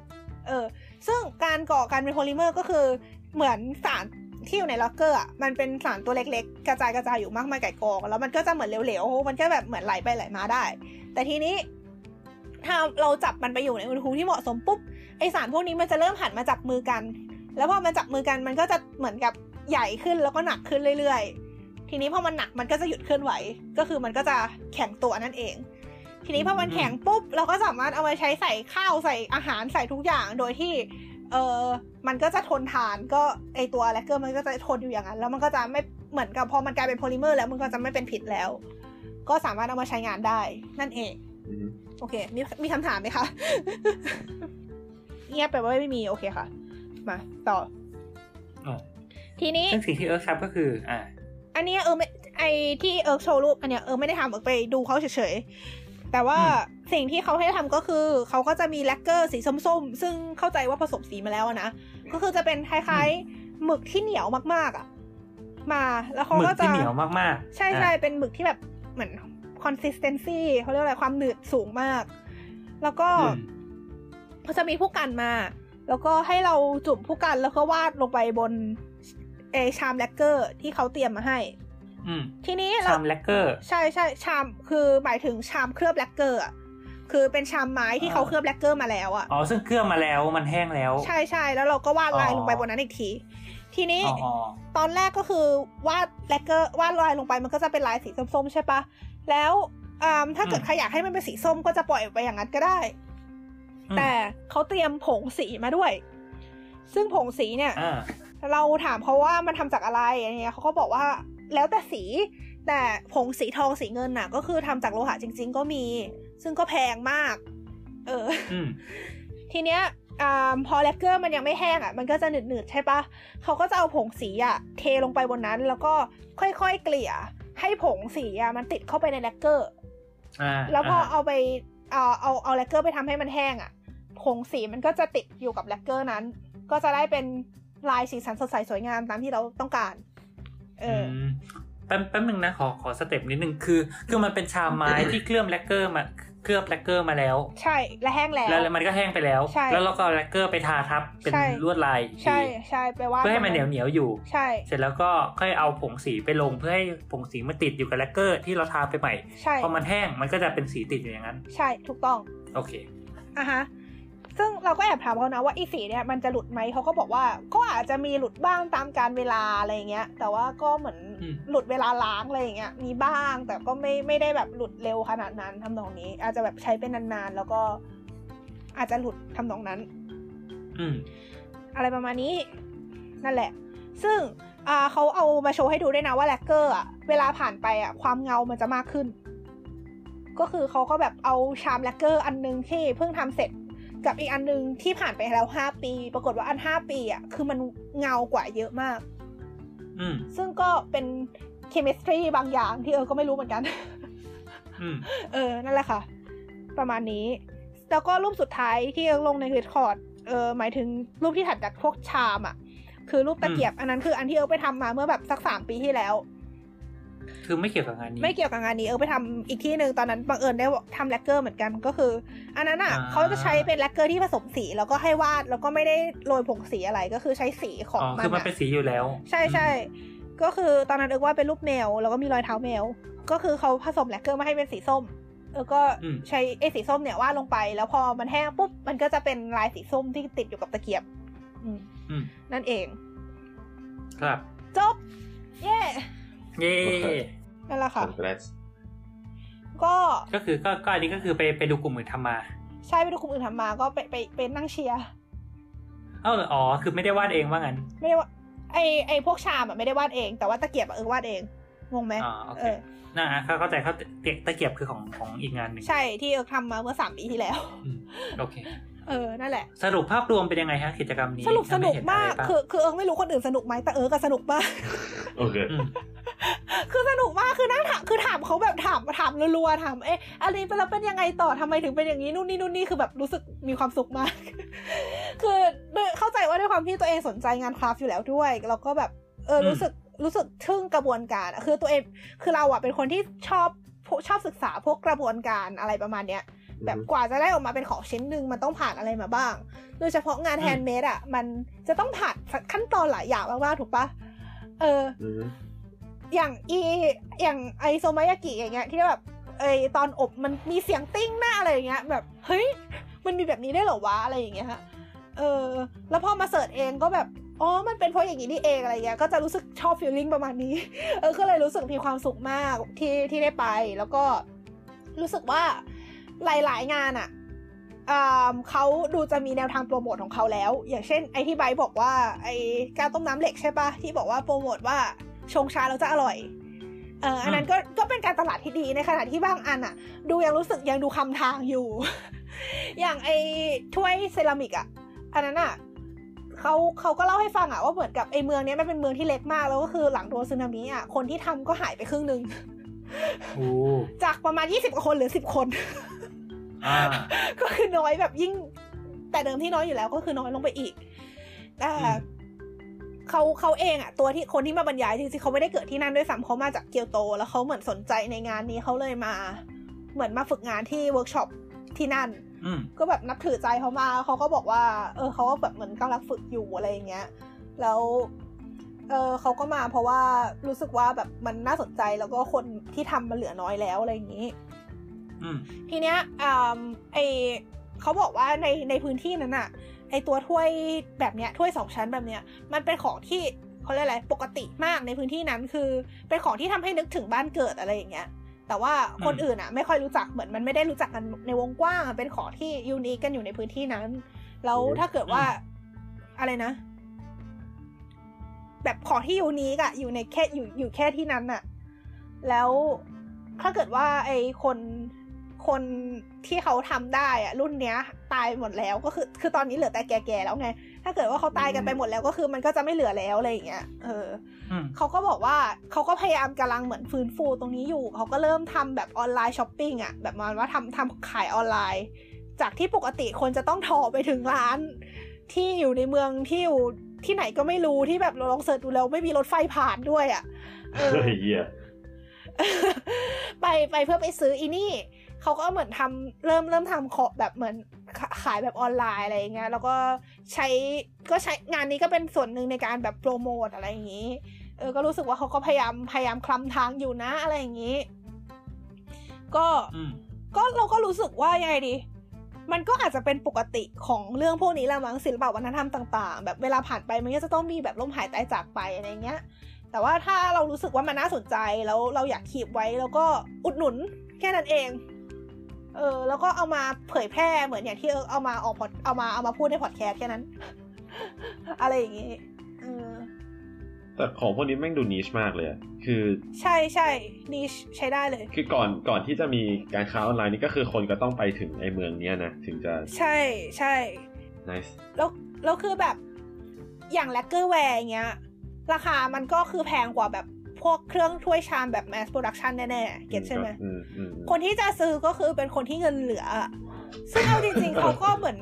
เออ ซึ่งการก่อการเป็นโพลิเมอร์ก็คือเหมือนสารที่อยู่ในแลกเกอร์อะมันเป็นสารตัวเล็กๆ กระจายกระจายอยู่มากมายก่ายกอง แล้วมันก็จะเหมือนเหลวๆ มันก็แบบเหมือนไหลไปไหลมาได้ แต่ทีนี้ ถ้าเราจับมันไปอยู่ในอุณหภูมิที่เหมาะสมปุ๊บไอสารพวกนี้มันจะเริ่มหันมาจับมือกัน แล้วพอมันจับมือกันมันก็จะเหมือนกับใหญ่ขึ้นแล้วก็หนักขึ้นเรื่อย ๆ ทีนี้พอมันหนักมันก็จะหยุดเคลื่อนไหว ก็คือมันก็จะแข็งตัวนั่นเอง ทีนี้พอมันแข็งปุ๊บเราก็สามารถเอามาใช้ใส่ข้าวใส่อาหารใส่ทุกอย่างโดยที่เออมันก็จะทนทานก็ไอตัวแลกเกอร์มันก็จะทนอยู่อย่างนั้น แล้วมันก็จะไม่เหมือนกับพอมันกลายเป็นโพลิเมอร์แล้วมันก็จะไม่เป็นพิษแล้ว ก็สามารถเอามาใช้งานได้นั่นเอง โอเค มีมีคำถามไหมคะ เงียบไปว่าไม่มี โอเคค่ะ มาต่ออ๋อทีนี้ซึ่งสิ่งที่เอิร์กทำก็คือ อ่า อันเนี้ยเออไม่ไอที่เอิร์กโชว์รูป อันเนี้ยเออไม่ได้ทำเอิร์กไปดูเขาเฉยๆ แต่ว่าอืมสิ่งที่เขาให้ทำก็คือเขาก็จะมีแลกเกอร์สีส้มๆ ซึ่งเข้าใจว่าผสมสีมาแล้วอะนะ ก็คือจะเป็นคล้ายๆหมึกที่เหนียวมากๆอะมาแล้วเขาหมึก็กจะที่เหนียวมากๆ ใช่ใช่อะเป็นหมึกที่แบบเหมือน consistency เขาเรียกอะไรความหนืดสูงมาก แล้วก็อืมเขาจะมีพู่กันมา แล้วก็ให้เราจุ่มพู่กันแล้วก็วาดลงไปบนเออชามแลกเกอร์ที่เขาเตรียมมาให้อืมทีนี้เราชามแลกเกอร์ใช่ใช่ชามคือหมายถึงชามเคลือบแลกเกอร์อะคือเป็นชามไม้ที่เขาอ่าเคลือบแลกเกอร์มาแล้วอะอ๋อซึ่งเคลือบมาแล้วมันแห้งแล้ว ใช่ใช่แล้วเราก็วาดลายอ๋อลงไปบนนั้นอีกที ทีนี้อ๋ออ๋อตอนแรกก็คือวาดแลกเกอร์วาดลายลงไปมันก็จะเป็นลายสีส้มๆใช่ปะ แล้วอ่าถ้าเกิดใครอยากให้มันเป็นสีส้มก็จะปล่อยไปอย่างนั้นก็ได้อืมแต่เขาเตรียมผงสีมาด้วย ซึ่งผงสีเนี่ยอ่าเราถามเขาว่ามันทำจากอะไรอะไรเงี้ยเขาก็บอกว่าแล้วแต่สี แต่ผงสีทองสีเงินน่ะ ก็คือทำจากโลหะจริง ๆ ก็มี ซึ่งก็แพงมาก เอออืมทีเนี้ยอ่าพอแลกเกอร์มันยังไม่แห้งอะ มันก็จะหนืดๆใช่ปะเขาก็จะเอาผงสีอะ เทลงไปบนนั้น แล้วก็ค่อยๆเกลี่ย ให้ผงสีอะมันติดเข้าไปในแลกเกอร์อ่าแล้วพอเอาไปเอาเอาเอาแลกเกอร์ไปทำให้มันแห้งอะผงสีมันก็จะติดอยู่กับแลกเกอร์นั้น ก็จะได้เป็นลายสีสันสดใสสวยงามตามที่เราต้องการ เอออมแป๊บแป๊บนึงนะขอขอ step นิดนึงคือ คือมันเป็นชามไม้ที่เคลือบแลกเกอร์มา เคลือบแลกเกอร์มาแล้ว ใช่และแห้งแล้ว แล้วมันก็แห้งไปแล้วใช่แล้วเราก็เอาแลกเกอร์ไปทาทับเป็นใช่ลวดลายอีกทีใช่ใช่ไปว่าดเพื่อให้มันเหนียวเหนียวๆอยู่ ใช่ เสร็จแล้วก็ค่อยเอาผงสีไปลงเพื่อให้ผงสีมาติดอยู่กับแลกเกอร์ที่เราทาไปใหม่ใช่พอมันแห้งมันก็จะเป็นสีติดอยู่อย่างนั้น ใช่ถูกต้อง โอเคอะฮะ ซึ่งเราก็แอบถามเขานะว่าอีสีเนี่ยมันจะหลุดไหมเขาก็บอกว่าก็อาจจะมีหลุดบ้างตามการเวลาอะไรอย่างเงี้ย แต่ว่าก็เหมือนอืมหลุดเวลาล้างอะไรอย่างเงี้ยมีบ้างแต่ก็ไม่ไม่ได้แบบหลุดเร็วขนาดนั้นทำนองนี้ อาจจะแบบใช้เป็นนานๆแล้วก็อาจจะหลุดทำนองนั้น อืมอะไรประมาณนี้นั่นแหละ ซึ่งอ่าเขาเอามาโชว์ให้ดูด้วยนะว่าแลกเกอร์อะเวลาผ่านไปอะความเงามันจะมากขึ้น ก็คือเขาก็แบบเอาชามแลกเกอร์อันนึงที่เพิ่งทำเสร็จ กับอีกอันนึงที่ผ่านไปแล้วห้าปี ปรากฏว่าอันห้าปีอะคือมันเงากว่าเยอะมาก อืมซึ่งก็เป็น chemistry บางอย่างที่เออก็ไม่รู้เหมือนกันอืมเออ นั่นแหละค่ะ ประมาณนี้ แล้วก็รูปสุดท้ายที่เอิร์กลงใน Discord เออหมายถึงรูปที่ถัดจากพวกชามอะ คือรูปตะเกียบ อันนั้นคืออันที่เอิร์กไปทำมาเมื่อแบบสักสามปีที่แล้ว คือไม่เกี่ยวกับงานนี้ ไม่เกี่ยวกับงานนี้เอิร์กไปทำอีกที่หนึ่งตอนนั้นบังเอิญได้ทำแลกเกอร์เหมือนกันก็คือ อันนั้นอะอ่าเขาจะใช้เป็นแลกเกอร์ที่ผสมสีแล้วก็ให้วาดแล้วก็ไม่ได้โรยผงสีอะไรก็คือใช้สีของอ๋อมันคือมันอะเป็นสีอยู่แล้ว ใช่ใช่ก็คือตอนนั้นเอิร์กว่าเป็นรูปแมวแล้วก็มีรอยเท้าแมว ก็คือเขาผสมแลกเกอร์มาให้เป็นสีส้มเออก็อืมใช้ไอ้สีส้มเนี่ยวาดลงไป แล้วพอมันแห้งปุ๊บมันก็จะเป็นลายสีส้มที่ติดอยู่กับตะเกียบอืมอืมนั่นเอง ครับ จบ เย่ เย่โอเคนั่นแหละค่ะ congrats ก็ก็คือก็ก็อันนี้ก็คือไปไปดูกลุ่มอื่นทำมา ใช่ไปดูกลุ่มอื่นทำมา ก็ไปไปไปนั่งเชียร์เอออ๋อ คือไม่ได้วาดเองว่างั้น ไม่ได้ว่าไอไอพวกชามอะไม่ได้วาดเอง แต่ว่าตะเกียบอะเออวาดเองงงไหมอ่าโอเคเออน่าเข้าเข้าใจเข้าเกียบตะเกียบคือของของอีกงานหนึ่งใช่ที่เออทำมาเมื่อสามปีที่แล้วอืมโอเคเออ นั่นแหละ สรุปภาพรวมเป็นยังไงฮะกิจกรรมนี้ สรุปสนุกทำให้เห็นอะไรบ้างคือ คือเอิร์กไม่รู้คนอื่นสนุกไหมแต่เอิร์กก็สนุกมาก โอเคอืม คือสนุกมากคือนั่งถามคือถามเขาแบบถามถามรัวๆถามเอ๊ะอะไรเป็นแล้วเป็นยังไงต่อทำไมถึงเป็นอย่างนี้นู่นนี่นู่นนี่คือแบบรู้สึกมีความสุขมาก คือด้วยเข้าใจว่าด้วยความที่ตัวเองสนใจงาน craft อยู่แล้วด้วยแล้วก็แบบเอออืมรู้สึกรู้สึกทึ่งกระบวนการอะคือตัวเองคือเราอะเป็นคนที่ชอบชอบศึกษาพวกกระบวนการอะไรประมาณเนี้ยแบบกว่าจะได้ออกมาเป็นของชิ้นหนึ่งมันต้องผ่านอะไรมาบ้าง โดยเฉพาะงานอืมแฮนด์เมดอะ มันจะต้องผ่านขั้นตอนหลายอย่างมากๆถูกปะเออ อย่างอีอย่างไอโซมายากิอย่างเงี้ยที่แบบไอตอนอบมันมีเสียงติ้งหน้าอะไรอย่างเงี้ย แบบเฮ้ยมันมีแบบนี้ได้เหรอวะอะไรอย่างเงี้ยฮะเออ แล้วพอมาเสิร์ชเองก็แบบอ๋อ มันเป็นเพราะอย่างนี้นี่เองอะไรเงี้ย ก็จะรู้สึกชอบฟีลลิ่งประมาณนี้ เออ ก็เลยรู้สึกมีความสุขมากที่ที่ได้ไป แล้วก็รู้สึกว่าหลาย ๆ งานอะ่ะอ่าเขาดูจะมีแนวทางโปรโมทของเขาแล้ว อย่างเช่น ไอที่ไบบอกว่าไอการต้มน้ำเหล็กใช่ปะที่บอกว่าโปรโมทว่า ชงชาแล้วจะอร่อยเอออันนั้นก็ก็เป็นการตลาดที่ดีในขณะที่บางอันอะดูยังรู้สึกยังดูคำทางอยู่ อย่างไอถ้วยเซรามิกอะอันนั้นอะเขาเขาก็เล่าให้ฟังอะว่าเหมือนกับไอเมืองเนี้ยมันเป็นเมืองที่เล็กมากแล้วก็คือหลังโดนสึนามิอะคนที่ทำก็หายไปครึ่งหนึ่งโอ้จากประมาณ20กว่าคนเหลือ10คนอ่าก็คือน้อยแบบยิ่ง แต่เดิมที่น้อยอยู่แล้วก็คือน้อยลงไปอีกแต่อืม เขาเขาเองอะตัวที่คนที่มาบรรยายจริงๆเขาไม่ได้เกิดที่นั่นด้วยซ้ำเขามาจากเกียวโต แล้วเขาเหมือนสนใจในงานนี้เขาเลยมา เหมือนมาฝึกงานที่เวิร์กช็อปที่นั่นอืมก็แบบนับถือใจเขามาเขาก็บอกว่า เออเขาก็แบบเหมือนกำลังฝึกอยู่อะไรอย่างเงี้ย แล้วเออเขาก็มาเพราะว่ารู้สึกว่าแบบมันน่าสนใจแล้วก็คนที่ทำมันเหลือน้อยแล้วอะไรอย่างนี้อืมทีเนี้ยอ่าไอเขาบอกว่าในในพื้นที่นั้นอะไอตัวถ้วยแบบเนี้ยถ้วยสองชั้นแบบเนี้ยมันเป็นของที่เขาเรียกอะไรปกติมากในพื้นที่นั้นคือ เป็นของที่ทำให้นึกถึงบ้านเกิดอะไรอย่างเงี้ย แต่ว่าคนอื่นอะ ไม่ค่อยรู้จักเหมือนมันไม่ได้รู้จักกันในวงกว้างเป็นของที่ยูนิคกันอยู่ในพื้นที่นั้น แล้วถ้าเกิดว่าอะไรนะ แบบของที่ยูนิคอะอยู่ในแค่อยู่อยู่แค่ที่นั้นอะแล้วถ้าเกิดว่าไอคน คนที่เขาทำได้อะรุ่นเนี้ย ตายหมดแล้วก็คือคือตอนนี้เหลือแต่แก่ๆแล้วไง ถ้าเกิดว่าเขาตายกันไปหมดแล้วก็คือมันก็จะไม่เหลือแล้วอะไรอย่างเงี้ยเอออืมเขาก็บอกว่าเขาก็พยายามกำลังเหมือนฟื้นฟูตรงนี้อยู่เขาก็เริ่มทำแบบ online shopping อะแบบประมาณว่าทำทำขายออนไลน์ จากที่ปกติคนจะต้องถ่อไปถึงร้าน ที่อยู่ในเมืองที่อยู่ที่ไหนก็ไม่รู้ที่แบบเราลอง search ดูแล้วไม่มีรถไฟผ่านด้วยอะเออเฮ้ยเหี้ยไปไปเพื่อไปซื้ออีนี่ เขาก็เหมือนทำเริ่มเริ่มทำขอแบบเหมือนขะขายแบบออนไลน์อะไรอย่างเงี้ยแล้วก็ใช้ก็ใช้งานนี้ก็เป็นส่วนหนึ่งในการแบบโปรโมทอะไรอย่างงี้เออก็รู้สึกว่าเขาก็พยายามพยายามคลำทางอยู่นะอะไรอย่างงี้ ก็อืมก็เราก็รู้สึกว่ายังไงดีมันก็อาจจะเป็นปกติของเรื่องพวกนี้แหละมั้งศิลปะวัฒนธรรมต่างๆ แบบเวลาผ่านไปมันก็จะต้องมีแบบล้มหายตายจากไปอะไรเงี้ย แต่ว่าถ้าเรารู้สึกว่ามันน่าสนใจแล้วเราอยากคีบไว้แล้วก็อุดหนุนแค่นั้นเอง เออแล้วก็เอามาเผยแพร่เหมือนอย่างที่เออเอามาออกพอดเอามาเอามาพูดในพอดแคสต์แค่นั้น อะไรอย่างงี้เออแต่ของพวกนี้แม่งดูนิชมากเลยอะคือ ใช่ใช่นี่ใช้ได้เลย คือก่อนก่อนที่จะมีการค้าออนไลน์นี่ก็คือคนก็ต้องไปถึงไอ้เมืองเนี้ยนะ ถึงจะ ใช่ใช่ nice แล้วแล้วคือแบบอย่าง lacquerware เงี้ย ราคามันก็คือแพงกว่าแบบ พวกเครื่องถ้วยชามแบบ mass production แน่ๆ get ใช่ไหมอืมอืมอืมคนที่จะซื้อก็คือเป็นคนที่เงินเหลืออะซึ่งเอาจริงๆเขาก็เหมือน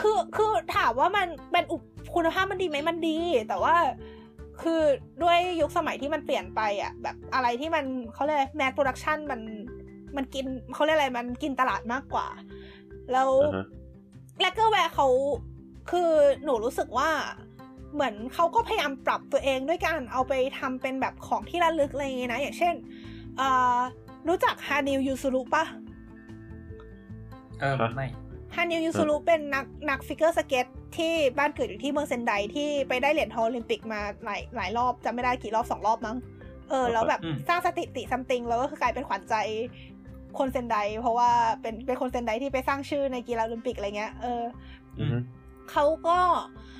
คือคือถามว่ามันเป็นอุปคุณภาพมันดีไหมมันดี แต่ว่าคือด้วยยุคสมัยที่มันเปลี่ยนไปอะ แบบอะไรที่มันเขาเรียก mass production มันมันกินเขาเรียกอะไรมันกินตลาดมากกว่า แล้วอ่าฮะ lacquerware เขาคือหนูรู้สึกว่า เหมือนเขาก็พยายามปรับตัวเองด้วยการเอาไปทำเป็นแบบของที่ระลึกอะไรอย่างเงี้ยนะ อย่างเช่นเอ่อรู้จักฮานิวยูซุรุปะเออไม่ฮานิวยูซุรุเป็นนักนัก figure skate ที่บ้านเกิดอยู่ที่เมืองเซนไดที่ไปได้เหรียญทองโอลิมปิกมาหลายหลายรอบจำไม่ได้กี่รอบสองรอบมั้งเออแล้วแบบอืมสร้างสถิติ something แล้วก็คือกลายเป็นขวัญใจคนเซนไดเพราะว่าเป็นเป็นคนเซนไดที่ไปสร้างชื่อในกีฬาโอลิมปิกอะไรเงี้ยเอออือฮึเขาก็เ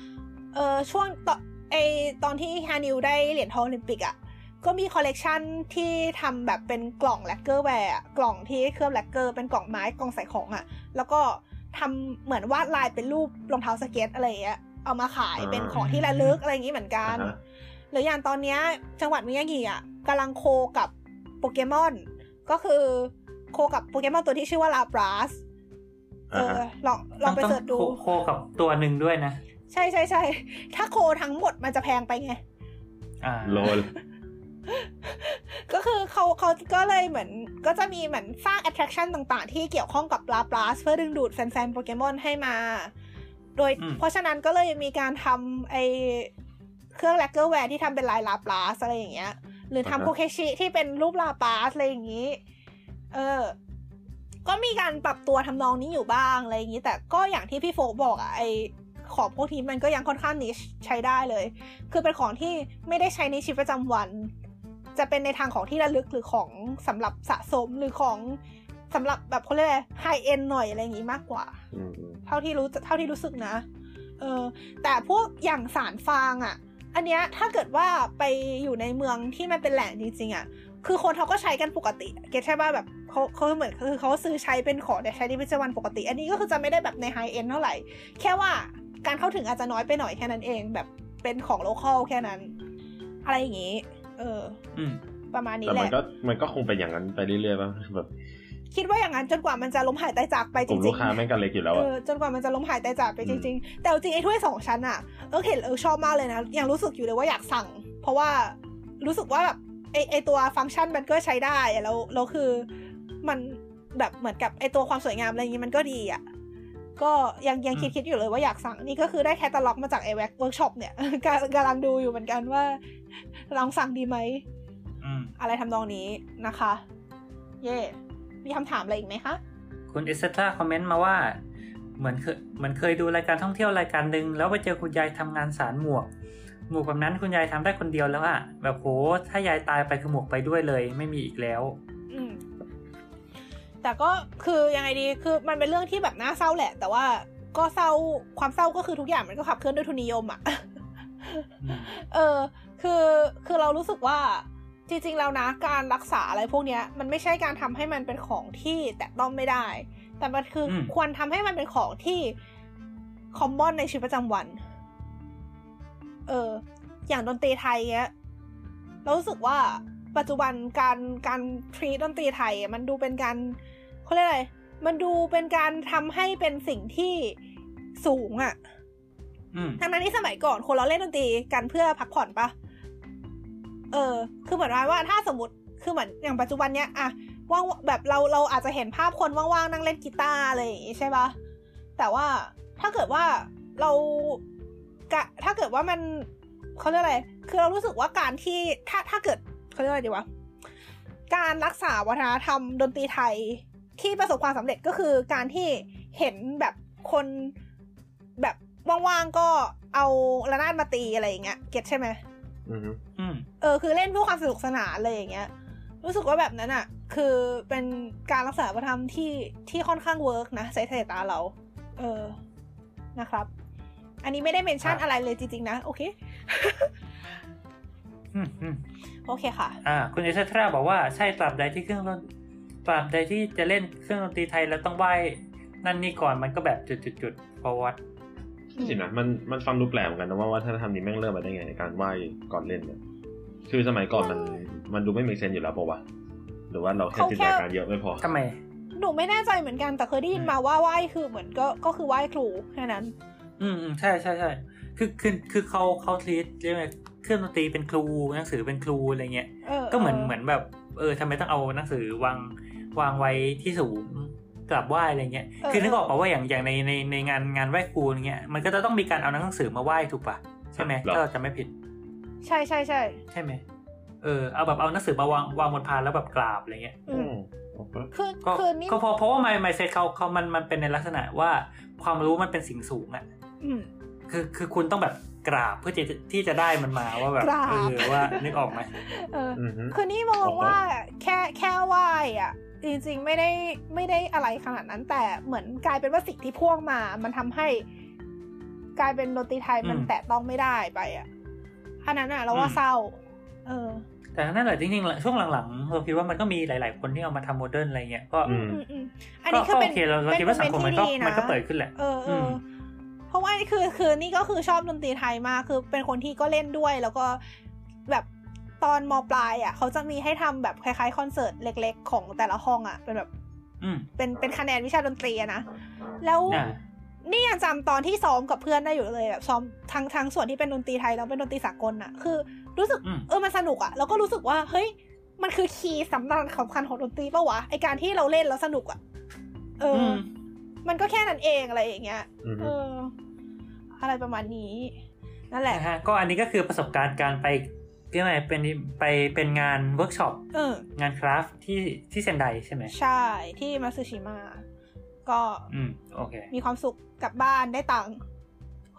ออช่วงตอนไอตอนที่ฮานิวได้เหรียญทองโอลิมปิกอะ่ะก็มีคอลเลกชันที่ทำแบบเป็นกล่อง lacquerware อะกล่องที่เคลือบแลกเกอร์เป็นกล่องไม้กล่องใส่ของอะ่ะ แล้วก็ทำเหมือนวาดลายเป็นรูปรองเท้าสเก็ตอะไรอย่างเงี้ยเอามาขายเป็นของที่ระลึกอะไรอย่างงี้เหมือนกันอ่าฮะหรืออย่างตอนเนี้ยจังหวัดมิยากิอะกำลังโคกับโปเกมอน ก็คือโคกับโปเกมอนตัวที่ชื่อว่าลาบราสเออลองลองไปต้เสิร์ชดูโคโคกับตัวหนึ่งด้วยนะ ใช่ใช่ใช่ถ้าโคทั้งหมดมันจะแพงไปไงอ่าโลนก็คือเขาเขาก็เลยเหมือนก็จะมีเหมือนสร้าง attraction ต่างๆ ที่เกี่ยวข้องกับลาปลาสเพื่อดึงดูดแฟนๆโปเกมอนให้มา โดยอืมเพราะฉะนั้นก็เลยมีการทำไอเครื่อง lacquerware ที่ทำเป็นลายลาปลาสอะไรอย่างเงี้ย หรือทำโคเคชิที่เป็นรูปลาปลาสอะไรอย่างงี้ เออ ก็มีการปรับตัวทำนองนี้อยู่บ้างอะไรอย่างนี้ แต่ก็อย่างที่พี่โฟกบอกอะไอ ของพวกนี้มันก็ยังค่อนข้าง niche ใช้ได้เลย คือเป็นของที่ไม่ได้ใช้ในชีวิตประจำวัน จะเป็นในทางของที่ระลึกหรือของสำหรับสะสมหรือของสำหรับแบบเขาเรียกอะไร high-end หน่อยอะไรอย่างนี้มากกว่าอืมอืมเท่าที่รู้เท่าที่รู้สึกนะ เออแต่พวกอย่างสานฟางอะ่ะ อันเนี้ยถ้าเกิดว่าไปอยู่ในเมืองที่มันเป็นแหล่งจริงๆอะ่ะคือคนเขาก็ใช้กันปกติ get ใช่ป่ะแบบเขาเขาเหมือนคือเขาซื้อใช้เป็นของแต่ใช้ในประจำวันปกติ อันนี้ก็คือจะไม่ได้แบบใน high-end เท่าไหร่ แค่ว่า การเข้าถึงอาจจะน้อยไปหน่อยแค่นั้นเองแบบเป็นของ local แค่นั้น อะไรอย่างงี้ เอออืมประมาณนี้แต่แหมันละก็มันก็คงเป็นอย่างนั้นไปเรื่อยๆป่ะแบบคิดว่าอย่างนั้นจนกว่ามันจะล้มหายตายจากไปจริง กลุ่มลูกค้าแม่งกันเล็กอยู่แล้วๆเออะอจนกว่ามันจะล้มหายตายจากไปอืจมริง ๆ แต่เอาจริงไอ้ถ้วยสองชั้นอะเออเห็นเออชอบมากเลยนะยังรู้สึกอยู่เลยว่าอยากสั่ง เพราะว่ารู้สึกว่าแบบไอไอตัวฟังก์ชันมันก็ใช้ได้อะแล้วแล้วคือมันแบบเหมือนกับไอตัวความสวยงามอะไรอย่างงี้มันก็ดีอะ ก็ยังยังคิดอืมคิดอยู่เลยว่าอยากสั่งนี่ก็คือได้แคตตาล็อกมาจากไอแว็กเวิร์กช็อปเนี่ยกำกำลังดูอยู่เหมือนกันว่าลองสั่งดีไหมอืมอะไรทำนองนี้นะคะ เย่มีคำถามอะไรอีกไหมคะ คุณเอสตราคอมเมนต์มาว่า เหมือนเคยเหมือนเคยดูรายการท่องเที่ยวรายการหนึ่งแล้วไปเจอคุณยายทำงานสารหมวก หมวกแบบนั้นคุณยายทำได้คนเดียวแล้วอะแบบโหถ้ายายตายไปคือหมวกไปด้วยเลย ไม่มีอีกแล้วอืม แต่ก็คือยังไงดีคือมันเป็นเรื่องที่แบบน่าเศร้าแหละ แต่ว่าก็เศร้าความเศร้าก็คือทุกอย่างมันก็ขับเคลื่อนด้วยทุนนิยมอะอืมเออ คือคือเรารู้สึกว่าจริงๆแล้วนะการรักษาอะไรพวกเนี้ย มันไม่ใช่การทำให้มันเป็นของที่แตะต้องไม่ได้ แต่มันคืออมควรทำให้มันเป็นของที่คอมมอนในชีวิตประจำวัน เออ อย่างดนตรีไทยเงี้ยเรารู้สึกว่า ปัจจุบันการการทรีดนตรีไทยอะมันดูเป็นการเขาเรียกอะไร มันดูเป็นการทำให้เป็นสิ่งที่สูงอะอืมทั้งนั้นที่สมัยก่อนคนเราเล่นดนตรีกันเพื่อพักผ่อนปะเออ คือเหมือนว่าถ้าสมมติคือเหมือนอย่างปัจจุบันเนี้ยอะว่างแบบเราเราอาจจะเห็นภาพคนว่างๆนั่งเล่นกีตาร์อะไรอย่างงี้ใช่ปะแต่ว่าถ้าเกิดว่าเรากะถ้าเกิดว่ามันเขาเรียกอะไร คือเรารู้สึกว่าการที่ถ้าถ้าเกิด เขาเรียกอะไรดีวะ การรักษาวัฒนธรรมดนตรีไทยที่ประสบความสำเร็จก็คือการที่เห็นแบบคนแบบว่างๆก็เอาระนาดมาตีอะไรอย่างเงี้ย get ใช่ไหมอือฮึอืมเออคือเล่นเพื่อความสนุกสนานเลยอย่างเงี้ย รู้สึกว่าแบบนั้นอะ คือเป็นการรักษาวัฒนธรรมที่ที่ค่อนข้าง work นะใส่สายตาเรา เออนะครับ อันนี้ไม่ได้เมนชั่นครับอะไรเลยจริงๆนะ โอเคอืมอืม โอเคค่ะ อ่า คุณเอสตราบอกว่าใช่ตราบใดที่เครื่องดนตราบใดที่จะเล่นเครื่องดนตรีไทยแล้วต้องไหว้นั่นนี่ก่อนมันก็แบบจุดจุดจุดๆๆ forward จริงนะมันมันฟังดูแปลกเหมือนกันนะว่าวัฒนธรรมนี้แม่งเริ่มมาได้ไงในการไหว้ก่อนเล่นเนี่ยคือสมัยก่อนมันมันดูไม่มีเซนอยู่แล้วปะวะหรือว่าเราแค่เขาจินแค่ตนาการเยอะไม่พอทำไมหนูไม่แน่ใจเหมือนกันแต่เคยได้ยินมาว่าไหว้คือเหมือนก็ก็คือไหว้ครูแค่นั้น อืมอืมใช่ใช่ใช่คือคือคือเขาเขาทีเรียกว่า เครื่องดนตรีเป็นครูหนังสือเป็นครูอะไรเงี้ยเออก็เหมือนเหมือนแบบเออทำไมต้องเอาหนังสือวางวางไว้ที่สูงกราบไหว้อะไรเงี้ย คือนึกออกป่าว่าอย่างอย่างในในในงานงานไหว้ครูอย่างเงี้ย มันก็จะต้องมีการเอาหนังสือมาไหว้ถูกป่ะใช่ไหมหรอถ้าเราจะไม่ผิด ใช่ใช่ใช่ใช่ไหมเออเอาแบบเอาหนังสือมาวางวางบนพานแล้วแบบกราบอะไรเงี้ยอือืมมโอเคคือก็คือนี่ก็เพราะเพราะว่าไมไมเซ็ตเขาเขามันมันเป็นในลักษณะว่าความรู้มันเป็นสิ่งสูงอะอืม คือคือคุณต้องแบบกราบเพื่อที่จะที่จะได้มันมาว่าแบบกราบเออว่านึกออกไหมเอออือฮึคือนี่มองว่าแค่แค่ไหว้อะจริงๆไม่ได้ไม่ได้อะไรขนาดนั้น แต่เหมือนกลายเป็นว่าสิ่งที่พ่วงมา มันทำให้กลายเป็นดนตรีไทยมันแตะต้องไม่ได้ไปอะอันนั้นอะเราว่าเศร้า เออ แต่นั่นแหละจริงๆช่วงหลังๆเราคิดว่ามันก็มีหลาย ๆ คนที่เอามาทำ modern อะไรเงี้ยก็อืมอืมอืมอันนี้คือก็เป็โอนเคเราเราคิดว่าสังคมมันก็มันก็เปิดขึ้นแหละเออ เออือมเพราะว่าคือคือนี่ก็คือชอบดนตรีไทยมากคือเป็นคนที่ก็เล่นด้วยแล้วก็แบบตอนมปลายอะเขาจะมีให้ทำแบบคล้ายๆคอนเสิร์ตเล็ก ๆ ของแต่ละห้องอะ เป็นแบบอืมเป็นเป็นคะแนนวิชาดนตรีอะนะแล้วอ่านี่ยังจำตอนที่ซ้อมกับเพื่อนได้อยู่เลยแบบซ้อมทั้งทั้งส่วนที่เป็นดนตรีไทยแล้วเป็นดนตรีสากลอะคือ รู้สึกอืมเออมันสนุกอะแล้วก็รู้สึกว่าเฮ้ยมันคือ key สำคัญสำคัญของดนตรีปะวะไอการที่เราเล่นแล้วสนุกอะเอออือ มมันก็แค่นั้นเองอะไรอย่างเงี้ยอือเอฮึออะไรประมาณนี้ นั่นแหละนะฮะก็อันนี้ก็คือประสบการณ์การไปเรียกว่าไงเป็นไปเป็นงานเวิร์กช็อปเอองาน craft ที่ที่เซนไดใช่ไหมใช่ที่มัตสึชิมะก็อืมโอเค มีความสุขกลับบ้านได้ตังค์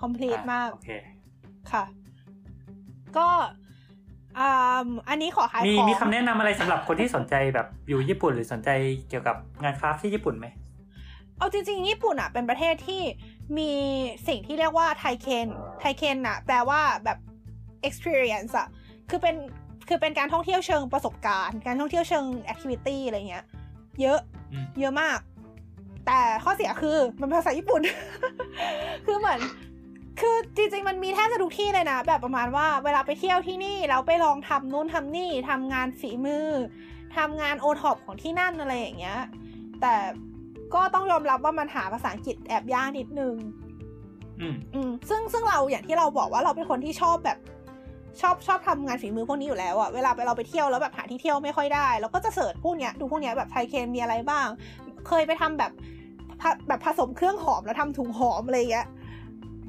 complete อะมากโอเคค่ะ ก็อ่าอันนี้ขอขายมีของมีคำแนะนำอะไรสำหรับคนที่สนใจแบบอยู่ญี่ปุ่นหรือสนใจเกี่ยวกับงานคราฟต์ที่ญี่ปุ่นไหม เอาจริงๆ ญี่ปุ่นอะเป็นประเทศที่มีสิ่งที่เรียกว่าไทเคนไทเคนอะแปลว่าแบบ experience อะคือเป็นคือเป็นการท่องเที่ยวเชิงประสบการณ์ การท่องเที่ยวเชิง activity อะไรเงี้ย เยอะอืมเยอะมาก แต่ข้อเสียคือมันเป็นภาษาญี่ปุ่น คือเหมือน คือจริงๆ มันมีแทบจะทุกที่เลยนะ แบบประมาณว่าเวลาไปเที่ยวที่นี่ เราไปลองทำนู่นทำนี่ทำงานฝีมือทำงานโอท็อปของที่นั่นอะไรอย่างเงี้ย แต่ ก็ต้องยอมรับว่ามันหาภาษาอังกฤษแอบยากนิดนึงอืมอืมซึ่งซึ่งเราอย่างที่เราบอกว่าเราเป็นคนที่ชอบแบบชอบชอบทำงานฝีมือพวกนี้อยู่แล้วอะเวลาไปเราไปเที่ยวแล้วแบบหาที่เที่ยวไม่ค่อยได้เราก็จะเสิร์ชพวกเนี้ยดูพวกเนี้ยแบบไทยเคนมีอะไรบ้าง เคยไปทำแบบผแบบผสมเครื่องหอมแล้วทำถุงหอมอะไรอย่างเงี้ย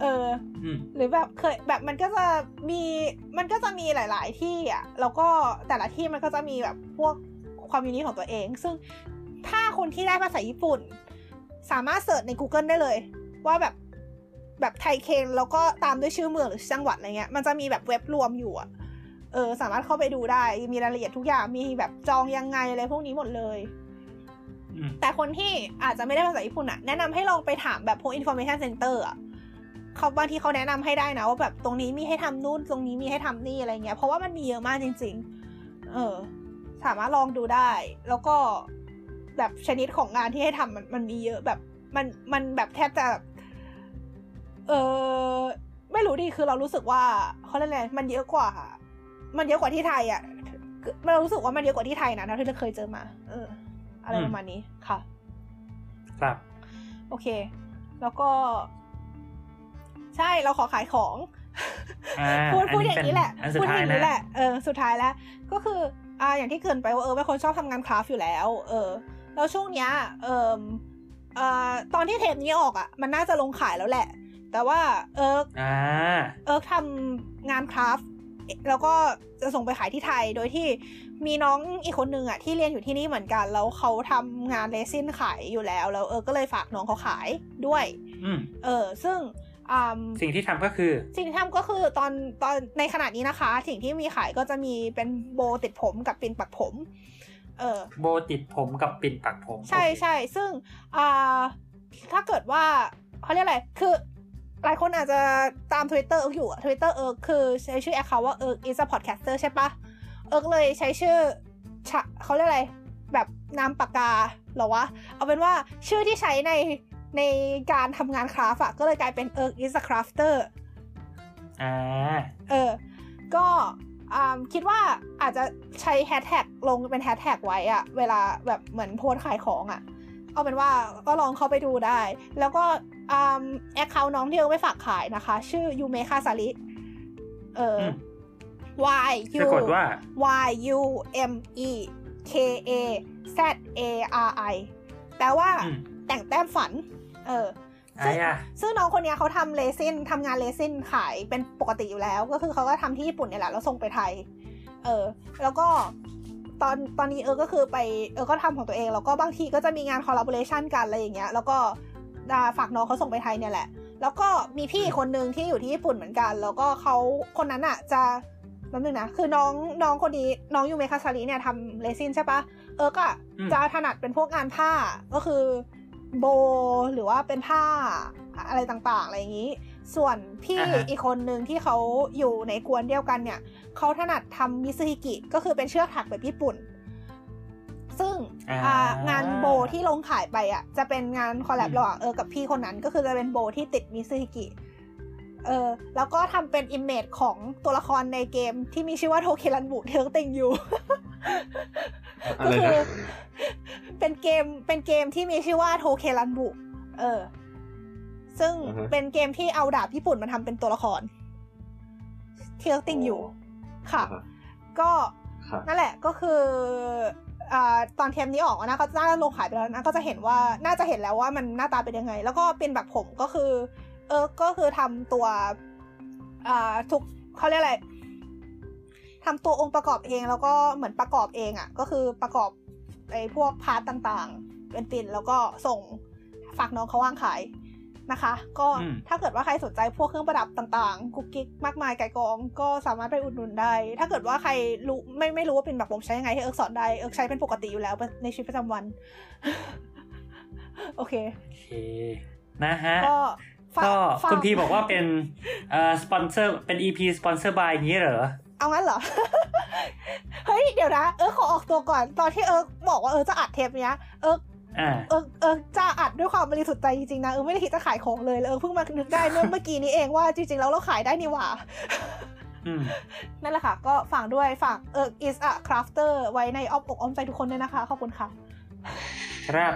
เอออืมหรือแบบเคยแบบมันก็จะมีมันก็จะมีหลาย ๆ ที่อะแล้วก็แต่ละที่มันก็จะมีแบบพวกความยูนิคของตัวเอง ซึ่ง ถ้าคนที่ได้ภาษาญี่ปุ่น สามารถเสิร์ชใน Google ได้เลย ว่าแบบแบบไทยเคนแล้วก็ตามด้วยชื่อเมืองหรือจังหวัดอะไรเงี้ยมันจะมีแบบเว็บรวมอยู่อะเออสามารถเข้าไปดูได้มีรายละเอียดทุกอย่างมีแบบจองยังไงอะไรพวกนี้หมดเลยอืมแต่คนที่อาจจะไม่ได้ภาษาญี่ปุ่นอะแนะนำให้ลองไปถามแบบพวก information center อะเขาบางทีเขาแนะนำให้ได้นะว่าแบบตรงนี้มีให้ทำนู่นตรงนี้มีให้ทำนี่อะไรเงี้ยเพราะว่ามันมีเยอะมากจริง ๆ เออ สามารถลองดูได้ แล้วก็ แบบชนิดของงานที่ให้ทำมันมันมีเยอะแบบมันมันแบบแทบจะแบบเออไม่รู้ดิคือเรารู้สึกว่าเขาเรียกอะไรมันเยอะกว่า มันเยอะกว่าที่ไทยอะคือเรารู้สึกว่ามันเยอะกว่าที่ไทยนะเท่าที่เราเคยเจอมา เออ อะไรประมาณนี้ค่ะ ครับ โอเค แล้วก็ ใช่เราขอขายของอ่าพูดพูดอัอย่างนี้แหละอันสุดพูดอท้ายย่างนะนี้แหละเออสุดท้ายแล้ว ก็คือ อ่าอย่างที่เกรินไปว่าเออเป็นคนชอบทำงานคราฟต์อยู่แล้ว เออ แล้วช่วงเนี้ยเออเอ่อตอนที่เทปนี้ออกอะ มันน่าจะลงขายแล้วแหละ แต่ว่าเอออ่าเอิร์กทำงานคราฟต์แล้วก็จะส่งไปขายที่ไทยโดยที่มีน้องอีกคนนึงอะที่เรียนอยู่ที่นี่เหมือนกัน แล้วเขาทำงานเรซินขายอยู่แล้ว แล้วเออก็เลยฝากน้องเขาขายด้วยอืมเออ ซึ่งอ่าสิ่งที่ทำก็คือ สิ่งที่ทำก็คือตอนตอนในขณะนี้นะคะ สิ่งที่มีขายก็จะมีเป็นโบติดผมกับปิ่นปักผม เออ โบติดผมกับปิ่นปักผม ใช่โอเคใช่ซึ่งอ่าถ้าเกิดว่าเขาเรียกอะไร คือ หลายคนอาจจะตาม Twitter เอิร์กอยู่อะ Twitter เอิร์กคือใช้ชื่อ account ว่าเอิร์ก is a podcaster ใช่ปะเอิร์กเลยใช้ชื่อชะเขาเรียกอะไร แบบนามปากกาเหรอวะ เอาเป็นว่าชื่อที่ใช้ในในการทำงาน craft อะก็เลยกลายเป็นเอิร์ก is a crafter อ่า เออ ก็อ่า คิดว่าอาจจะใช้แฮชแท็กลงเป็นแฮชแท็กไว้อะเวลาแบบเหมือนโพสต์ขายของอะเอาเป็นว่าก็ลองเข้าไปดูได้ แล้วก็อ่า account น้องที่เอาไปฝากขายนะคะ ชื่อยูเมคาซาริเอออม Y U สะกดว่า Y U M E K A Z A R I แปลว่าอืมแต่งแต้มฝัน เออ อ่าอะซึ่งน้องคนเนี้ยเขาทำเรซินทำงานเรซินขายเป็นปกติอยู่แล้ว ก็คือเขาก็ทำที่ญี่ปุ่นเนี่ยแหละแล้วส่งไปไทย เออ แล้วก็ตอนตอนนี้เออก็คือไปเออก็ทำของตัวเองแล้วก็บางทีก็จะมีงาน collaboration กันอะไรอย่างเงี้ย แล้วก็อ่าฝากน้องเขาส่งไปไทยเนี่ยแหละ แล้วก็มีพี่คนหนึ่งที่อยู่ที่ญี่ปุ่นเหมือนกัน แล้วก็เขาคนนั้นอะจะแป๊บนึงนะคือน้องน้องคนนี้น้องยูเมคาซาริเนี่ยทำเรซินใช่ปะเออก็อืมจะถนัดเป็นพวกงานผ้าก็คือ โบหรือว่าเป็นผ้าอะไรต่างๆ อะไรอย่างนี้ ส่วนพี่อ่าฮะอีกคนหนึ่งที่เขาอยู่ในก๊วนเดียวกันเนี่ยเขาถนัดทำมิซึฮิกิก็คือเป็นเชือกถักแบบญี่ปุ่น ซึ่งอ่าอ่างานโบที่ลงขายไปอะ จะเป็นงาน collab อืมระหว่างเออกับพี่คนนั้น ก็คือจะเป็นโบที่ติดมิซึฮิกิเออแล้วก็ทำเป็น image ของตัวละครในเกมที่มีชื่อว่าโทเคนรันบุเทลติงอยู่อะไร ก็นะคือเป็นเกมเป็นเกมที่มีชื่อว่าโทเครันบุเออ ซึ่งอ่าฮะเป็นเกมที่เอาดาบญี่ปุ่นมาทำเป็นตัวละครเทลติงอยู่ ค่ะอ่าฮะก็ค่ะนั่นแหละก็คืออ่าตอนเทมนี้ออกนะก็น่าจะลงขายไปแล้วนะก็จะเห็นว่าน่าจะเห็นแล้วว่ามันหน้าตาเป็นยังไง แล้วก็เป็นแบบผมก็คือ เออก็คือทำตัวอ่าทุกเขาเรียกอะไร ทำตัวองค์ประกอบเองแล้วก็เหมือนประกอบเองอะ่ะ ก็คือประกอบไอ้พวก part ต่างๆ เป็นปิ่นแล้วก็ส่งฝากน้องเขาว่างขายนะคะ ก็อืมถ้าเกิดว่าใครสนใจพวกเครื่องประดับต่างๆกุ๊กกิ๊กมากมายไก่กองก็สามารถไปอุดหนุนได้ ถ้าเกิดว่าใครรู้ไม่ไม่รู้ว่าปิ่นปักผมใช้ยังไงให้เอิร์กสอนได้เอิร์กใช้เป็นปกติอยู่แล้วในชีวิตประจำวัน โอเคโอเค นะฮะก็ฝาก็ฝาคุณพีบอกว่าเป็นเอ่อสปอนเซอร์เป็น EP sponsored by นี้เหรอ เอางั้นเหรอ เฮ้ย เดี๋ยวนะ เอิร์กขอออกตัวก่อน ตอนที่เอิร์กบอกว่าเอิร์กจะอัดเทปเนี้ย เอิร์กอ่าเอิร์กเอิร์กจะอัดด้วยความบริสุทธิ์ใจจริงๆนะเอิร์กไม่ได้คิดจะขายของเลยแล้วเอิร์กเพิ่งมานึกได้เมื่อเมื่อกี้นี้เองว่าจริงๆแล้วเราขายได้นี่หว่าอืมนั่นแหละค่ะ ก็ฝากด้วยฝากเอิร์ก is a crafter ไว้ในอ้อมอกอ้อมใจทุกคนด้วยนะคะ ขอบคุณค่ะ ครับ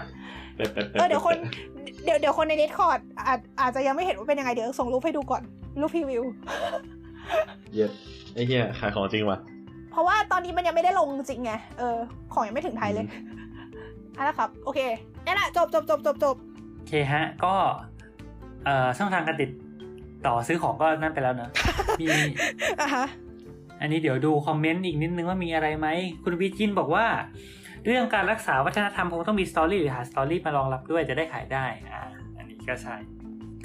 เป็ดเป็ดเป็เออเดี๋ยวคนเดี๋ยวเดี๋ยวคนใน Discord อาจอาจจะยังไม่เห็นว่าเป็นยังไงเดี๋ยวเอิร์กส่งรูปให้ดูก่อนรูป previewเย็ด ไอ้เหี้ยขายของจริงว่ะ เพราะว่าตอนนี้มันยังไม่ได้ลงจริงไง เออ ของยังไม่ถึงไทยเลยเอะนะครับ โอเคนั่นแหละจบจบจบจบจบโอเคฮะ ก็ เอ่อ ช่องทางการติดต่อซื้อของก็นั่นไปแล้วเนอะมีอะฮะอันนี้เดี๋ยวดูคอมเมนต์อีกนิดนึงว่ามีอะไรไหม คุณวีจินบอกว่า เรื่องการรักษาวัฒนธรรมคงต้องมี story หรือหา story มารองรับด้วยจะได้ขายได้ อ่า อันนี้ก็ใช่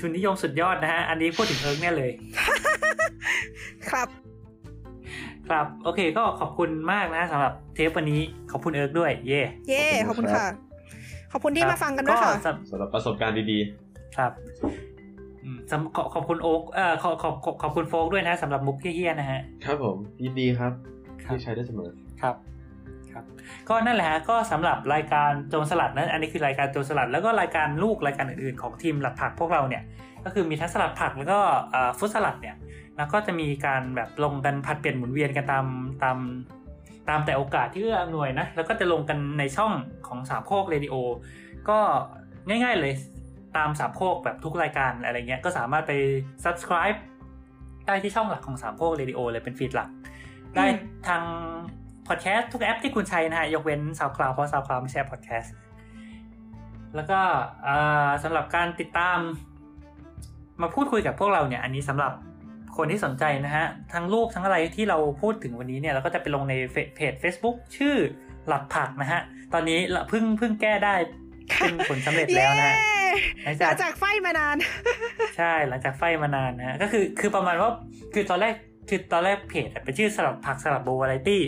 ทุนนิยมสุดยอดนะฮะ อันนี้พูดถึงเอิร์กเนี่ยเลย ครับ ครับโอเคก็ขอบคุณมากนะสำหรับเทปวันนี้ขอบคุณเอิร์กด้วย เย่เย่ขขออบบคุคุณณครัค่ะบขอบคุณที่มาฟังกันด้วยค่ะก็สำสำหรับประสบการณ์ดีครับอืมสำขอขอบคุณโอ๊กเอ่อขอขอบขอบขอบคุณโฟกด้วยนะสำหรับมุกเหี้ยๆนะฮะๆครับผมยินดีครับครับที่ใช้ได้เสมอครับครับก็นั่นแหละฮะก็สำหรับรายการโจรสลัดนั้นอันนี้คือรายการโจรสลัดแล้วก็รายการลูกรายการอื่นๆของทีมหลัดผักพวกเราเนี่ย ก็คือมีทั้งสลัดผักแล้วก็เอ่อฟุตสลัดเนี่ย แล้วก็จะมีการแบบลงกันผัดเปลี่ยนหมุนเวียนกันตามตามตามแต่โอกาสที่เอื้ออำนวยนะ แล้วก็จะลงกันในช่องของสามโคกเรดิโอ ก็ง่ายๆเลยตามสามโคกแบบทุกรายการอะไรเงี้ย ก็สามารถไป subscribe ได้ที่ช่องหลักของสามโคกเรดิโอเลยเป็น feed หลัก ได้ทางพอดแคสต์ทุกแอปที่คุณใช้นะฮะ ยกเว้น SoundCloud เพราะ SoundCloud ไม่ใช่พอดแคสต์แล้วก็สำหรับการติดตามมาพูดคุยกับพวกเราเนี่ย อันนี้สำหรับ คนที่สนใจนะฮะ ทั้งรูปทั้งอะไรที่เราพูดถึงวันนี้เนี่ยเราก็จะไปลงในแฟนเพจ Facebook ชื่อหลัดผักนะฮะ ตอนนี้เราเพิ่งเพิ่งแก้ได้เป็นผลสำเร็จแล้วนะฮะหลังหจากลังจากไฟมานาน ใช่หลังจาก fight มานานนะฮะก็คือคือประมาณว่าคือตอนแรกคือตอนแรกเพจอะเป็นชื่อสลัดผักสลัดโบวาไรตี้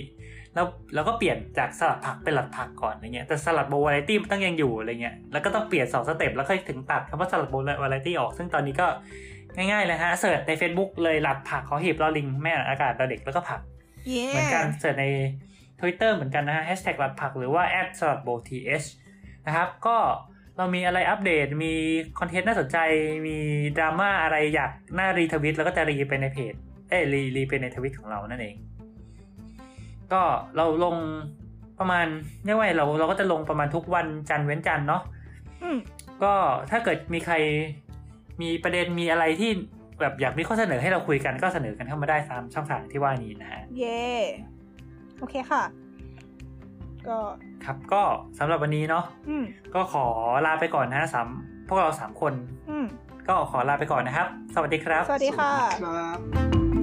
แล้วแล้วก็เปลี่ยนจากสลัดผักเป็นหลัดผักก่อนอะไรเงี้ยแต่สลัดโบวาไรตี้มันต้องยังอยู่อะไรเงี้ยแล้วก็ต้องเปลี่ยนสอง step แล้วค่อยถึงตัดคำว่าสลัดโบวาไรตี้ออก ซึ่งตอนนี้ก็ ง่ายๆเลยฮะ search ใน Facebook เลยหลัดผักหอหีบลอลิงไม้หันอากาศดอเด็กแล้วก็ผักเย่เหมือนกัน search ใน Twitter เหมือนกันนะฮะแฮชแท็กหลัดผักหรือว่า at สลัดโบ TH นะครับ ก็เรามีอะไรอัปเดตมีคอนเทนต์น่าสนใจมีดราม่าอะไรอยากน่า retweet แล้วก็จะรีไปในเพจเอ้ยรีรีไปในทวิตของเรานั่นเอง ก็เราลงประมาณเรียกว่าไงเราเราก็จะลงประมาณทุกวันจันทร์เว้นจันทร์เนาะอืมก็ถ้าเกิดมีใคร มีประเด็นมีอะไรที่แบบอยากมีข้อเสนอให้เราคุยกันก็เสนอกันเข้ามาได้ตามช่องทางที่ว่านี้นะฮะ เย่โอเคค่ะ ก็ครับก็สำหรับวันนี้เนาะอืมก็ขอลาไปก่อนนะสามพวกเราสามคน อืมก็ขอลาไปก่อนนะครับ สวัสดีครับ สวัสดีค่ะ ครับ